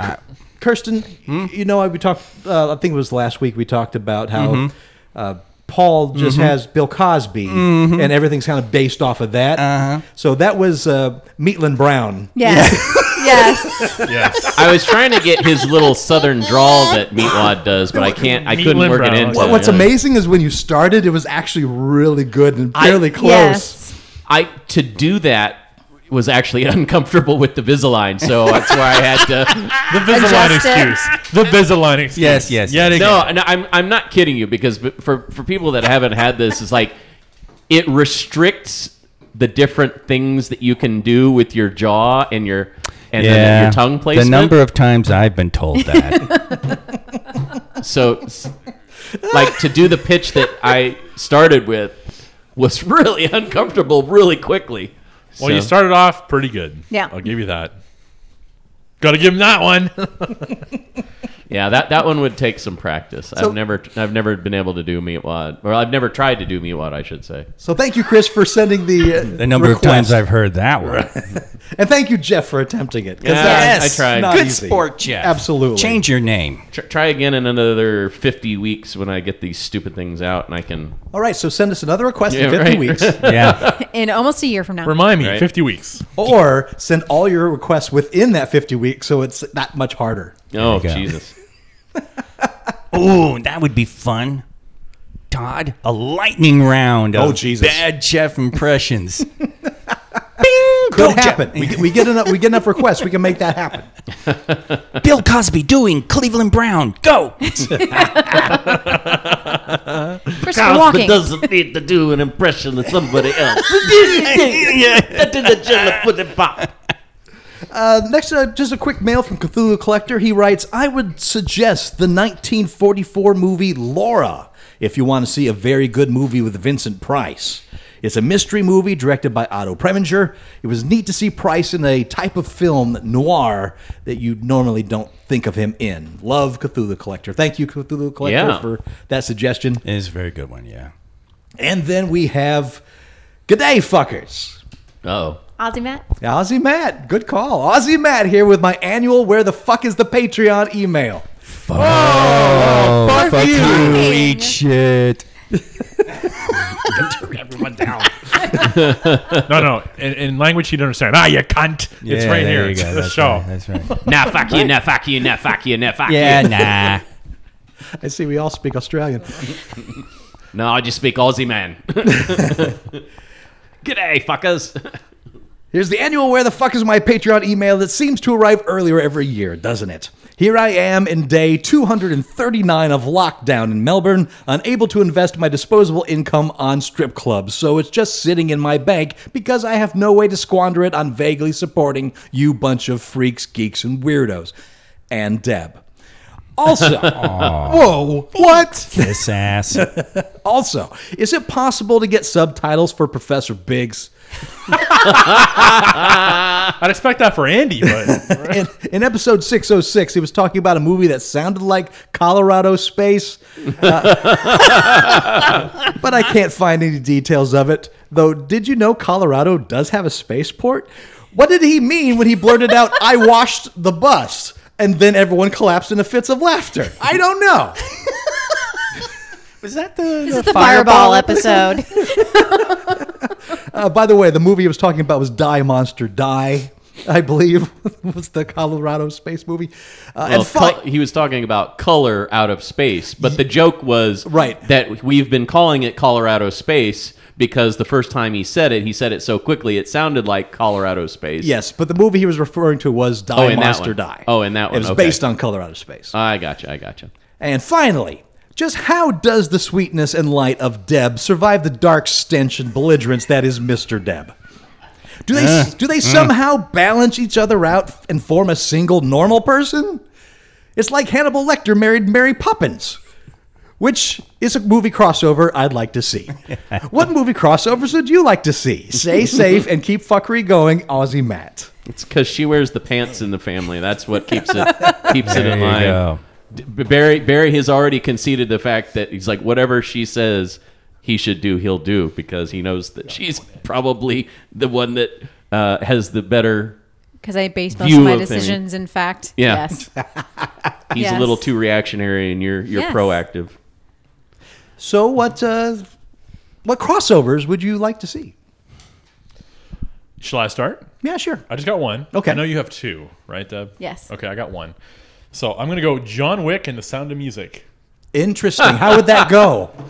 Kirsten, Hmm? you know, we talked. Uh, I think it was last week. We talked about how Mm-hmm. uh, Paul just has Bill Cosby, Mm-hmm. and everything's kind of based off of that. Uh-huh. So that was uh, Meatland Brown. Yes. (laughs) yes. Yes. I was trying to get his little southern drawl that Meatwad does, but I can't. I couldn't Meatland work it Brown. into. What- What's yeah. amazing is when you started, it was actually really good and I- fairly close. Yes. I to do that was actually (laughs) uncomfortable with the Visalign, so that's why I had to. (laughs) The Visalign Adjust it. excuse. The Visalign excuse. Yes, yes, Yet yes. No, no, I'm I'm not kidding you because for for people that haven't had this, it's like it restricts the different things that you can do with your jaw and your and then your tongue placement. The number of times I've been told that. (laughs) so like to do the pitch that I started with was really uncomfortable really quickly. Well, you started off pretty good. Yeah. I'll give you that. Got to give him that one. (laughs) Yeah, that, that one would take some practice. So- I've never I've never been able to do meatwad, or I've never tried to do meatwad, I should say. So thank you, Chris, for sending the uh, The number of times I've heard that one. and thank you, Jeff, for attempting it. Yeah, that's I tried. not Good easy. sport, Jeff. Absolutely. Change your name. Tr- try again in another fifty weeks when I get these stupid things out, and I can. All right, so send us another request Yeah, in 50 right. weeks, (laughs) Yeah. In almost a year from now. Remind me, Right. 50 weeks. or send all your requests within that 50 weeks, so it's that much harder. Oh. Jesus! (laughs) Ooh, that would be fun. Todd, a lightning round oh, of Oh, Jesus. bad Jeff impressions. (laughs) Bing, Could go, Jeff. happen. We, get- we get enough. We get enough requests. We can make that happen. (laughs) Bill Cosby doing Cleveland Brown. Go. Christopher Walken. doesn't need to do an impression of somebody else. Uh, next, uh, just a quick mail from Cthulhu Collector. He writes, "I would suggest the 1944 movie Laura if you want to see a very good movie with Vincent Price." It's a mystery movie directed by Otto Preminger. It was neat to see Price in a type of film noir that you normally don't think of him in. Love Cthulhu Collector. Thank you, Cthulhu Collector, Yeah. for that suggestion. It is a very good one, yeah. And then we have G'day, fuckers. Oh, Ozzy Matt. Ozzy Matt, good call. Ozzy Matt here with my annual Where the Fuck is the Patreon email. Oh, fuck, you. you. Eat shit. Everyone down. no, no. In, in language you'd understand. Ah, you cunt. it's Yeah, right there here. you It's go. the That's show. right, That's right. nah, fuck you, nah, fuck you, nah, fuck you, nah, fuck you. Yeah, nah. (laughs) I see we all speak Australian. No, I just speak Aussie man. (laughs) G'day, fuckers. Here's the annual Where the Fuck is my Patreon email that seems to arrive earlier every year, doesn't it? Here I am in day 239 of lockdown in Melbourne, unable to invest my disposable income on strip clubs, so it's just sitting in my bank because I have no way to squander it on vaguely supporting you bunch of freaks, geeks, and weirdos. And Deb. Also, (laughs) whoa, what? This ass. (laughs) Also, is it possible to get subtitles for Professor Biggs? (laughs) I'd expect that for Andy, but (laughs) In, in episode 606, he was talking about a movie that sounded like Colorado Space, uh, (laughs) but I can't find any details of it. Though, did you know Colorado does have a spaceport? What did he mean when he blurted out, I washed the bus? And then everyone collapsed into fits of laughter. I don't know. Was that the, This is the Fireball episode. (laughs) Uh, by the way, the movie he was talking about was Die Monster Die, I believe, (laughs) was the Colorado space movie. Uh, Well, and fi- col- he was talking about color out of space, but the joke was Right. that we've been calling it Colorado space because the first time he said it, he said it so quickly it sounded like Colorado space. yes, but the movie he was referring to was Die Oh, Monster. Die. Oh, and that one it was okay. based on Colorado space. I gotcha. I gotcha. And finally, just how does the sweetness and light of Deb survive the dark stench and belligerence that is Mr. Deb? Do they Uh, do they somehow balance each other out and form a single normal person? It's like Hannibal Lecter married Mary Poppins, which is a movie crossover I'd like to see. (laughs) what movie crossovers would you like to see? Stay safe and keep fuckery going, Aussie Matt. It's because she wears the pants in the family. That's what keeps it keeps it There in you line. go. D- Barry Barry has already conceded the fact that he's like whatever she says he should do, he'll do because he knows that she's probably the one that uh, has the better. Because I base most of my of things. decisions in fact. Yeah. Yes. (laughs) He's Yes. a little too reactionary, and you're you're Yes. proactive. So what uh, what crossovers would you like to see? Shall I start? Yeah, sure. I just got one. Okay. I know you have two, right, Deb? Yes. Okay, I got one. So I'm gonna go John Wick and The Sound of Music. Interesting. How would that go? (laughs)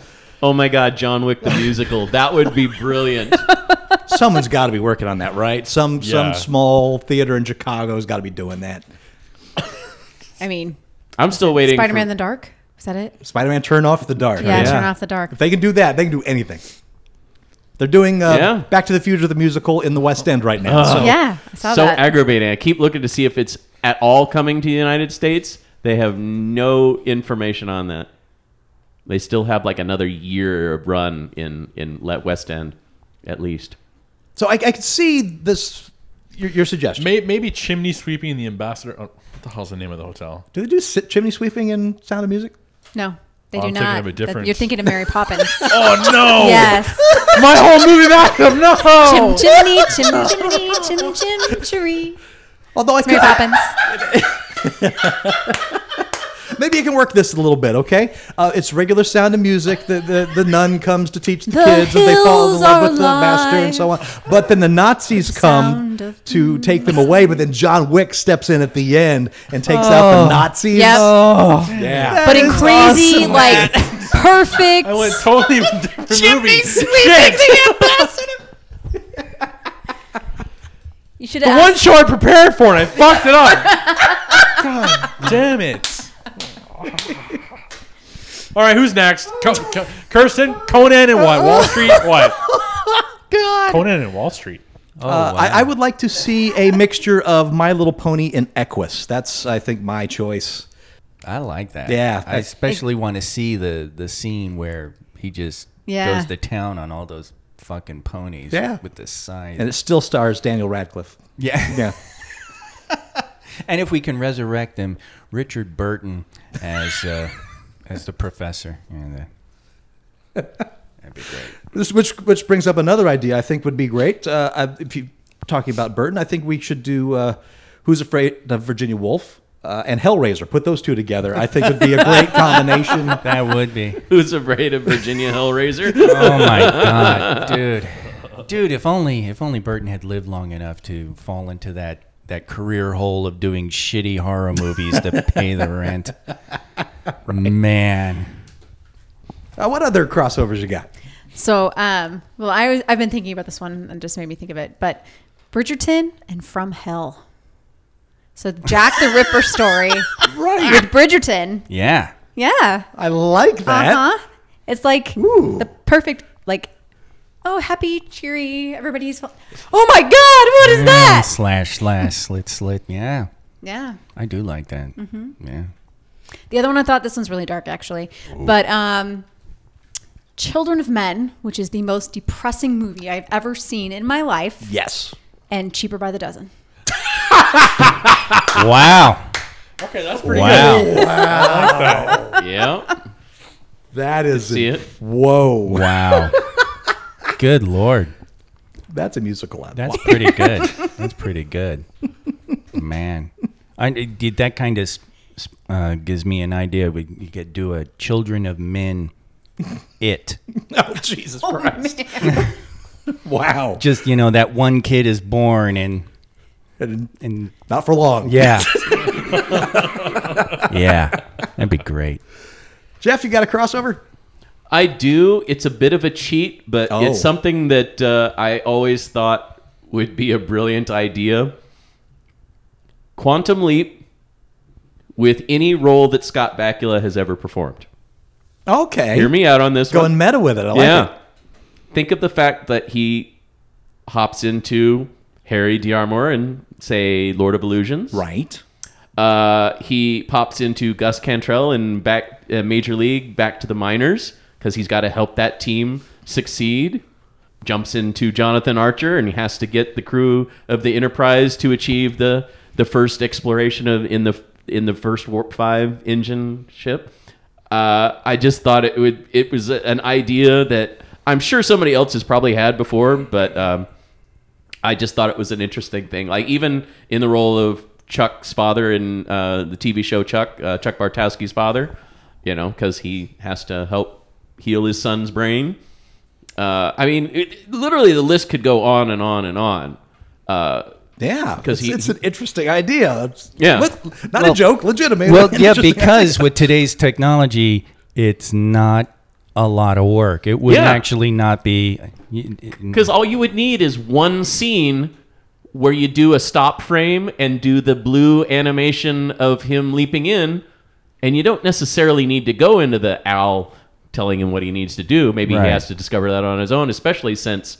Oh my God, John Wick the musical! That would be brilliant. (laughs) Someone's got to be working on that, right? Some some small theater in Chicago's got to be doing that. I mean, I'm still waiting. Spider Man in for- the Dark. Is that it? Spider-Man: Turn Off the Dark. Yeah, Turn Off the Dark. If they can do that, they can do anything. They're doing uh, Yeah. Back to the Future the musical in the West End right now. so Yeah, I saw so that. aggravating. I keep looking to see if it's at all coming to the United States. They have no information on that. They still have like another year of run in in Let West End, at least. So I, I could see this. Your, your suggestion. May, maybe Chimney Sweeping and the Ambassador. Oh, what the hell's the name of the hotel? Do they do sit chimney sweeping in Sound of Music? no, they Oh, do I'm thinking not. of a That- You're thinking of Mary Poppins. Oh no! yes. My whole movie matchup. No. Chim chimney, chim chimney, chim chim chiree. Although I Mary could, Poppins. maybe you can work this a little bit. Okay, uh, it's regular Sound of Music. The, the the nun comes to teach the, The kids, and they fall in love are with the master and so on. But then the Nazis come sound of to take them away. But then John Wick steps in at the end and takes out the Nazis. Yep. Yeah. but in crazy, like perfect. (laughs) I went totally different movie. You should The have one show I prepared for and I fucked it up. (laughs) God damn it. All right, who's next? Co- Co- Kirsten, Conan, and what? Wall Street? What? (laughs) God. Conan and Wall Street. Oh, Uh, I, I would like to see a mixture of My Little Pony and Equus. That's, I think, my choice. I like that. Yeah, I I- especially want to see the the scene where he just Yeah. goes to town on all those fucking ponies. Yeah. with the sign. And it still stars Daniel Radcliffe. yeah, Yeah. (laughs) (laughs) and if we can resurrect him, Richard Burton as uh, as the professor. Yeah, that, that'd be great. This, which which brings up another idea I think would be great. Uh, if you talking about Burton, I think we should do uh, Who's Afraid of Virginia Woolf uh, and Hellraiser. Put those two together. I think it'd be a great (laughs) combination. That would be. Who's afraid of Virginia Hellraiser? (laughs) Oh my god, dude, dude! If only if only Burton had lived long enough to fall into that that career hole of doing shitty horror movies to pay the rent. Man, Uh, what other crossovers you got? So, um, well, I was, I've been thinking about this one and just made me think of it. But Bridgerton and From Hell. So Jack the Ripper story (laughs) Right. with Bridgerton. yeah. Yeah. I like that. Uh huh. It's like Ooh. the perfect like. Oh, happy, cheery. Everybody's. Oh my God! What is Mm, that? slash slash slit slit. Yeah, Yeah. I do like that. Mm-hmm. Yeah. The other one I thought this one's really dark actually, but um, Children of Men, which is the most depressing movie I've ever seen in my life, Yes. and Cheaper by the Dozen. Wow. Okay, that's pretty Wow. good. I like that. yeah. That is See it? Whoa. Wow. Good lord. That's a musical ad. That's pretty good. That's pretty good. Man, I did that kind of uh, gives me an idea. We you could do a Children of Men, it. (laughs) oh, Jesus Christ. Oh, (laughs) wow. Just you know that one kid is born and And and not for long. yeah, (laughs) yeah, that'd be great. Jeff, you got a crossover? I do. It's a bit of a cheat, but Oh. it's something that uh, I always thought would be a brilliant idea. Quantum Leap with any role that Scott Bakula has ever performed. Okay. Hear me out on this Going one. meta with it. I like yeah. it. Think of the fact that he hops into Harry D'Amour and say Lord of Illusions. Right. Uh, he pops into Gus Cantrell in back uh, Major League, back to the minors because he's got to help that team succeed. Jumps into Jonathan Archer and he has to get the crew of the Enterprise to achieve the the first exploration of in the in the first Warp Five engine ship. Uh, I just thought it would. It was an idea that I'm sure somebody else has probably had before, but um, I just thought it was an interesting thing. Like even in the role of Chuck's father in uh, the TV show Chuck, uh, Chuck Bartowski's father, you know, because he has to help heal his son's brain. Uh, I mean, it, literally, the list could go on and on and on. Uh, Yeah, 'Cause it's, it's an interesting idea. It's Yeah. lit- not a joke, legitimate. Well, (laughs) yeah, Interesting because with today's technology, it's not a lot of work. It would Yeah. actually not be. Because all you would need is one scene where you do a stop frame and do the blue animation of him leaping in, and you don't necessarily need to go into the Al telling him what he needs to do. Maybe Right. he has to discover that on his own, especially since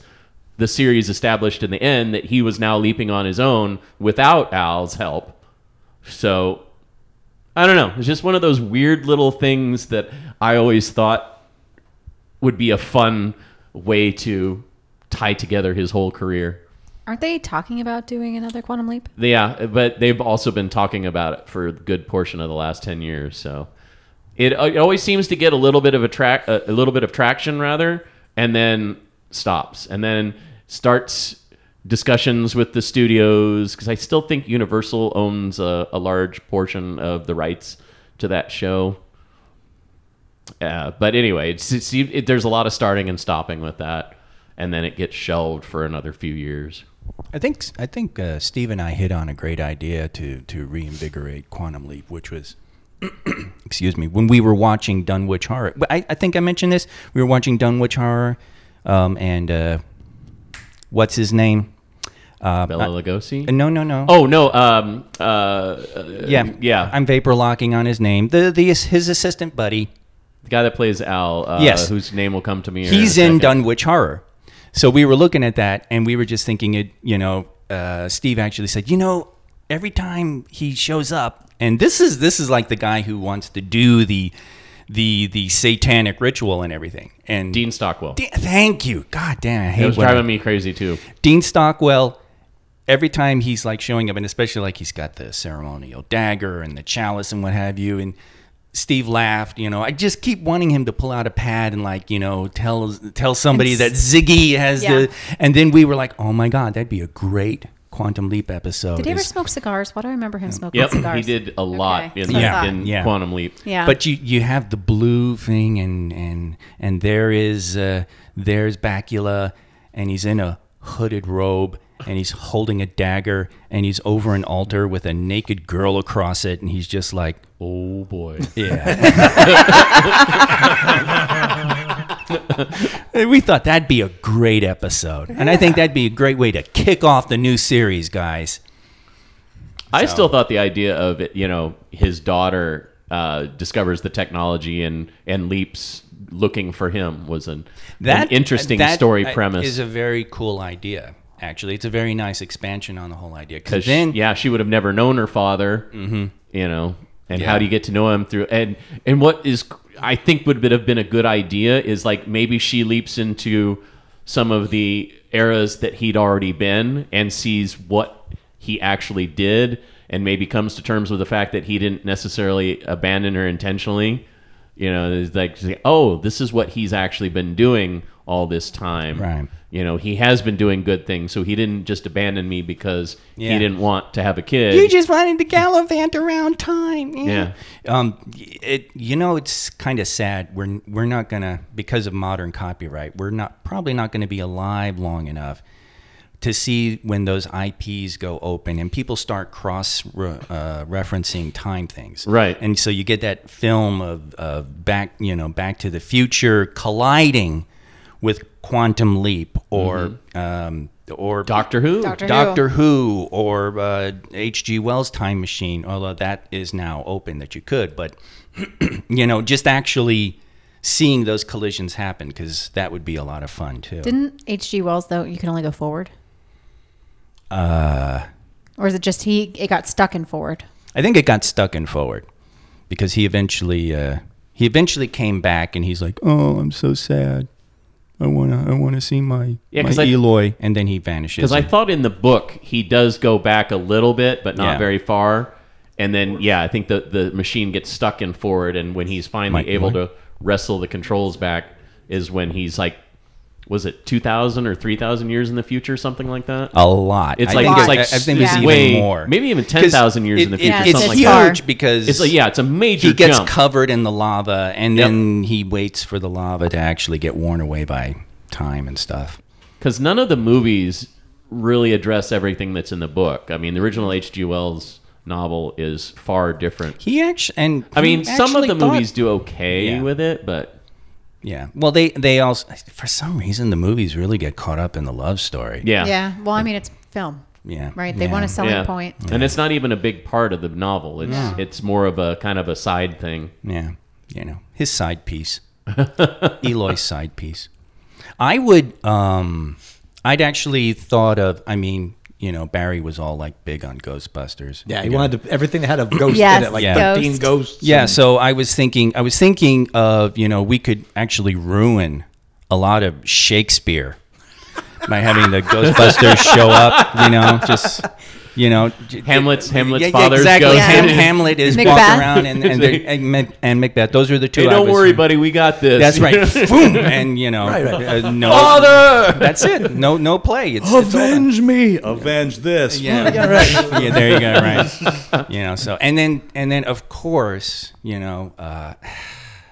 the series established in the end that he was now leaping on his own without Al's help. So I don't know. It's just one of those weird little things that I always thought would be a fun way to tie together his whole career. Aren't they talking about doing another Quantum Leap? Yeah, but they've also been talking about it for a good portion of the last 10 years, so it, it always seems to get a little bit of a track a, a little bit of traction rather and then stops and then starts discussions with the studios because I still think Universal owns a, a large portion of the rights to that show. Uh, but anyway, it's, it's, it, there's a lot of starting and stopping with that, and then it gets shelved for another few years. I think I think uh, Steve and I hit on a great idea to to reinvigorate Quantum Leap, which was. (clears throat) excuse me. When we were watching Dunwich Horror, I, I think I mentioned this. We were watching Dunwich Horror, um, and uh, what's his name? Uh, Lugosi. uh, no, no, no. Oh no. Um. Uh. uh, yeah, Yeah. I'm vapor locking on his name. The the his assistant buddy. Guy that plays Al. Uh, Yes. Whose name will come to me. He's in, in. Dunwich Horror. So we were looking at that and we were just thinking it, you know, uh, Steve actually said, you know, every time he shows up, and this is this is like the guy who wants to do the the the satanic ritual and everything. And Dean Stockwell. Da- thank you. God damn, I hate It was when I- driving me crazy too. Dean Stockwell, every time he's like showing up, and especially like he's got the ceremonial dagger and the chalice and what have you, and Steve laughed. You know, I just keep wanting him to pull out a pad and like you know tell tell somebody that Ziggy has Yeah. the. And then we were like, oh my god, that'd be a great Quantum Leap episode. Did he ever Is- smoke cigars? Why do I remember him smoking Yep. cigars? He did a lot Okay. in, That's what I Yeah, in yeah. Quantum Leap. Yeah. But you you have the blue thing and and and there is uh, there's Bakula and he's in a hooded robe and he's holding a dagger and he's over an altar with a naked girl across it and he's just like Oh boy. yeah. (laughs) We thought that'd be a great episode. And I think that'd be a great way to kick off the new series, guys. I still thought the idea of it, you know, his daughter uh, discovers the technology and and leaps looking for him was an, an interesting that, story uh, premise. Is a very cool idea. Actually, it's a very nice expansion on the whole idea. Because then, yeah, she would have never known her father. Mm-hmm. You know, and Yeah. how do you get to know him through? And and what is I think would have been a good idea is like maybe she leaps into some of the eras that he'd already been and sees what he actually did, and maybe comes to terms with the fact that he didn't necessarily abandon her intentionally. You know, it's like, oh, this is what he's actually been doing all this time. Right. You know, he has been doing good things, so he didn't just abandon me because Yeah. he didn't want to have a kid. You just wanted to gallivant around time. Yeah. Um, it you know it's kind of sad. We're we're not gonna because of modern copyright. We're not probably not gonna be alive long enough to see when those IPs go open and people start cross re- uh, referencing time things. Right. And so you get that film of, of back you know Back to the Future colliding with Quantum Leap or um, or Doctor Who. Doctor Who. Doctor Who or uh, H.G. Wells' Time Machine, although that is now open that you could, but (clears throat) you know, just actually seeing those collisions happen because that would be a lot of fun too. Didn't H.G. Wells though? You can only go forward. Uh. Or is it just he? It got stuck in forward. I think it got stuck in forward because he eventually uh, he eventually came back and he's like, "Oh, I'm so sad. I wanna I wanna see my Yeah, my 'cause I- Eloi," and then he vanishes. Because I thought in the book he does go back a little bit, but not Yeah. very far. and then yeah, I think the the machine gets stuck in forward, and when he's finally Mike, able to wrestle the controls back, is when he's like, was it two thousand or three thousand years in the future, something like that? A lot. It's I like- think it's like I think it was Yeah. even Way- more. maybe even 10,000 years in the future, it- something it's like huge that. because It's like yeah, it's a major he gets jump. covered in the lava, and Yep. then he waits for the lava to actually get worn away by time and stuff. because none of the movies really address everything that's in the book. I mean, the original H.G. Wells novel is far different. He actually, and I mean, some of the movies do okay Yeah. with it, but Yeah. Well, they they also for some reason the movies really get caught up in the love story. yeah, Yeah. Well, I mean, it's film, Yeah. right? They yeah. want a selling Yeah. point. And it's not even a big part of the novel. It's it's more of a kind of a side thing. Yeah. You know, his side piece. (laughs) Eloi's side piece. I would um I'd actually thought of I mean, you know, Barry was all like big on Ghostbusters. Yeah, he You know, wanted to, everything that had a ghost Yes, in it, like Yeah. 13 ghost. ghosts. Yeah, and- so I was thinking I was thinking of, you know, we could actually ruin a lot of Shakespeare by having the Ghostbusters show up, you know, just you know, j- Hamlet's Hamlet's yeah, yeah, father's exactly. ghost. Ham- Yeah. Hamlet is Macbeth. walking around and and, they're- (laughs) and, Mac- and Macbeth. Those are the two. Hey, I don't was- worry, buddy. We got this. That's right. (laughs) Boom, and you know, Right, right. uh, no, Father. That's it. No, no play. It's, it's all done. Avenge me! Avenge this! Yeah, yeah, right. yeah, there you go. Right. You know, so and then and then of course, you know, uh,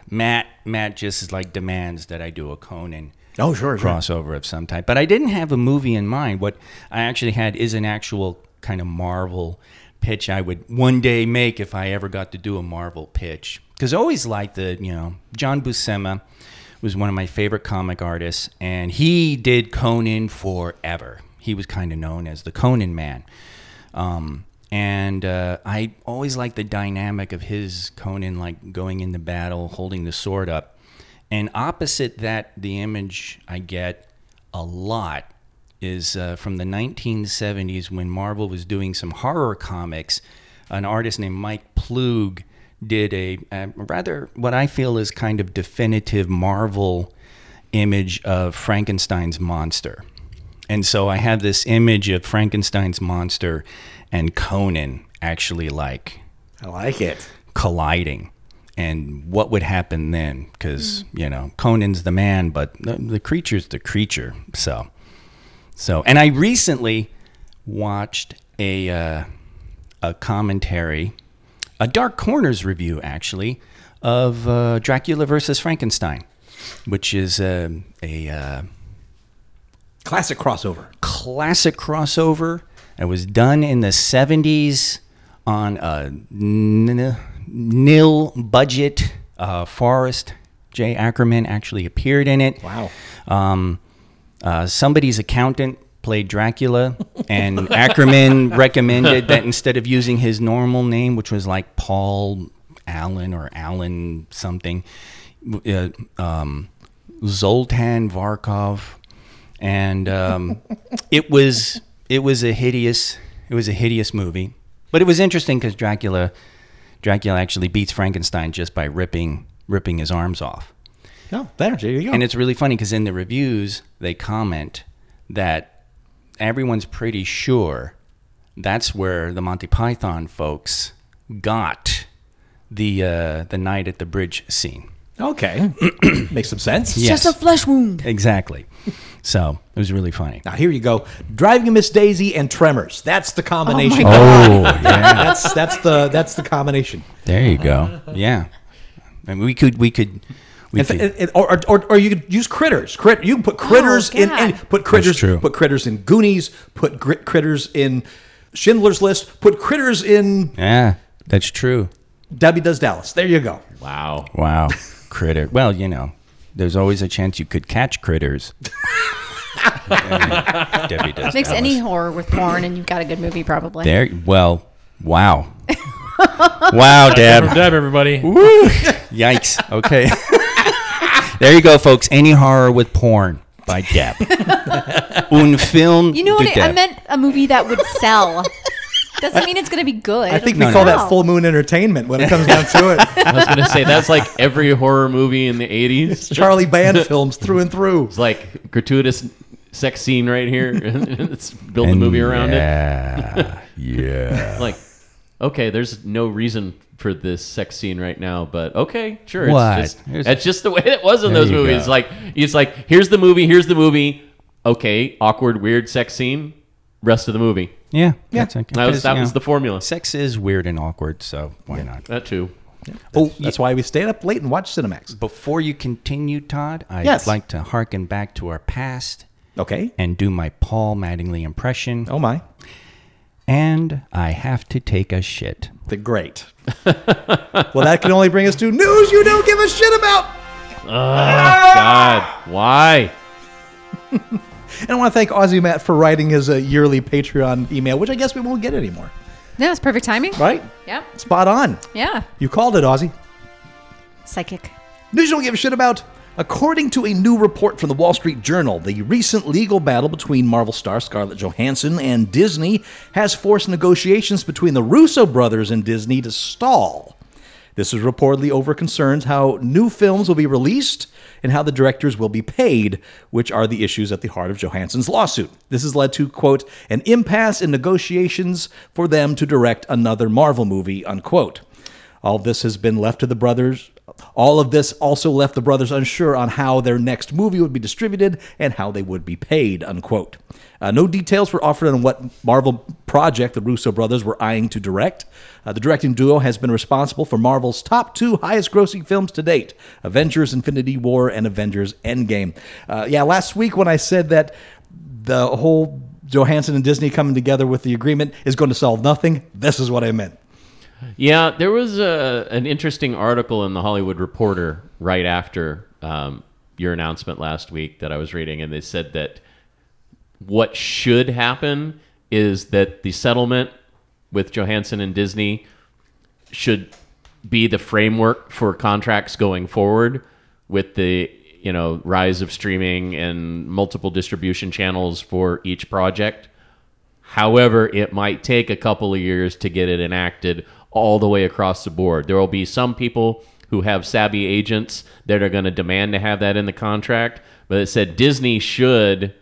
Matt Matt just is like demands that I do a Conan Oh, sure, sure. crossover of some type. But I didn't have a movie in mind. What I actually had is an actual kind of Marvel pitch I would one day make if I ever got to do a Marvel pitch. Because I always liked the, you know, John Buscema was one of my favorite comic artists, and he did Conan forever. He was kind of known as the Conan Man. Um, and uh, I always liked the dynamic of his Conan, like going into battle, holding the sword up. And opposite that, the image I get a lot is uh, from the 1970s when Marvel was doing some horror comics. An artist named Mike Ploog did a, a rather, what I feel is kind of definitive Marvel image of Frankenstein's monster. And so I have this image of Frankenstein's monster and Conan actually like I like it. colliding. And what would happen then? Because you know Conan's the man, but the, the creature's the creature. So, so, and I recently watched a uh, a commentary, a Dark Corners review actually, of uh, Dracula versus Frankenstein, which is uh, a uh, Classic crossover. classic crossover. It was done in the 70s on a n- nil budget. Uh, Forrest J. Ackerman actually appeared in it. Wow. Um, uh, somebody's accountant played Dracula, and (laughs) Ackerman recommended that instead of using his normal name, which was like Paul Allen or Allen something, uh, um, Zoltan Vorkov, and um, (laughs) it was it was a hideous it was a hideous movie, but it was interesting because Dracula Dracula actually beats Frankenstein just by ripping ripping his arms off. No, there, there you go. And it's really funny because in the reviews they comment that everyone's pretty sure that's where the Monty Python folks got the uh, the knight at the bridge scene. Okay. (clears throat) Makes some sense. Yes. Just a flesh wound. Exactly. So it was really funny. Now here you go. Driving Miss Daisy and Tremors. That's the oh, combination. Oh (laughs) yeah, That's that's the that's the combination. there you go. Yeah, I mean, we could we could we In fa- could. it- it- or, or, or you could use critters. Crit, you can put oh, critters in, God. any, put critters, true. put critters in Goonies. Put gri- critters in Schindler's List. Put critters in yeah, that's true. Debbie Does Dallas. There you go. Wow. Wow, critter. Well, you know, there's always a chance you could catch critters. (laughs) Yeah, Debbie does. Mix Dallas. any horror with porn, and you've got a good movie probably. There. Well, wow. (laughs) wow, Deb. Deb, everybody. Yikes. Okay. (laughs) there you go, folks. Any horror with porn by Deb. Un film. You know de what? I, I Deb. meant a movie that would sell. Doesn't mean it's going to be good. I think we no. call No. that full moon entertainment when it comes down to it. (laughs) I was gonna say that's like every horror movie in the '80s. Charlie Band (laughs) films through and through. It's like gratuitous sex scene right here. (laughs) Let's build a movie around it. yeah, Yeah. Like okay, there's no reason for this sex scene right now, but okay, sure. What? It's just, Here's- it's just the way it was in There those you movies. go. Like it's like here's the movie, here's the movie. Okay, awkward, weird sex scene. Rest of the movie. Yeah, that's okay. That was 'Cause, that you was the formula. Sex is weird and awkward, so why not? That too. Oh, That's why we stayed up late and watched Cinemax. Before you continue, Todd, I'd Yes. like to harken back to our past Okay. and do my Paul Mattingly impression. Oh my. And I have to take a shit. The great. (laughs) well, that can only bring us to news you don't give a shit about. Oh, God, why? (laughs) And I want to thank Aussie Matt for writing his uh, yearly Patreon email, which I guess we won't get anymore. No, it's perfect timing. Right? Yep. Spot on. Yeah. You called it, Aussie. Psychic. News you don't give a shit about. According to a new report from the Wall Street Journal, the recent legal battle between Marvel star Scarlett Johansson and Disney has forced negotiations between the Russo brothers and Disney to stall. This is reportedly over concerns how new films will be released and how the directors will be paid, which are the issues at the heart of Johansson's lawsuit. This has led to, quote, an impasse in negotiations for them to direct another Marvel movie, unquote. All of this has been left to the brothers. All of this also left the brothers unsure on how their next movie would be distributed and how they would be paid, unquote. Uh, no details were offered on what Marvel project the Russo brothers were eyeing to direct. Uh, the directing duo has been responsible for Marvel's top two highest grossing films to date Avengers Infinity War and Avengers Endgame. Uh, yeah, last week when I said that the whole Johansson and Disney coming together with the agreement is going to solve nothing, this is what I meant. Yeah, there was a, an interesting article in the Hollywood Reporter right after um, your announcement last week that I was reading, and they said that what should happen is that the settlement with Johansson and Disney should be the framework for contracts going forward with the you know rise of streaming and multiple distribution channels for each project. However, it might take a couple of years to get it enacted all the way across the board. There will be some people who have savvy agents that are going to demand to have that in the contract, but it said Disney should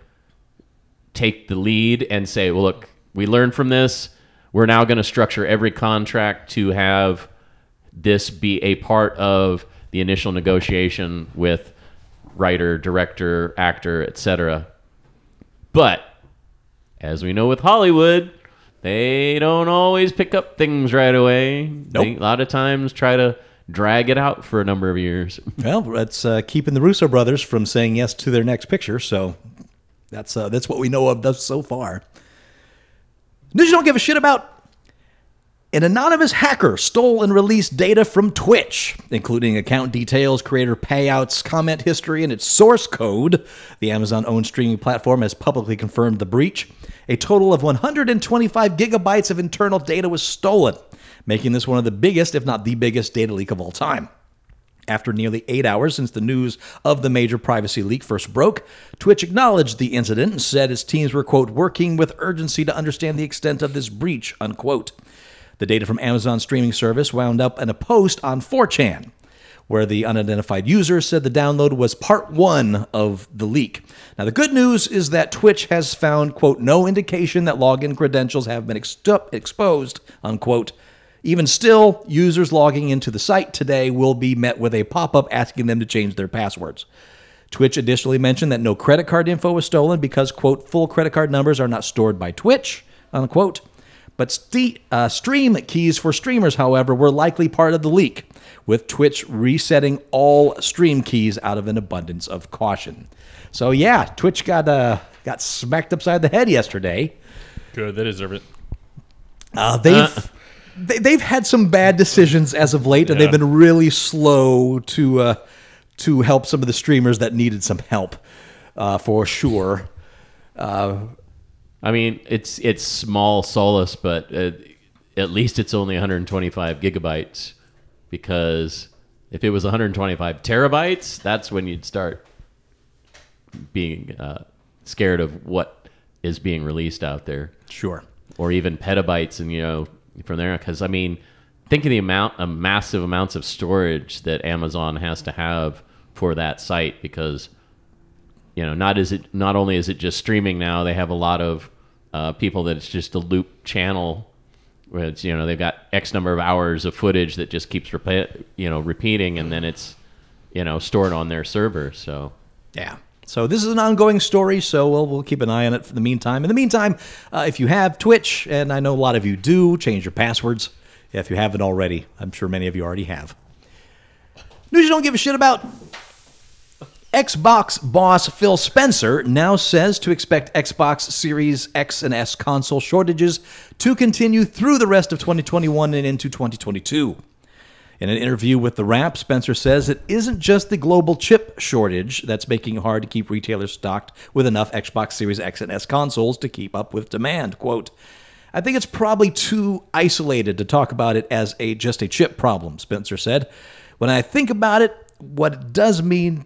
take the lead and say, well, look, we learned from this. We're now going to structure every contract to have this be a part of the initial negotiation with writer, director, actor, etc. But as we know with Hollywood, they don't always pick up things right away. They a lot of times try to drag it out for a number of years. (laughs) Well, that's uh, keeping the Russo brothers from saying yes to their next picture. So that's uh, that's what we know of thus so far. News you don't give a shit about. An anonymous hacker stole and released data from Twitch, including account details, creator payouts, comment history, and its source code. The Amazon owned streaming platform has publicly confirmed the breach. A total of 125 gigabytes of internal data was stolen, making this one of the biggest, if not the biggest, data leak of all time. After nearly eight hours since the news of the major privacy leak first broke, Twitch acknowledged the incident and said its teams were, quote, working with urgency to understand the extent of this breach, unquote. The data from Amazon streaming service wound up in a post on 4chan, where the unidentified user said the download was part one of the leak. Now, the good news is that Twitch has found, quote, no indication that login credentials have been extu- exposed, unquote. Even still, users logging into the site today will be met with a pop up asking them to change their passwords. Twitch additionally mentioned that no credit card info was stolen because, quote, full credit card numbers are not stored by Twitch, unquote. But st- uh, stream keys for streamers, however, were likely part of the leak, with Twitch resetting all stream keys out of an abundance of caution. So yeah, Twitch got uh, got smacked upside the head yesterday. Good, they deserve it. Uh, they've they, they've had some bad decisions as of late, and they've been really slow to uh, to help some of the streamers that needed some help, uh, for sure. I mean, it's it's small solace, but uh, at least it's only 125 gigabytes because if it was 125 terabytes, that's when you'd start being uh, scared of what is being released out there, Sure. or even petabytes, and you know from there. Because I mean, think of the amount of massive amounts of storage that Amazon has to have for that site because you know not is it not only is it just streaming now they have a lot of uh, people that it's just a loop channel where it's you know they've got X number of hours of footage that just keeps repa- you know repeating, and then it's you know stored on their server. So Yeah. So this is an ongoing story, so we'll, we'll keep an eye on it for the meantime. In the meantime, uh, if you have Twitch, and I know a lot of you do, change your passwords. If you haven't already, I'm sure many of you already have. News you don't give a shit about. Xbox boss Phil Spencer now says to expect Xbox Series X and S console shortages to continue through the rest of 2021 and into 2022. In an interview with The Wrap, Spencer says it isn't just the global chip shortage that's making it hard to keep retailers stocked with enough Xbox Series X and S consoles to keep up with demand. Quote, I think it's probably too isolated to talk about it as a just a chip problem, Spencer said. When I think about it, what it does mean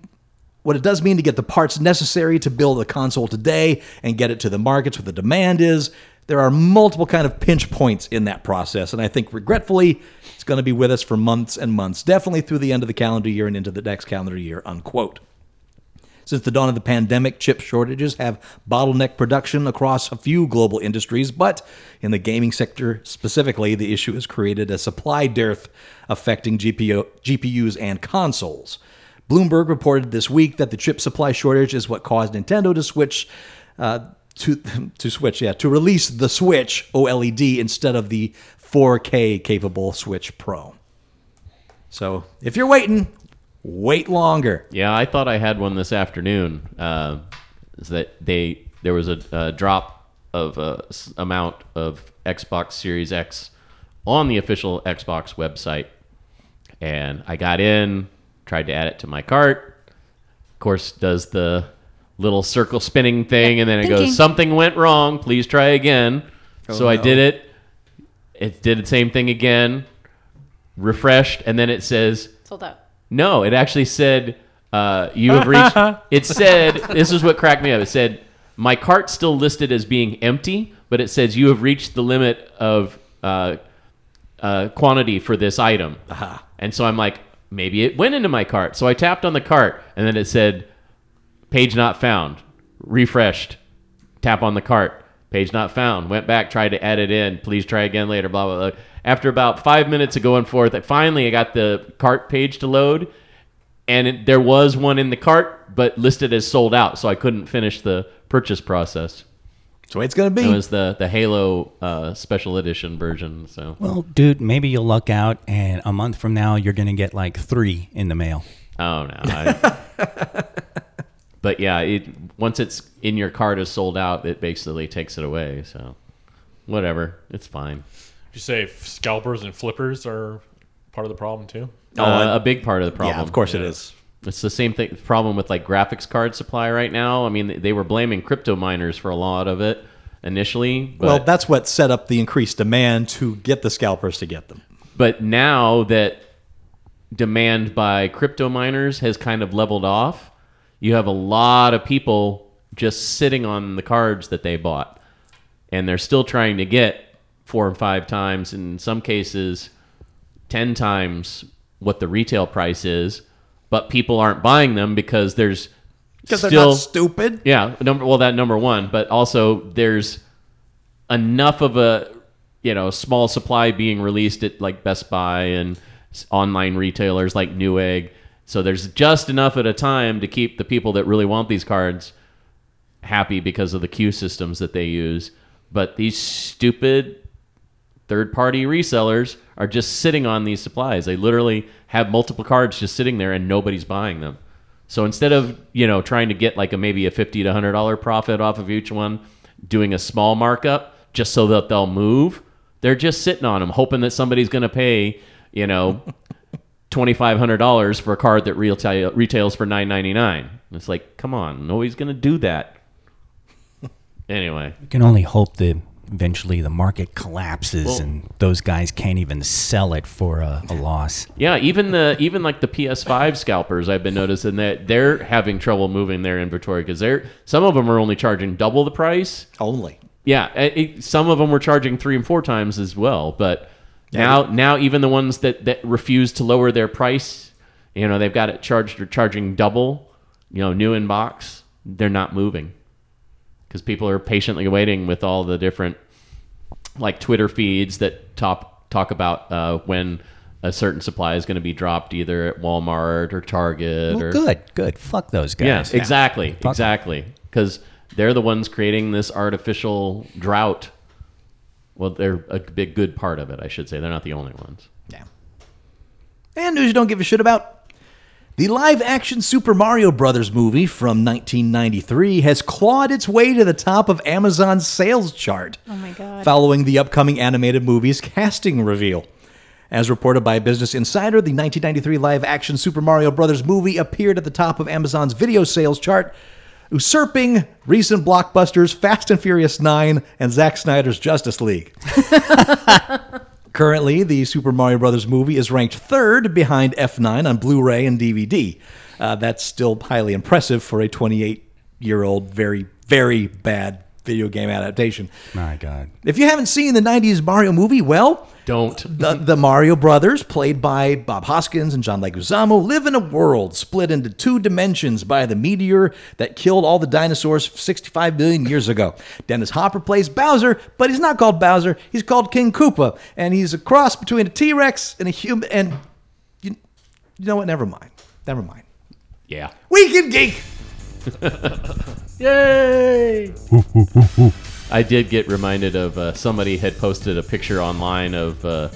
what it does mean to get the parts necessary to build a console today and get it to the markets where the demand is there are multiple kind of pinch points in that process and i think regretfully it's going to be with us for months and months definitely through the end of the calendar year and into the next calendar year unquote since the dawn of the pandemic, chip shortages have bottlenecked production across a few global industries, but in the gaming sector specifically, the issue has created a supply dearth affecting GPU, GPUs and consoles. Bloomberg reported this week that the chip supply shortage is what caused Nintendo to switch uh, to (laughs) to switch, yeah, to release the Switch OLED instead of the 4K capable Switch Pro. So if you're waiting, wait longer. Yeah, I thought I had one this afternoon. Uh, is that they there was a, a drop of a s- amount of Xbox Series X on the official Xbox website, and I got in, tried to add it to my cart. Of course, does the little circle spinning thing, and then it thinking. goes, "Something went wrong. Please try again." so I did it. It did the same thing again. Refreshed, and then it says Sold out. no, it actually said uh, you have reached. (laughs) it said this is what cracked me up. It said my cart's still listed as being empty, but it says you have reached the limit of uh, uh, quantity for this item. And so I'm like, maybe it went into my cart. So I tapped on the cart, and then it said page not found. Refreshed. Tap on the cart. Page not found. Went back, tried to add it in. Please try again later. Blah blah blah. After about five minutes of going forth, finally I got the cart page to load, and it, there was one in the cart, but listed as sold out, so I couldn't finish the purchase process. That's the way it's going to be. It was the the Halo uh, special edition version. So Well, dude, maybe you'll luck out, and a month from now, you're gonna get like three in the mail. Oh no. I, (laughs) but yeah, it once it's in your cart is sold out, it basically takes it away. So whatever, it's fine. Did you say scalpers and flippers are part of the problem too? Uh, a big part of the problem. yeah, of course it is. It's the same thing problem with like graphics card supply right now. I mean, they were blaming crypto miners for a lot of it initially, well, that's what set up the increased demand to get the scalpers to get them. but now that demand by crypto miners has kind of leveled off, you have a lot of people just sitting on the cards that they bought. And they're still trying to get four and five times, in some cases, 10 times what the retail price is. But people aren't buying them because there's Because they're not stupid. yeah, number well that number one, but also there's enough of a you know small supply being released at like Best Buy and online retailers like Newegg. So there's just enough at a time to keep the people that really want these cards happy because of the queue systems that they use. But these stupid third party resellers are just sitting on these supplies. They literally have multiple cards just sitting there and nobody's buying them. So instead of, you know, trying to get like a maybe a 50 to 100 dollar profit off of each one, doing a small markup just so that they'll move, they're just sitting on them hoping that somebody's going to pay, you know, (laughs) $2500 for a card that retail retails for 9.99. It's like, come on, nobody's going to do that. Anyway, You can only hope that eventually the market collapses Well- and those guys can't even sell it for a, a loss. Yeah, even the even like the PS5 scalpers, I've been noticing that they're having trouble moving their inventory because they're some of them are only charging double the price. Only. Yeah, it, it- some of them were charging three and four times as well. But now now even the ones that that refuse to lower their price, you know, they've got it charged or charging double. You know, new in box, they're not moving because people are patiently waiting with all the different like Twitter feeds that top talk about uh, when a certain supply is going to be dropped either at Walmart or Target Well, or good, good. Fuck those guys. yeah, exactly, Fuck exactly. Because they're the ones creating this artificial drought. Well, they're a big good part of it, I should say. They're not the only ones. Yeah. And news you don't give a shit about. The live action Super Mario Brothers movie from 1993 has clawed its way to the top of Amazon's sales chart. Oh my God. Following the upcoming animated movie's casting reveal. As reported by Business Insider, the 1993 live action Super Mario Brothers movie appeared at the top of Amazon's video sales chart, usurping recent blockbusters Fast and Furious 9 and Zack Snyder's Justice League. (laughs) Currently, the Super Mario Brothers movie is ranked third behind F9 on Blu-ray and DVD. Uh, that's still highly impressive for a 28-year-old, very, very bad video game adaptation. My God. If you haven't seen the 90s Mario movie, well, Don't. the, the Mario brothers, played by Bob Hoskins and John Leguizamo, live in a world split into two dimensions by the meteor that killed all the dinosaurs 65 million years ago. Dennis Hopper plays Bowser, but he's not called Bowser. He's called King Koopa, and he's a cross between a T-Rex and a human. And you, you know what? Never mind. Never mind. Yeah. Weekend Geek. (laughs) Yay! I did get reminded of uh, somebody had posted a picture online of uh,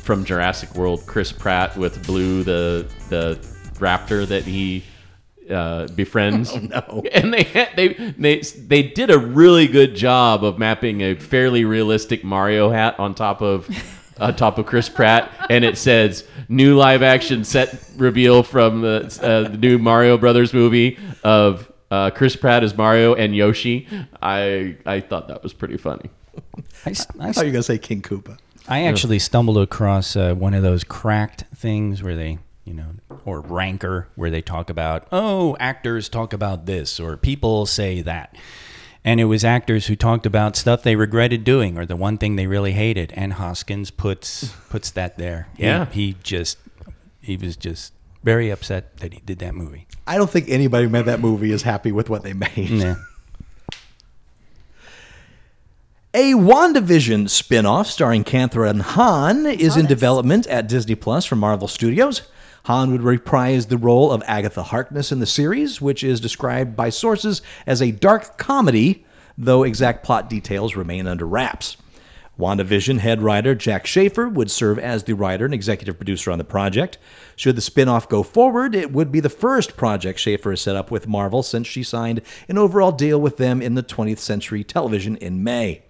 from Jurassic World Chris Pratt with Blue, the the raptor that he uh, befriends. (laughs) Oh no! (laughs) And they had, they they they did a really good job of mapping a fairly realistic Mario hat on top of. On top of Chris Pratt, and it says new live action set reveal from the, uh, the new Mario Brothers movie of uh, Chris Pratt as Mario and Yoshi. I I thought that was pretty funny. I thought you were gonna say King Koopa. I actually stumbled across uh, one of those cracked things where they, you know, or ranker where they talk about, oh, actors talk about this or people say that. And it was actors who talked about stuff they regretted doing or the one thing they really hated. And Hoskins puts puts that there. He- Yeah. He, just he was just very upset that he did that movie. I don't think anybody who made that movie is happy with what they made. Yeah. (laughs) A WandaVision spin-off starring Kathryn Hahn is in development at Disney Plus from Marvel Studios. Hahn would reprise the role of Agatha Harkness in the series, which is described by sources as a dark comedy, though exact plot details remain under wraps. WandaVision head writer Jac Schaeffer would serve as the writer and executive producer on the project. Should the spin-off go forward, it would be the first project Schaeffer has set up with Marvel since she signed an overall deal with them in the 20th Century Television in May.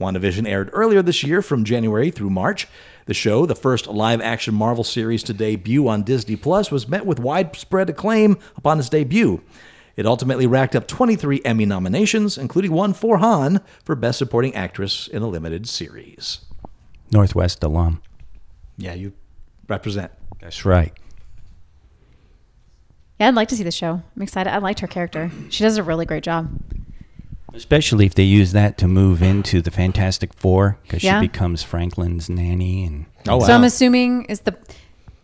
WandaVision aired earlier this year from January through March. The show, the first live action Marvel series to debut on Disney Plus, was met with widespread acclaim upon its debut. It ultimately racked up 23 Emmy nominations, including one for Hahn for Best Supporting Actress in a Limited Series. Northwest alum. Yeah, you represent. That's right. Yeah, I'd like to see the show. I'm excited. I liked her character. She does a really great job. Especially if they use that to move into the Fantastic Four, because Yeah. she becomes Franklin's nanny and Oh, So I'm assuming is the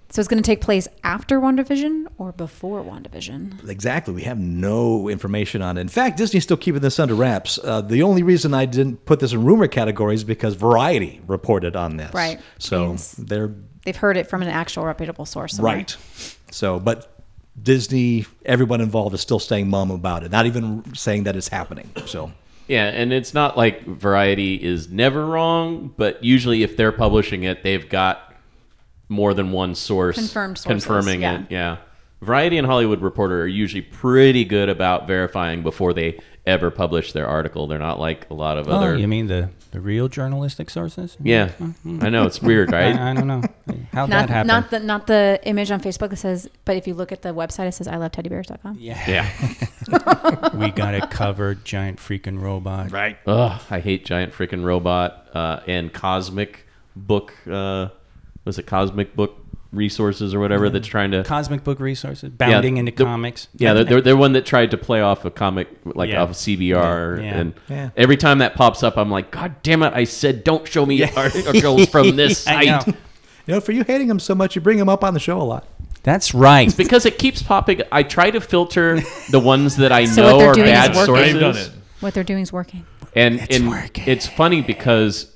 so it's going to take place after WandaVision or before WandaVision. Exactly. We have no information on it. In fact, Disney's still keeping this under wraps. Uh, the only reason I didn't put this in rumor category is because Variety reported on this. Right. So Means- they're They've heard it from an actual reputable source. somewhere. right. So, but Disney, everyone involved is still staying mum about it, not even saying that it's happening. So, Yeah, and it's not like Variety is never wrong, but usually if they're publishing it, they've got more than one source Confirmed sources, confirming yeah. it. Yeah. Variety and Hollywood Reporter are usually pretty good about verifying before they ever publish their article. They're not like a lot of Oh, other. you mean the, the real journalistic sources? yeah, I know it's weird, (laughs) right? I, I don't know. How'd Not that happen? not the not the image on Facebook that says, but if you look at the website, it says I love teddybears.com. yeah. yeah. (laughs) (laughs) we got it covered. Giant freaking robot. right. Ugh, I hate giant freaking robot uh, and cosmic book. Uh, was it cosmic book resources or whatever that's trying to Cosmic book resources, bounding into the- comics. Yeah, they're, they're, they're one that tried to play off a comic, like Yeah. off of CBR. Yeah, yeah. And Yeah. every time that pops up, I'm like, God damn it, I said don't show me articles from this (laughs) site. know. You know, for you hating them so much, you bring them up on the show a lot. That's right. It's Because it keeps popping. I try to filter (laughs) the ones that I So know they're are doing is bad sources. They've done it. What they're doing is working. And, It's and working. it's funny because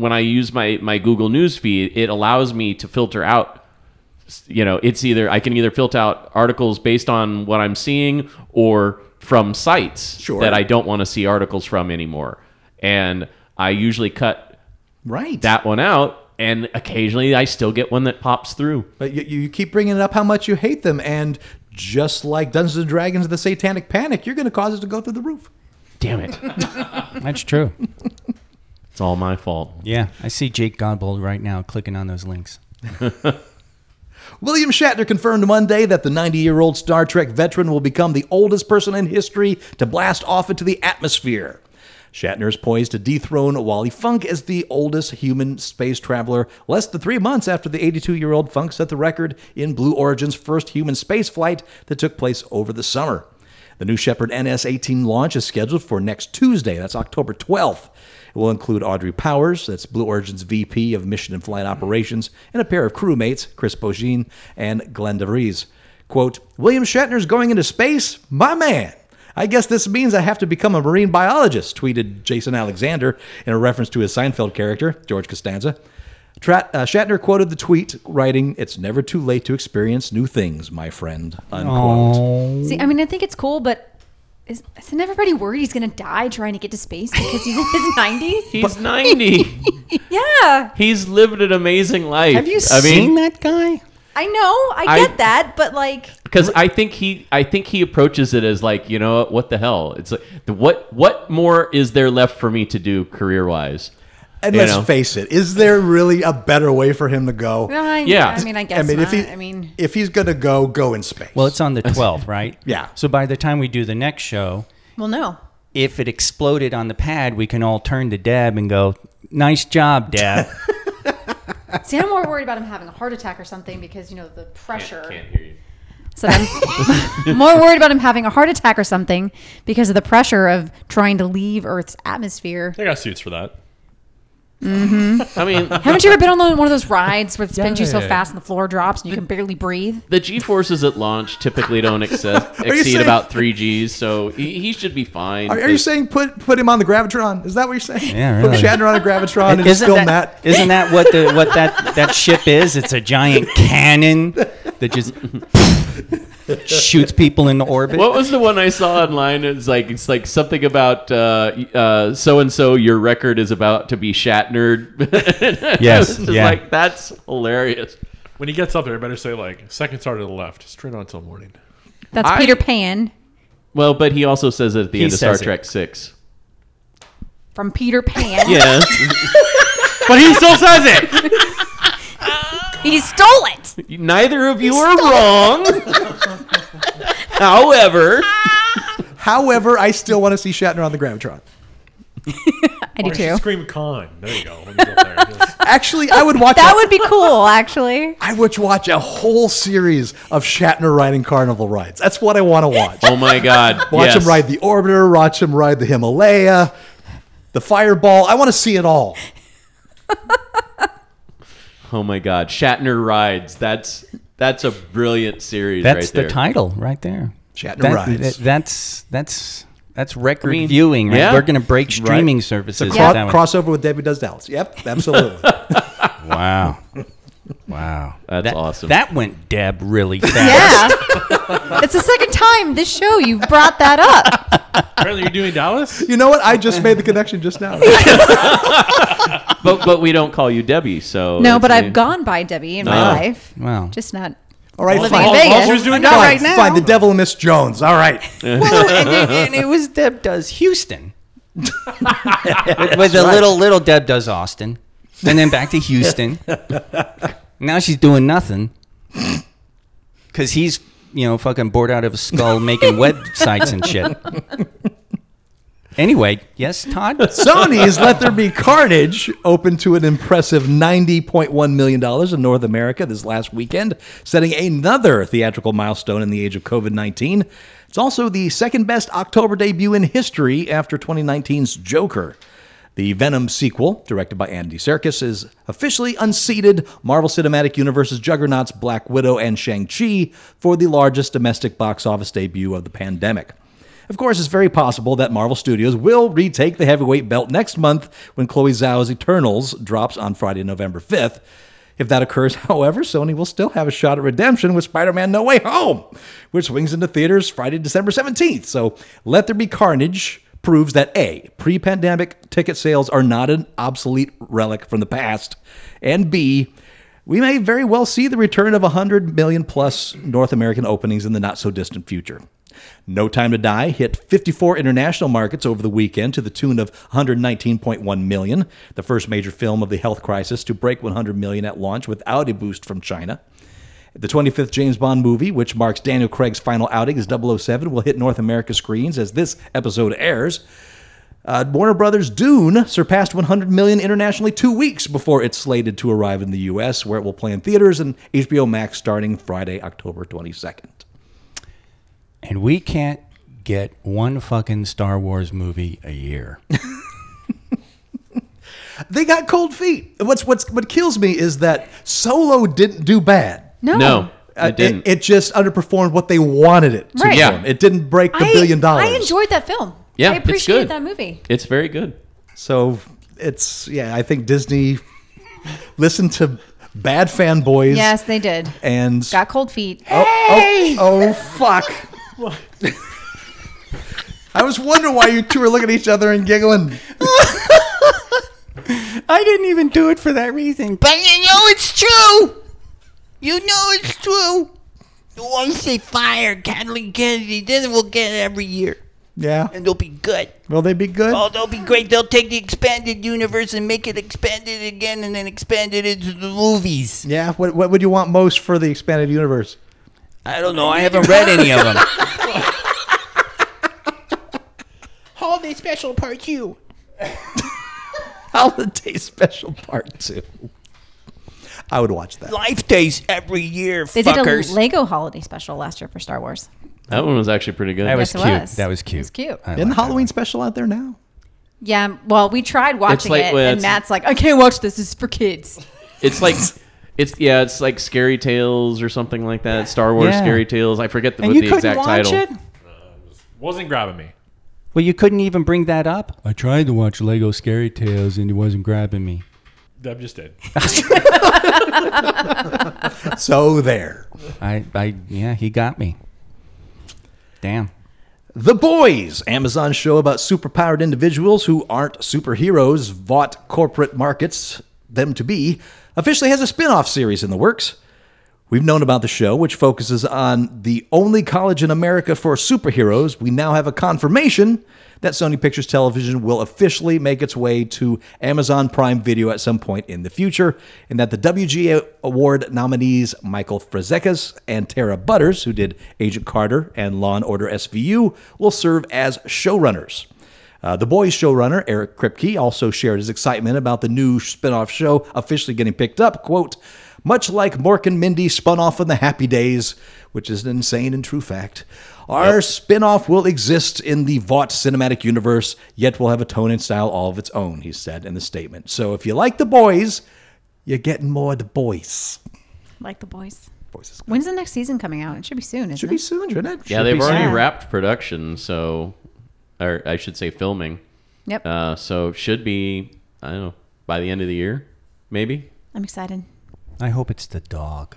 when I use my my Google News feed, it allows me to filter out. You know, it's either I can either filter out articles based on what I'm seeing or from sites Sure. that I don't want to see articles from anymore, and I usually cut Right. that one out. And occasionally, I still get one that pops through. But you, you keep bringing it up how much you hate them, and just like Dungeons and Dragons: The Satanic Panic, you're going to cause it to go through the roof. Damn it! (laughs) That's true. It's all my fault. Yeah, I see Jake Godbold right now clicking on those links. (laughs) William Shatner confirmed Monday that the 90 year old Star Trek veteran will become the oldest person in history to blast off into the atmosphere. Shatner is poised to dethrone Wally Funk as the oldest human space traveler, less than three months after the 82 year old Funk set the record in Blue Origin's first human space flight that took place over the summer. The New Shepard NS 18 launch is scheduled for next Tuesday, that's October 12th. It will include Audrey Powers, that's Blue Origin's VP of Mission and Flight Operations, and a pair of crewmates, Chris Bogine and Glenn DeVries. Quote, William Shatner's going into space? My man! I guess this means I have to become a marine biologist, tweeted Jason Alexander in a reference to his Seinfeld character, George Costanza. Trat, uh, Shatner quoted the tweet, writing, It's never too late to experience new things, my friend. Unquote. See, I mean, I think it's cool, but is, isn't everybody worried he's going to die trying to get to space because he's in his (laughs) 90s? He's ninety. (laughs) Yeah, He's lived an amazing life. Have you I seen mean, that guy? I know. I I- get that, but like, because I think he, I think he approaches it as like, you know, what, what the hell? It's like, the, what, what more is there left for me to do career wise? And You let's know. face it, is there really a better way for him to go? I, Yeah. I mean, I guess I mean, not. if he, I mean, if he's gonna go, go in space. Well, it's on the 12th, (laughs) right? Yeah. So by the time we do the next show, well, no. if it exploded on the pad, we can all turn to Deb and go, "Nice job, Deb." (laughs) See, I'm more worried about him having a heart attack or something because you know the pressure. Can't hear you. So I'm (laughs) more worried about him having a heart attack or something because of the pressure of trying to leave Earth's atmosphere. They got suits for that. Mm-hmm. I mean, Haven't you ever been on one of those rides where it spins you so Yeah. fast and the floor drops and you can barely breathe? the G forces at launch typically don't excess, (laughs) exceed saying- about three Gs, so he, he should be fine. Are, are you saying put put him on the gravitron? Is that what you're saying? Yeah, Put really. Shatner on a gravitron and just isn't film that, that. isn't that what the what that that ship is? It's a giant (laughs) cannon that just (laughs) shoots people into orbit. What was the one I saw online? It's like it's like something about uh, so and so. Your record is about to be shattered. (laughs) Yes, It's yeah. like that's hilarious. When he gets up there, better say like second star to the left, straight on until morning. That's I- Peter Pan Well, but he also says it at the He end of Star it. Trek Six. from Peter Pan. Yeah, (laughs) But he still says it. He stole it. neither of you are wrong. (laughs) However, However, I still want to see Shatner on the gravitron. (laughs) I do Or too. Scream con. There you go. When he's up there. Just- (laughs) Actually, I would watch. That a- would be cool, actually. I would watch a whole series of Shatner riding carnival rides. That's what I want to watch. oh my God, Watch yes. him ride the Orbiter. Watch him ride the Himalaya, the Fireball. I want to see it all. Oh my God, Shatner rides. That's that's a brilliant series. That's right the there. title right there. Shatner That- rides. that- that's that's that's record I mean, viewing. Right? yeah. We're gonna break streaming Right. services. Cro- that way. crossover with Debbie Does Dallas. Yep, absolutely. (laughs) Wow. Wow. That's that, awesome. That went Deb really fast. Yeah. it's the second time this show you've brought that up. Apparently, you're doing Dallas. you know what? I just made the connection just now. (laughs) but but we don't call you Debbie, so No, but I've gone by Debbie in my Oh. life. Wow. Just not. All right, Living fine. in Vegas. she was doing Not right now. Fine, the devil and Miss Jones. All right. (laughs) well, and, and- and it was Deb does Houston. with (laughs) with a little little Deb does Austin, and then back to Houston. (laughs) now she's doing nothing because he's you know fucking bored out of his skull making websites and shit. Anyway, yes, Todd. (laughs) Sony's Let There Be Carnage opened to an impressive $90.1 million in North America this last weekend, setting another theatrical milestone in the age of COVID 19. It's also the second best October debut in history after 2019's Joker. The Venom sequel, directed by Andy Serkis, is officially unseated Marvel Cinematic Universe's juggernauts Black Widow and Shang-Chi for the largest domestic box office debut of the pandemic. Of course, it's very possible that Marvel Studios will retake the heavyweight belt next month when Chloe Zhao's Eternals drops on Friday, November 5th. If that occurs, (laughs) however, Sony will still have a shot at redemption with Spider Man No Way Home, which swings into theaters Friday, December 17th. So Let There Be Carnage proves that A, pre pandemic ticket sales are not an obsolete relic from the past, and B, we may very well see the return of 100 million plus North American openings in the not so distant future. No Time to Die hit 54 international markets over the weekend to the tune of 119.1 million, the first major film of the health crisis to break 100 million at launch without a boost from China. The 25th James Bond movie, which marks Daniel Craig's final outing as 007, will hit North America screens as this episode airs. Uh, Warner Brothers' Dune surpassed 100 million internationally two weeks before it's slated to arrive in the U.S., where it will play in theaters and HBO Max starting Friday, October 22nd. And we can't get one fucking Star Wars movie a year. (laughs) They got cold feet. What's what's what kills me is that Solo didn't do bad. No. No, Uh, it didn't. It, just underperformed what they wanted it to Right. Yeah. perform. It didn't break the I, billion dollars. I enjoyed that film. Yeah, I it's appreciated good. that movie. it's very good. So it's yeah. I think Disney (laughs) listened to bad fanboys. Yes, they did. And Got cold feet. oh, oh, oh fuck. I was wondering why you two were looking at each other and giggling. (laughs) I didn't even do it for that reason. But you know it's true. You know it's true. Once they fire Kathleen Kennedy, then we'll get it every year. Yeah. And they'll be good. Will they be good? Oh, they'll be great. They'll take the expanded universe and make it expanded again and then expand it into the movies. Yeah. What What would you want most for the expanded universe? I don't know. I haven't read any of them. (laughs) Holiday special part two. (laughs) Holiday Special Part Two. I would watch that. Life days every year, They did fuckers. a Lego holiday special last year for Star Wars. That one was actually pretty good. That was Yes, it cute. was. That was It cute. was cute. I Isn't the like that Halloween special out there now? Yeah, well, we tried watching like- it, well, and it's- Matt's like, I can't watch this. This is for kids. It's like (laughs) it's yeah, it's like Scary Tales or something like that. Star Wars Yeah. Scary Tales. I forget the, And what you the couldn't exact watch title. it? Uh, wasn't grabbing me. Well, you couldn't even bring that up. I tried to watch Lego Scary Tales and it wasn't grabbing me. Deb just did. (laughs) So there. I, I, yeah, he got me. Damn. The Boys, Amazon show about superpowered individuals who aren't superheroes Vought corporate markets them to be, officially has a spin off series in the works. We've known about the show, which focuses on the only college in America for superheroes. We now have a confirmation that Sony Pictures Television will officially make its way to Amazon Prime Video at some point in the future, and that the WGA Award nominees Michael Fazekas and Tara Butters, who did Agent Carter and Law and Order SVU, will serve as showrunners. Uh, the Boys showrunner, Eric Kripke, also shared his excitement about the new spin off show officially getting picked up. Quote, much like Mork and Mindy spun off in the Happy Days, which is an insane and true fact, our spin off will exist in the Vought cinematic universe, yet will have a tone and style all of its own, he said in the statement. So if you like the boys, you're getting more of the boys. Like the boys. Boys When's the next season coming out? It should be soon, isn't should it? Should be soon, shouldn't it? Yeah, Should they've already soon. wrapped production, so or I should say filming. Yep. Uh, so should be I don't know by the end of the year, maybe. I'm excited. I hope it's the dog.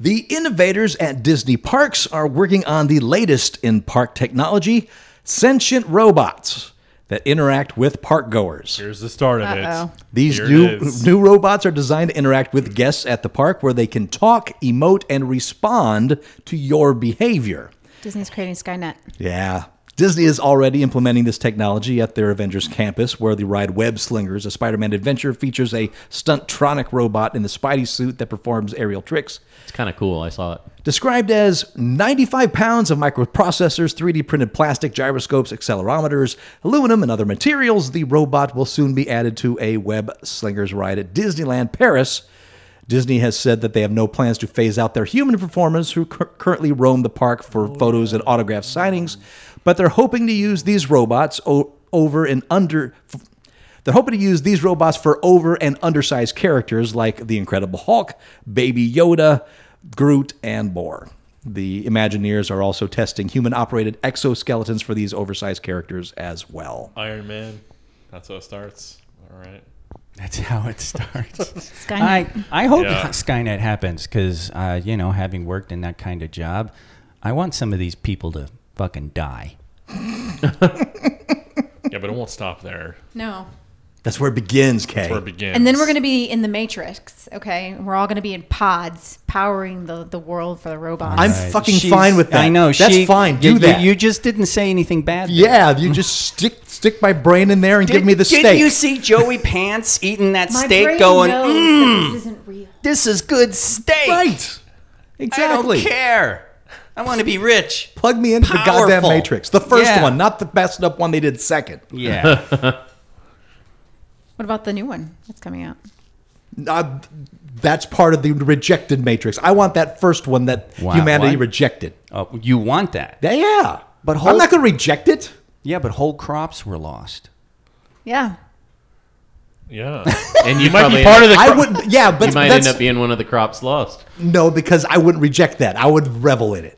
The innovators at Disney Parks are working on the latest in park technology sentient robots that interact with park goers. Here's the start of Uh-oh. it. These Here new, it is. new robots are designed to interact with guests at the park where they can talk, emote, and respond to your behavior. Disney's creating Skynet. Yeah. Disney is already implementing this technology at their Avengers campus, where the ride Web Slingers, a Spider Man adventure, features a Stuntronic robot in the Spidey suit that performs aerial tricks. It's kind of cool. I saw it. Described as 95 pounds of microprocessors, 3D printed plastic gyroscopes, accelerometers, aluminum, and other materials, the robot will soon be added to a Web Slingers ride at Disneyland Paris. Disney has said that they have no plans to phase out their human performers who cur- currently roam the park for oh, photos and autograph signings, but they're hoping to use these robots o- over and under. f- they're hoping to use these robots for over and undersized characters like the Incredible Hulk, Baby Yoda, Groot, and more. The Imagineers are also testing human operated exoskeletons for these oversized characters as well. Iron Man. That's how it starts. All right. That's how it starts. (laughs) Skynet. I, I hope Yeah. Skynet happens because, uh, you know, having worked in that kind of job, I want some of these people to fucking die. (laughs) Yeah, but it won't stop there. no. That's where it begins, Kay. That's where it begins. And then we're going to be in the Matrix, okay? We're all going to be in pods powering the, the world for the robots. I'm Right. fucking She's- fine with that. I know. That's she- fine. Do you, that. You, you just didn't say anything bad. there. yeah, you just stick stick my brain in there and give me the steak. Did steak. you see Joey Pants eating that My steak brain going, knows that mmm, this mm, isn't real. this is good steak. right. Exactly. I don't care. I want to be rich. Plug me into the goddamn Powerful. Matrix. The first Yeah. one, not the messed up one they did second. Yeah. (laughs) What about the new one that's coming out? Uh, that's part of the rejected Matrix. I want that first one that Wow, humanity what? rejected. oh, you want that. Yeah, yeah. But I'm not going to reject it. Yeah, but whole crops were lost. Yeah. yeah. (laughs) And you, might probably be part of the. I wouldn't. Yeah, but you might that's, end up being one of the crops lost. no, because I wouldn't reject that. I would revel in it.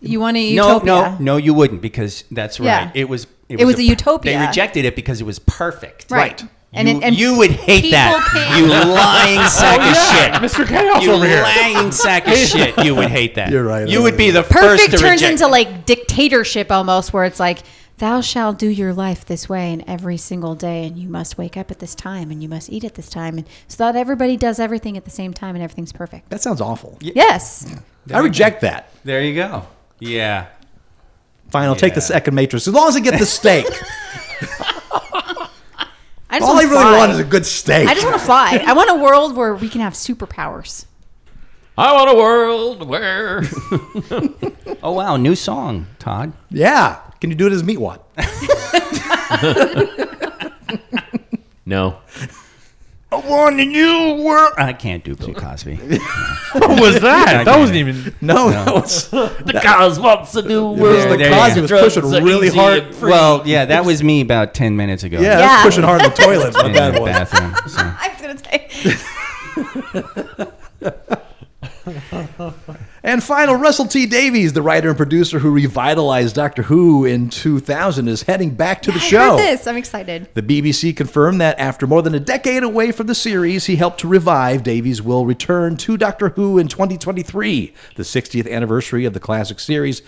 You want a No, utopia? no, no, no, you wouldn't because that's right. Yeah. It was. It was a utopia. They rejected it because it was perfect. Right. And you, it- and you would hate that. can't- You (laughs) oh, lying sack of oh, shit. Mr. Chaos You over here. lying sack of (laughs) shit. You would hate that. You're right, You would be the Perfect first to turns reject into like dictatorship almost, where it's like, thou shalt do your life this way and every single day, and you must wake up at this time, and you must eat at this time, and so that everybody does everything at the same time, and everything's perfect. That sounds awful. Yes. I reject that. There you go. Yeah. Fine, I'll take the second Matrix as long as I get the steak. (laughs) I just All I want really fly. want is a good steak. I just want to fly. I want a world where we can have superpowers. I want a world where. (laughs) Oh wow, new song, Todd. yeah. Can you do it as meat what? (laughs) no. I want a new world. I can't do Bill Cosby. (laughs) What was that? That wasn't even. No, that was (laughs) The cause wants a new was world. the there you Cosby go. was Drugs pushing are really easy hard. and free. well, yeah, that was me about ten minutes ago. Yeah, Yeah. that's pushing hard in the toilet. (laughs) My in bad the boy. bathroom. so. I was gonna say. And final, Russell T Davies, the writer and producer who revitalized Doctor Who in 2000, is heading back to the I show. heard this. I'm excited. The BBC confirmed that after more than a decade away from the series he helped to revive, Davies will return to Doctor Who in 2023, the 60th anniversary of the classic series,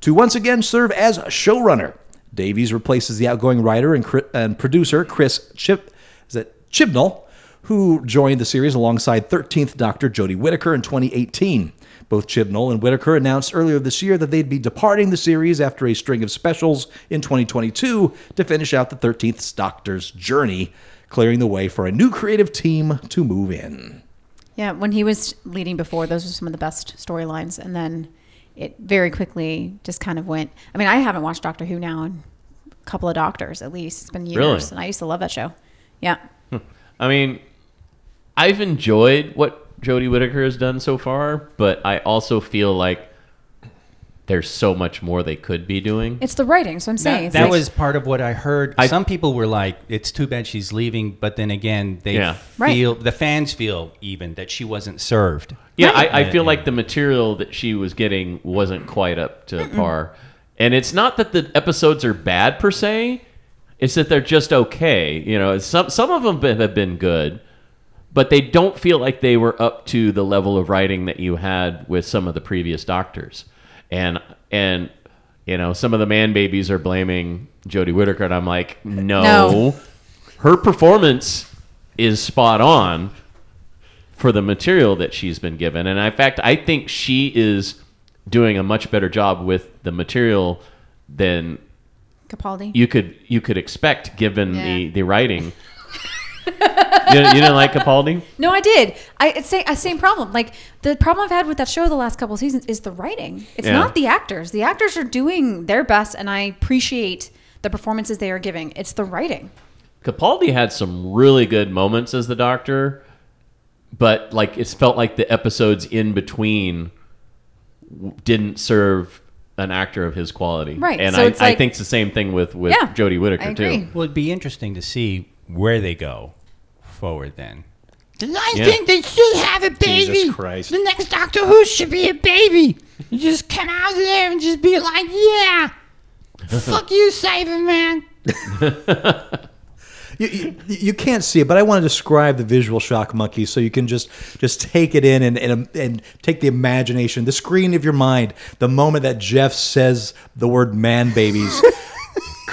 to once again serve as showrunner. Davies replaces the outgoing writer and, cri- and producer Chris Chip, is it Chibnall, who joined the series alongside 13th Doctor Jodie Whittaker in 2018. Both Chibnall and Whittaker announced earlier this year that they'd be departing the series after a string of specials in 2022 to finish out the 13th Doctor's journey, clearing the way for a new creative team to move in. Yeah, when he was leading before, those were some of the best storylines, and then it very quickly just kind of went. I mean, I haven't watched Doctor Who now in a couple of Doctors at least. It's been years, Really? and I used to love that show. Yeah, hmm. I mean, I've enjoyed what Jodie Whittaker has done so far, but I also feel like there's so much more they could be doing. it's the writing. So I'm saying That, that like- was part of what I heard. I- Some people were like, "It's too bad she's leaving," but then again, they Yeah. feel the fans feel even that she wasn't served. Yeah, I, I feel yeah. like the material that she was getting wasn't quite up to par. And it's not that the episodes are bad per se; it's that they're just okay. You know, some some of them have been good, but they don't feel like they were up to the level of writing that you had with some of the previous Doctors. And and you know, some of the man babies are blaming Jodie Whittaker, and I'm like, no, No. her performance is spot on for the material that she's been given. And in fact, I think she is doing a much better job with the material than Capaldi. you could you could expect given the the writing. You, you didn't like Capaldi? No, I did. I it's same, uh, same problem. Like the problem I've had with that show the last couple of seasons is the writing. It's Yeah. not the actors. The actors are doing their best, and I appreciate the performances they are giving. It's the writing. Capaldi had some really good moments as the Doctor, but like it's felt like the episodes in between didn't serve an actor of his quality. Right, And so I, it's I think it's the same thing with with Yeah, Jodie Whittaker I agree. too. Well, it'd be interesting to see where they go forward. Then Then I Yeah. think they should have a baby. Jesus Christ. The next Doctor Who should be a baby. You just come out of there and just be like, yeah, (laughs) fuck you, Cyberman. (laughs) You, you, you can't see it, but I want to describe the visual shock monkey so you can just just take it in and, and and take the imagination, the screen of your mind. The moment that Jeff says the word "man babies," (laughs)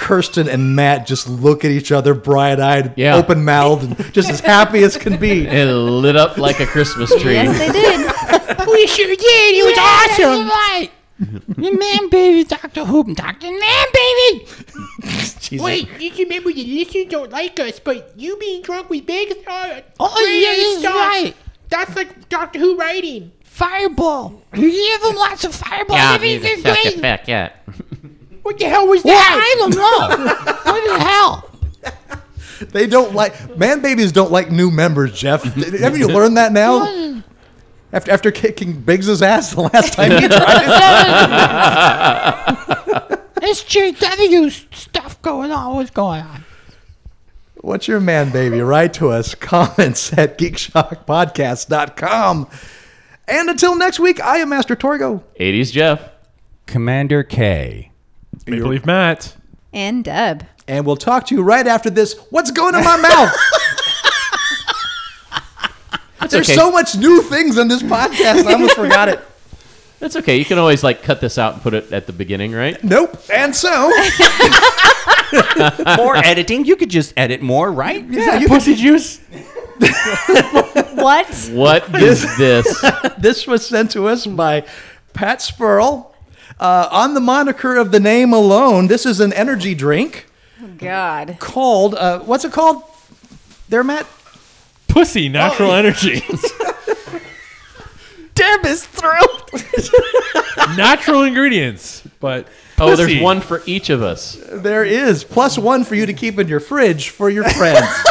Kirsten and Matt just look at each other, bright-eyed, Yeah. open-mouthed, and just as happy as can be. (laughs) It lit up like a Christmas tree. Yes, they did. (laughs) We sure did. It was awesome. Right. (laughs) You man, baby, Doctor Who, Doctor Man, baby. Jesus. Wait, just remember the listeners don't like us, but you being drunk with big uh, Oh, great yeah, that's right. That's like Doctor Who writing. Fireball. You give him lots of fireball. Yeah, Maybe need to he's suck great. it back yet. What the hell was Well, that? I don't know. (laughs) what the hell? They don't like man babies. Don't like new members, Jeff. (laughs) Haven't you learned that now? After after kicking Biggs's ass the last time he (laughs) tried it. SJW stuff going on. What's going on? What's your man baby? Write to us. Comments at geekshockpodcast.com. And until next week, I am Master Torgo. 80s Jeff. Commander K. Make believe Matt. And Deb. And we'll talk to you right after this. What's going in my (laughs) mouth? There's okay. so much new things in this podcast. I almost forgot it. That's okay. You can always like cut this out and put it at the beginning, right? Nope. And so, (laughs) More editing. You could just edit more, right? yeah, you Pussy juice. What? What is this? (laughs) this was sent to us by Pat Spurl. Uh, on the moniker of the name alone, this is an energy drink God. called, uh, what's it called there, Matt? Pussy, natural energy. (laughs) Deb is thrilled. (laughs) natural ingredients, but Oh, there's one for each of us. There is. Plus one for you to keep in your fridge for your friends. (laughs)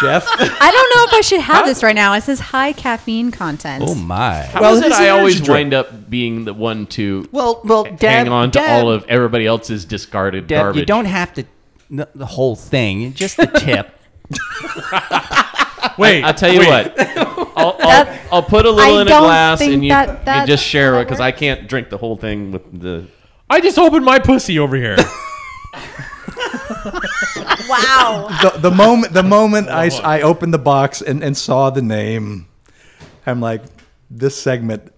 Jeff? (laughs) I don't know if I should have this right now. It says high caffeine content. Oh my. How Well, is it I always drink. wind up being the one to Well, well, hang Deb, on to Deb, all of everybody else's discarded Deb, garbage? You don't have to the, the whole thing. Just the tip. (laughs) Wait, I'll tell you wait. what. I'll, I'll, I'll put a little I in a glass and you, that- you that- just share it because I can't drink the whole thing with the. I just opened my pussy over here. (laughs) Wow. the, the moment the moment I, s- I opened the box and, and saw the name, I'm like, this segment,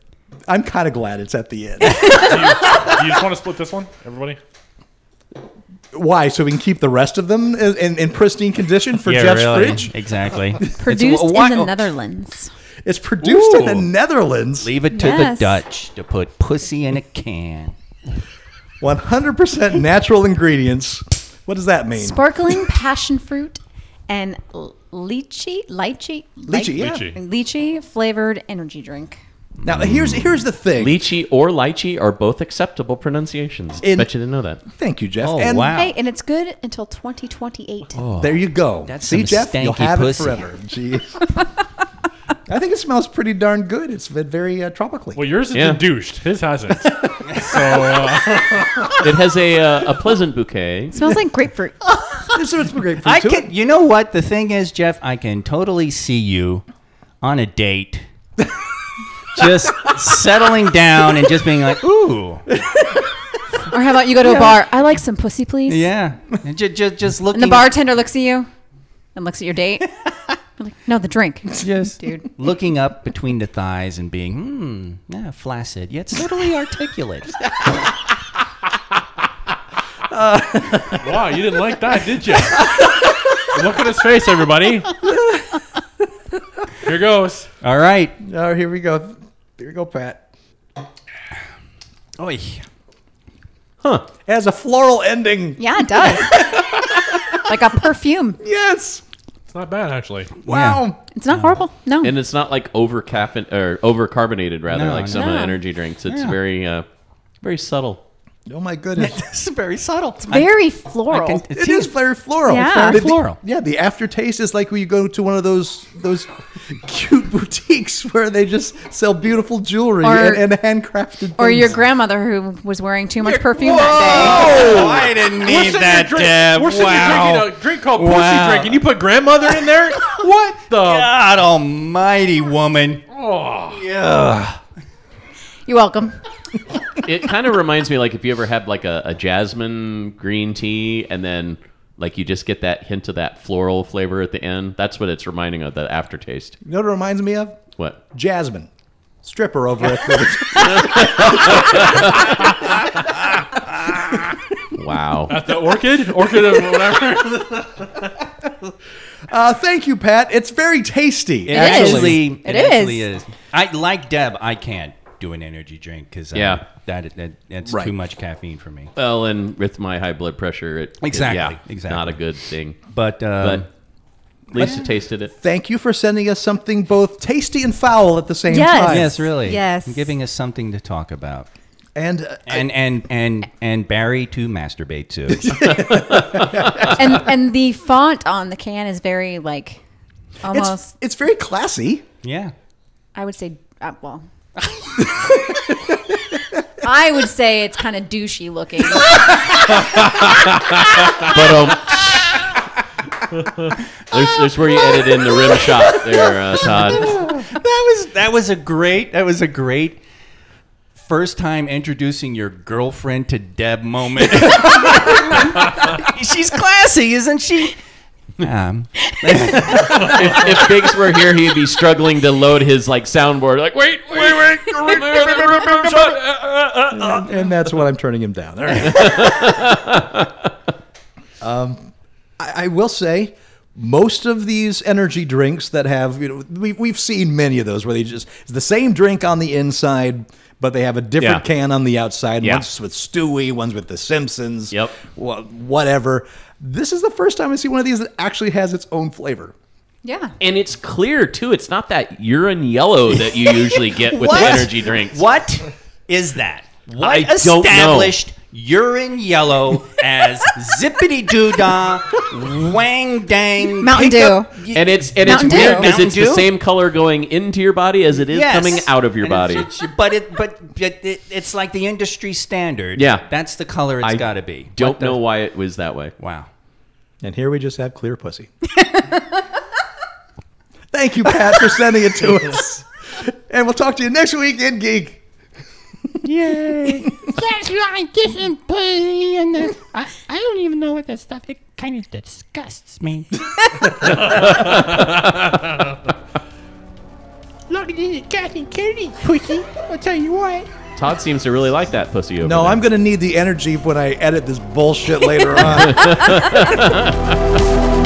I'm kind of glad it's at the end. (laughs) Do you, do you just want to split this one, everybody? Why? So we can keep the rest of them in, in, in pristine condition for Jeff's fridge? Exactly. (laughs) Produced It's- why- in the oh, Netherlands. It's produced in the Ooh. Netherlands. Leave it to Yes. the Dutch to put pussy in a can. 100% natural ingredients. What does that mean? Sparkling (laughs) passion fruit and l- lychee, lychee, Lychee, yeah. Lychee. lychee flavored energy drink. Now here's here's the thing. Lychee or lychee are both acceptable pronunciations. In- Bet you didn't know that. Thank you, Jeff. Oh, and wow. Hey, and it's good until 2028. There you go. That's See, some Jeff, you'll stanky have pussy. it forever. Jeez. (laughs) I think it smells pretty darn good. It's been very uh, tropically. Well, yours has Yeah. been douched. His hasn't. (laughs) so uh, (laughs) It has a uh, a pleasant bouquet. smells like grapefruit. (laughs) This is grapefruit I too. can. You know what? The thing is, Jeff, I can totally see you on a date, just settling down and just being like, "Ooh, Or how about you go to a bar? I like some pussy, please. yeah," and just just, just looking. And the bartender looks at you and looks at your date. You're like, no, the drink. (laughs) just Dude. looking up between the thighs and being, hmm, yeah, flaccid yet subtly (laughs) articulate. (laughs) wow, you didn't like that, did you? Look at his face, everybody. Here goes. All right. Oh, here we go. Here we go, Pat. Oy. It has a floral ending. Yeah, it does. like a perfume. Yes. It's not bad, actually. Wow. It's not horrible. No. And it's not like over caffeine or over carbonated rather No, like some of no. the energy drinks. It's Yeah. very uh, very subtle. Oh my goodness. (laughs) This is very subtle. It's Very floral. can- It is very floral. Yeah. very The- the- floral. yeah, the aftertaste is like when you go to one of those those cute boutiques where they just sell beautiful jewelry Or- and, and handcrafted. or your grandmother who was wearing too much perfume that day. Oh, I didn't need that, drink, Deb. We're sitting Wow. drinking a drink called Wow. pussy drink, and you put grandmother in there? (laughs) what the? God almighty woman. Oh. Yeah. You're welcome. It kind of reminds me like if you ever had like a, a jasmine green tea and then like you just get that hint of that floral flavor at the end. That's what it's reminding of the aftertaste. You know what it reminds me of? What? Jasmine. Stripper over at the. Wow. (laughs) At the orchid, orchid of whatever. (laughs) uh, thank you, Pat. It's very tasty. It actually, It it, actually is. is. I like Deb. I can't do an energy drink because Yeah. that, that that's Right. too much caffeine for me. Well, and with my high blood pressure, it it- Exactly, yeah, exactly. not a good thing. But, um, But at least you tasted it. Thank you for sending us something both tasty and foul at the same Yes. time. yes, really, Yes. and giving us something to talk about. And uh, And and and and Barry to masturbate to. (laughs) and and the font on the can is very like it's, almost. it's very classy. yeah. I would say, uh, well. I would say it's kind of douchey looking. But um, there's, there's where you edit in the rim shot there, uh, Todd. that was that was a great that was a great first time introducing your girlfriend to Deb moment. (laughs) She's classy, isn't she? Um, If, if Biggs were here, he'd be struggling to load his like soundboard. Like, wait, wait, wait, wait, rim and that's what I'm turning him down. All right. um, I, I will say, most of these energy drinks that have, you know, we, we've seen many of those where they just it's the same drink on the inside, but they have a different Yeah. can on the outside. Yeah. One's with Stewie, one's with The Simpsons. Yep. whatever. This is the first time I see one of these that actually has its own flavor. yeah. And it's clear too. It's not that urine yellow that you usually get with (laughs) What? energy drinks. What is that? What I don't know. established urine yellow as zippity doo dah, wang dang, Mountain pick up- And it's and Mountain it's Dew. weird because Mountain it's the same color going into your body as it is Yes. coming out of your And body. it's- it's- but it, but it, it, it's like the industry standard. Yeah. that's the color it's I got to be. Don't What the- know why it was that way. Wow. And here we just have clear pussy. (laughs) Thank you, Pat, for sending it to (laughs) us. And we'll talk to you next week in Geek. (laughs) That's right, kissing pussy and the, I, I don't even know what that stuff. It kind of disgusts me. (laughs) Look at this Kathy Kennedy's pussy. I'll tell you what. Todd seems to really like that pussy over No, there. I'm going to need the energy when I edit this bullshit later on. (laughs)